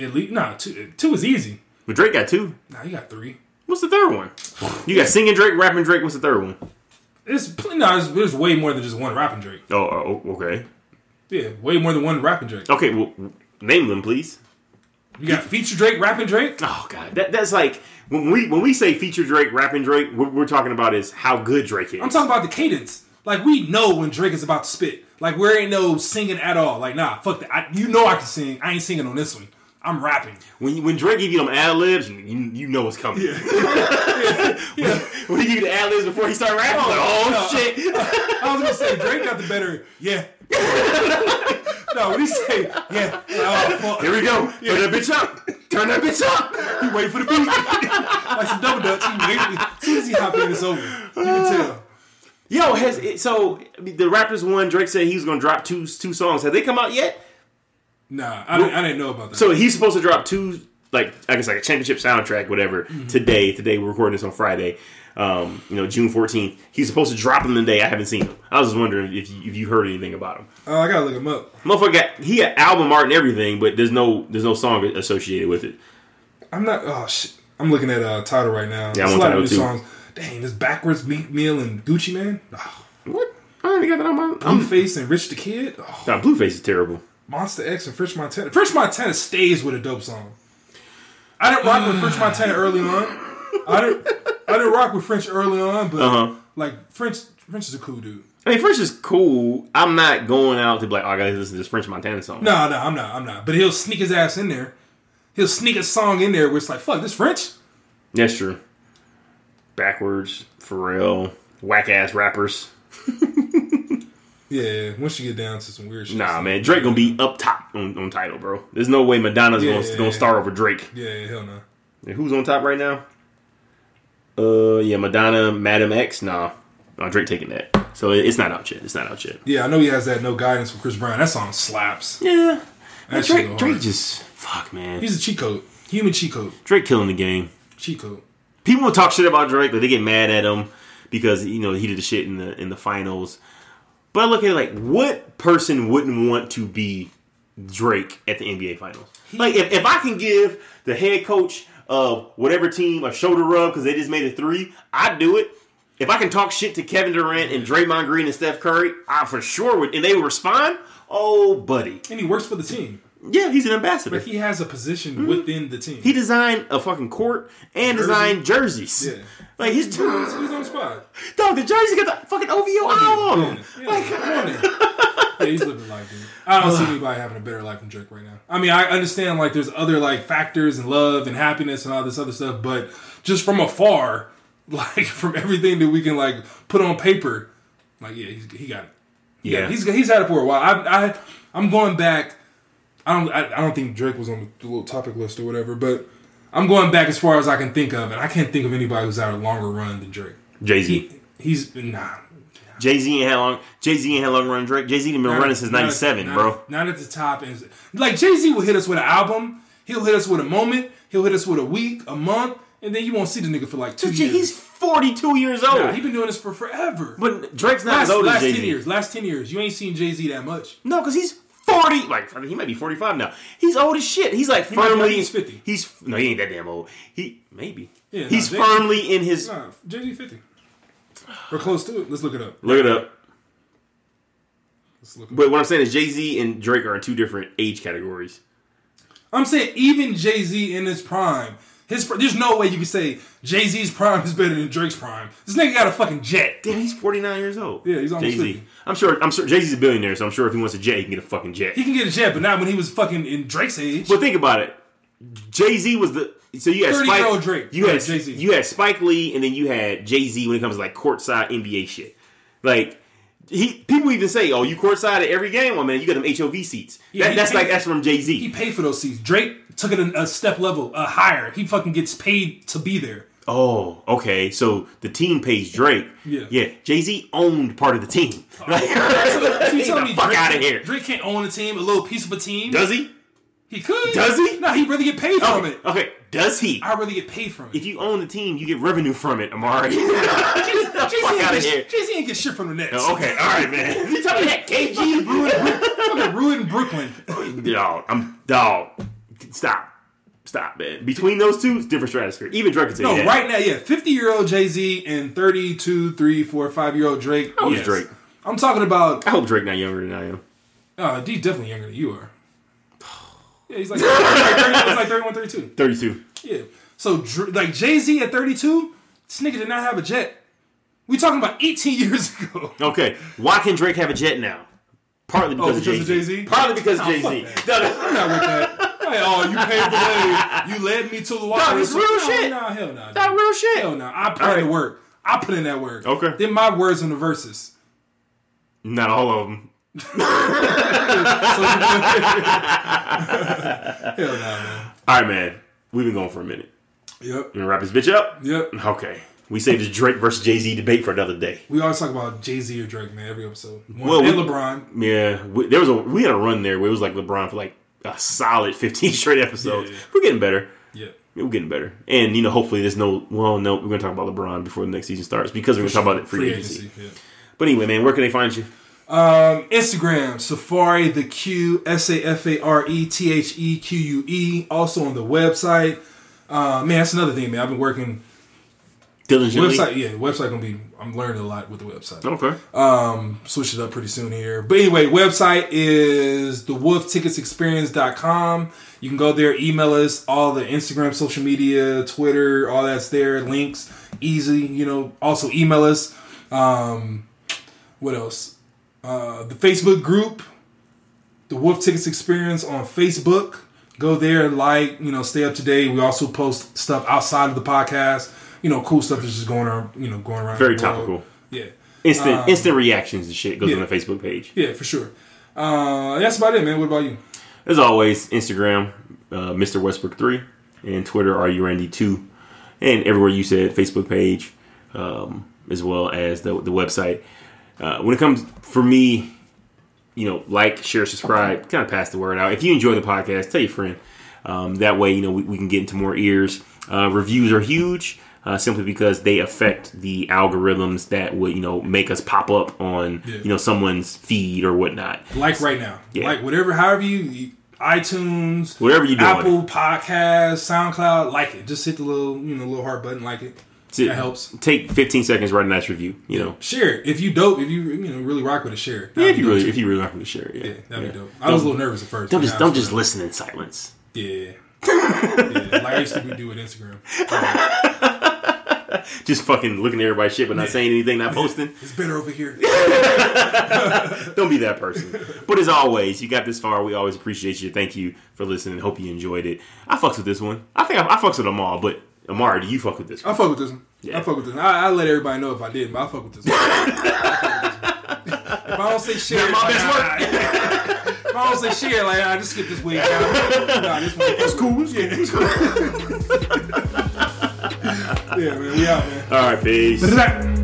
At least, nah, two, two is easy. But Drake got two. Nah, you got three. What's the third one? You got singing Drake, rapping Drake. What's the third one? It's no, it's, there's way more than just one rapping Drake. Oh, oh, oh, okay, Yeah, way more than one rapping Drake. okay. Well, name them, please. You got feature Drake, rapping Drake. Oh god, that, that's like when we when we say feature Drake, rapping Drake, what we're talking about is how good Drake is. I'm talking about the cadence. Like we know when Drake is about to spit. Like where ain't no singing at all. Like nah, fuck that. I, you know I can sing. I ain't singing on this one. I'm rapping. when when Drake give you them ad libs, you, you you know what's coming. *laughs* when, when he give you the ad libs before he start rapping, like, oh no. shit. I was gonna say Drake got the better. Yeah. *laughs* no, when he say yeah, oh. Here we go. Turn that bitch up. Turn that bitch up. He wait for the beat. *laughs* like some double dutch. He wait As soon as he hop in, it's over. You can tell. Yo, has it, so the rappers one. Drake said he was gonna drop two two songs. Have they come out yet? Nah, I, didn't, I didn't know about that. So he's supposed to drop two, like I guess like a championship soundtrack, whatever. Today, today we're recording this on Friday. Um, you know, June fourteenth. He's supposed to drop them today. I haven't seen them. I was just wondering if you, if you heard anything about him. oh, I gotta look him up. Motherfucker, got, he had album art and everything, but there's no there's no song associated with it. I'm not. Oh shit. I'm looking at uh, Tidal right now. Yeah, There's I'm a lot of new too. songs. Dang, this backwards Meek Mill and Gucci Mane. Oh, What? I don't even got that on my. I'm, Blueface and Rich the Kid. Oh, nah, Blueface is terrible. Monster X and French Montana. French Montana stays with a dope song. I didn't rock with French Montana early on. I didn't. I didn't rock with French early on, but Uh-huh. like French. French is a cool dude. I mean, French is cool. I'm not going out to be like, oh, I gotta listen to this French Montana song. No, no, I'm not. I'm not. But he'll sneak his ass in there. He'll sneak a song in there where it's like, fuck, this French. That's true. Backwards, Pharrell, whack ass rappers. *laughs* Yeah, once you get down to some weird shit. Nah, man, Drake gonna be up top on, on Tidal, bro. There's no way Madonna's Yeah. gonna, gonna start over Drake. Yeah, yeah, hell no. And who's on top right now? Uh, yeah, Madonna, Madame X. Nah, no, Drake taking that. So it's not out yet. It's not out yet. Yeah, I know he has that no guidance from Chris Brown. That song slaps. Yeah, That Drake. Drake just fuck, man. He's a cheat code. Human cheat code. Drake killing the game. Cheat code. people will talk shit about Drake, but they get mad at him because you know he did the shit in the in the finals. But I look at it like, what person wouldn't want to be Drake at the NBA finals? Like, if, if I can give the head coach of whatever team a shoulder rub because they just made a three, I'd do it. If I can talk shit to Kevin Durant and Draymond Green and Steph Curry, I for sure would, and they would respond. Oh, buddy, And he works for the team. Yeah, he's an ambassador. But he has a position within the team. Mm-hmm. He designed a fucking court and Jersey. designed jerseys. Yeah. Like he's, two he's on the spot. dog, the jersey got the fucking OVO out on them. yeah, Like, yeah, he's living life, dude. I don't see anybody having a better life than Drake right now. I mean, I understand like there's other like factors and love and happiness and all this other stuff, but just from afar, *laughs* like from everything that we can like put on paper, like yeah, he's, he got it. Yeah. he's he's had it for a while. I, I I'm going back. I don't I, I don't think Drake was on the little topic list or whatever, but I'm going back as far as I can think of, and I can't think of anybody who's had a longer run than Drake. Jay Z. He, he's nah. Jay Z ain't had long. Jay Z ain't had long run. Drake. Jay Z been running since '97, bro. Not at the top. And like Jay Z will hit us with an album. He'll hit us with a moment. He'll hit us with a week, a month, and then you won't see the nigga for like two years. He's 42 years old. Nah, he been doing this for forever. but Drake's not last as old last as Jay ten years, last ten years, you ain't seen Jay Z that much. No, because he's 40. Like he might be 45 now. He's old as shit. He's like be- firmly. he's 50. He's no, he ain't that damn old. He maybe. Yeah, he's nah, firmly in his. Nah, Jay Z fifty. We're close to it. Let's look it up. Look it up. Let's look it up. But what I'm saying is Jay Z and Drake are in two different age categories. I'm saying even Jay Z in his prime, his there's no way you can say Jay Z's prime is better than Drake's prime. This nigga got a fucking jet. Damn, he's 49 years old. Yeah, he's almost Jay Z. 50. I'm sure. I'm sure Jay Z's a billionaire, so I'm sure if he wants a jet, he can get a fucking jet. He can get a jet, but not when he was fucking in Drake's age. But think about it. Jay Z was the so you had 30-year-old Spike. Drake. You Yeah, had Jay-Z. You had Spike Lee, and then you had Jay Z when it comes to like courtside NBA shit. Like he, people even say, "Oh, you courtside at every game." Well, man, you got them HOV seats. Yeah, That- that's paid- like that's from Jay Z. he paid for those seats. Drake took it a, a step level, a higher. He fucking gets paid to be there. Oh, okay. So the team pays Drake. Yeah. yeah. Jay Z owned part of the team. Oh, like, *laughs* So you get telling me fuck Drake, out of here. Drake can't own a team, a little piece of a team. Does he? He could? Does he? No, he'd rather get paid from it. okay. Does he? I'd rather get paid from it. If you own the team, you get revenue from it, Amari. Jay Z *laughs* fuck out of ain't, here. get- Jay-Z ain't get shit from the Nets. Okay, all right, man. *laughs* You me that, KG? *laughs* fucking ruined Brooklyn. Dog, I'm dog. Stop, stop, man. Between those two, it's different stratosphere. Even Drake can say No, that. right now, yeah, fifty-year-old Jay Z and 32, 3, 4, 5-year-old Drake. How old is yes. Drake? I'm talking about. I hope Drake not younger than I am. Uh, he's definitely younger than you are. Yeah, he's like, he's like, 30, he's like 31, 32. Thirty-two. Yeah. So like Jay Z at 32, this nigga did not have a jet. We talking about 18 *laughs* years ago. Okay, why can Drake have a jet now? Partly because, Oh, because of of Jay Jay-Z? Z. Partly because of Oh, Jay Z. that. No, no. I'm not with that. Oh, you paved the way. You led me to the water. No, it's real shit. No, hell no. That dude. real shit. Hell no. I put All in right. the work. I put in that work. Okay. Then my words on the verses. Not all of them. Hell no, man. All right, man. We've been going for a minute. Yep. You wanna wrap this bitch up? Yep. Okay. We saved this Drake versus Jay Z debate for another day. We always talk about Jay Z or Drake, man, every episode. One, Well, and we- LeBron. Yeah, we, there was a we had a run there where it was like LeBron for like a solid fifteen *laughs* straight episodes. Yeah. We're getting better. Yeah. We're getting better, and you know, hopefully, there's no. Well, no, we're gonna talk about LeBron before the next season starts because we're gonna talk about it free, agency. yeah. But anyway, man, where can they find you? Um, Instagram, Safari the Q S A F A R E T H E Q U E. Also on the website. Uh, man, that's another thing, man. I've been working Diligently. website. Yeah, website gonna be. I'm learning a lot with the website. Okay. Um, switch it up pretty soon here. But anyway, website is thewolfticketsexperience.com. You can go there, email us, all the Instagram, social media, Twitter, all that's there, links, easy, you know, also email us. Um, what else? Uh, the Facebook group, the Wolf Tickets Experience on Facebook. Go there, like, you know, stay up to date. We also post stuff outside of the podcast. You know, cool stuff that's just going around, you know, going around. Very topical. Yeah. Instant instant reactions and shit goes Um, yeah. on the Facebook page. Yeah, for sure. Uh, that's about it, man. What about you? As always, Instagram, uh, Mr. Westbrook three, and Twitter, are you Randy two, and everywhere you said Facebook page, um, as well as the the website. Uh, when it comes for me, you know, like, share, subscribe, kind of pass the word out. If you enjoy the podcast, tell your friend. Um, that way, you know, we, we can get into more ears. Uh, reviews are huge. uh, simply because they affect the algorithms that would you know make us pop up on Yeah. you know someone's feed or whatnot. Like right now. Yeah. Like whatever, however you, you iTunes, Whatever you doing. Apple Podcast, SoundCloud, like it. Just hit the little, you know, little heart button, like it. To- That helps. Take 15 seconds, write a nice review. You know, Share it. If you dope, if you you know really rock with it, share it. yeah, if you really too. if you really want to share it. Yeah, yeah, that'd yeah. be dope. I was a little nervous at 1st Don't just don't just listen in silence. Yeah. *laughs* yeah. Like I used to do with Instagram. *laughs* Just fucking looking at everybody's shit but not saying anything, not *laughs* posting. It's better over here. Don't be that person. But as always, you got this far. We always appreciate you. Thank you for listening. Hope you enjoyed it. I fucks with this one. I think I, I fucks with them all, but Amar, do you fuck with this one? I fuck with this one. Yeah. I fuck with this one. I, I let everybody know if I did, but I fuck with this one. I fuck with this one. if I don't say share, Not my like, best I- *laughs* if I don't say share, like I just skip this week. Nah, this one. *laughs* It's cool. It's Yeah. *laughs* yeah, man. We out, man. All right, peace. Back.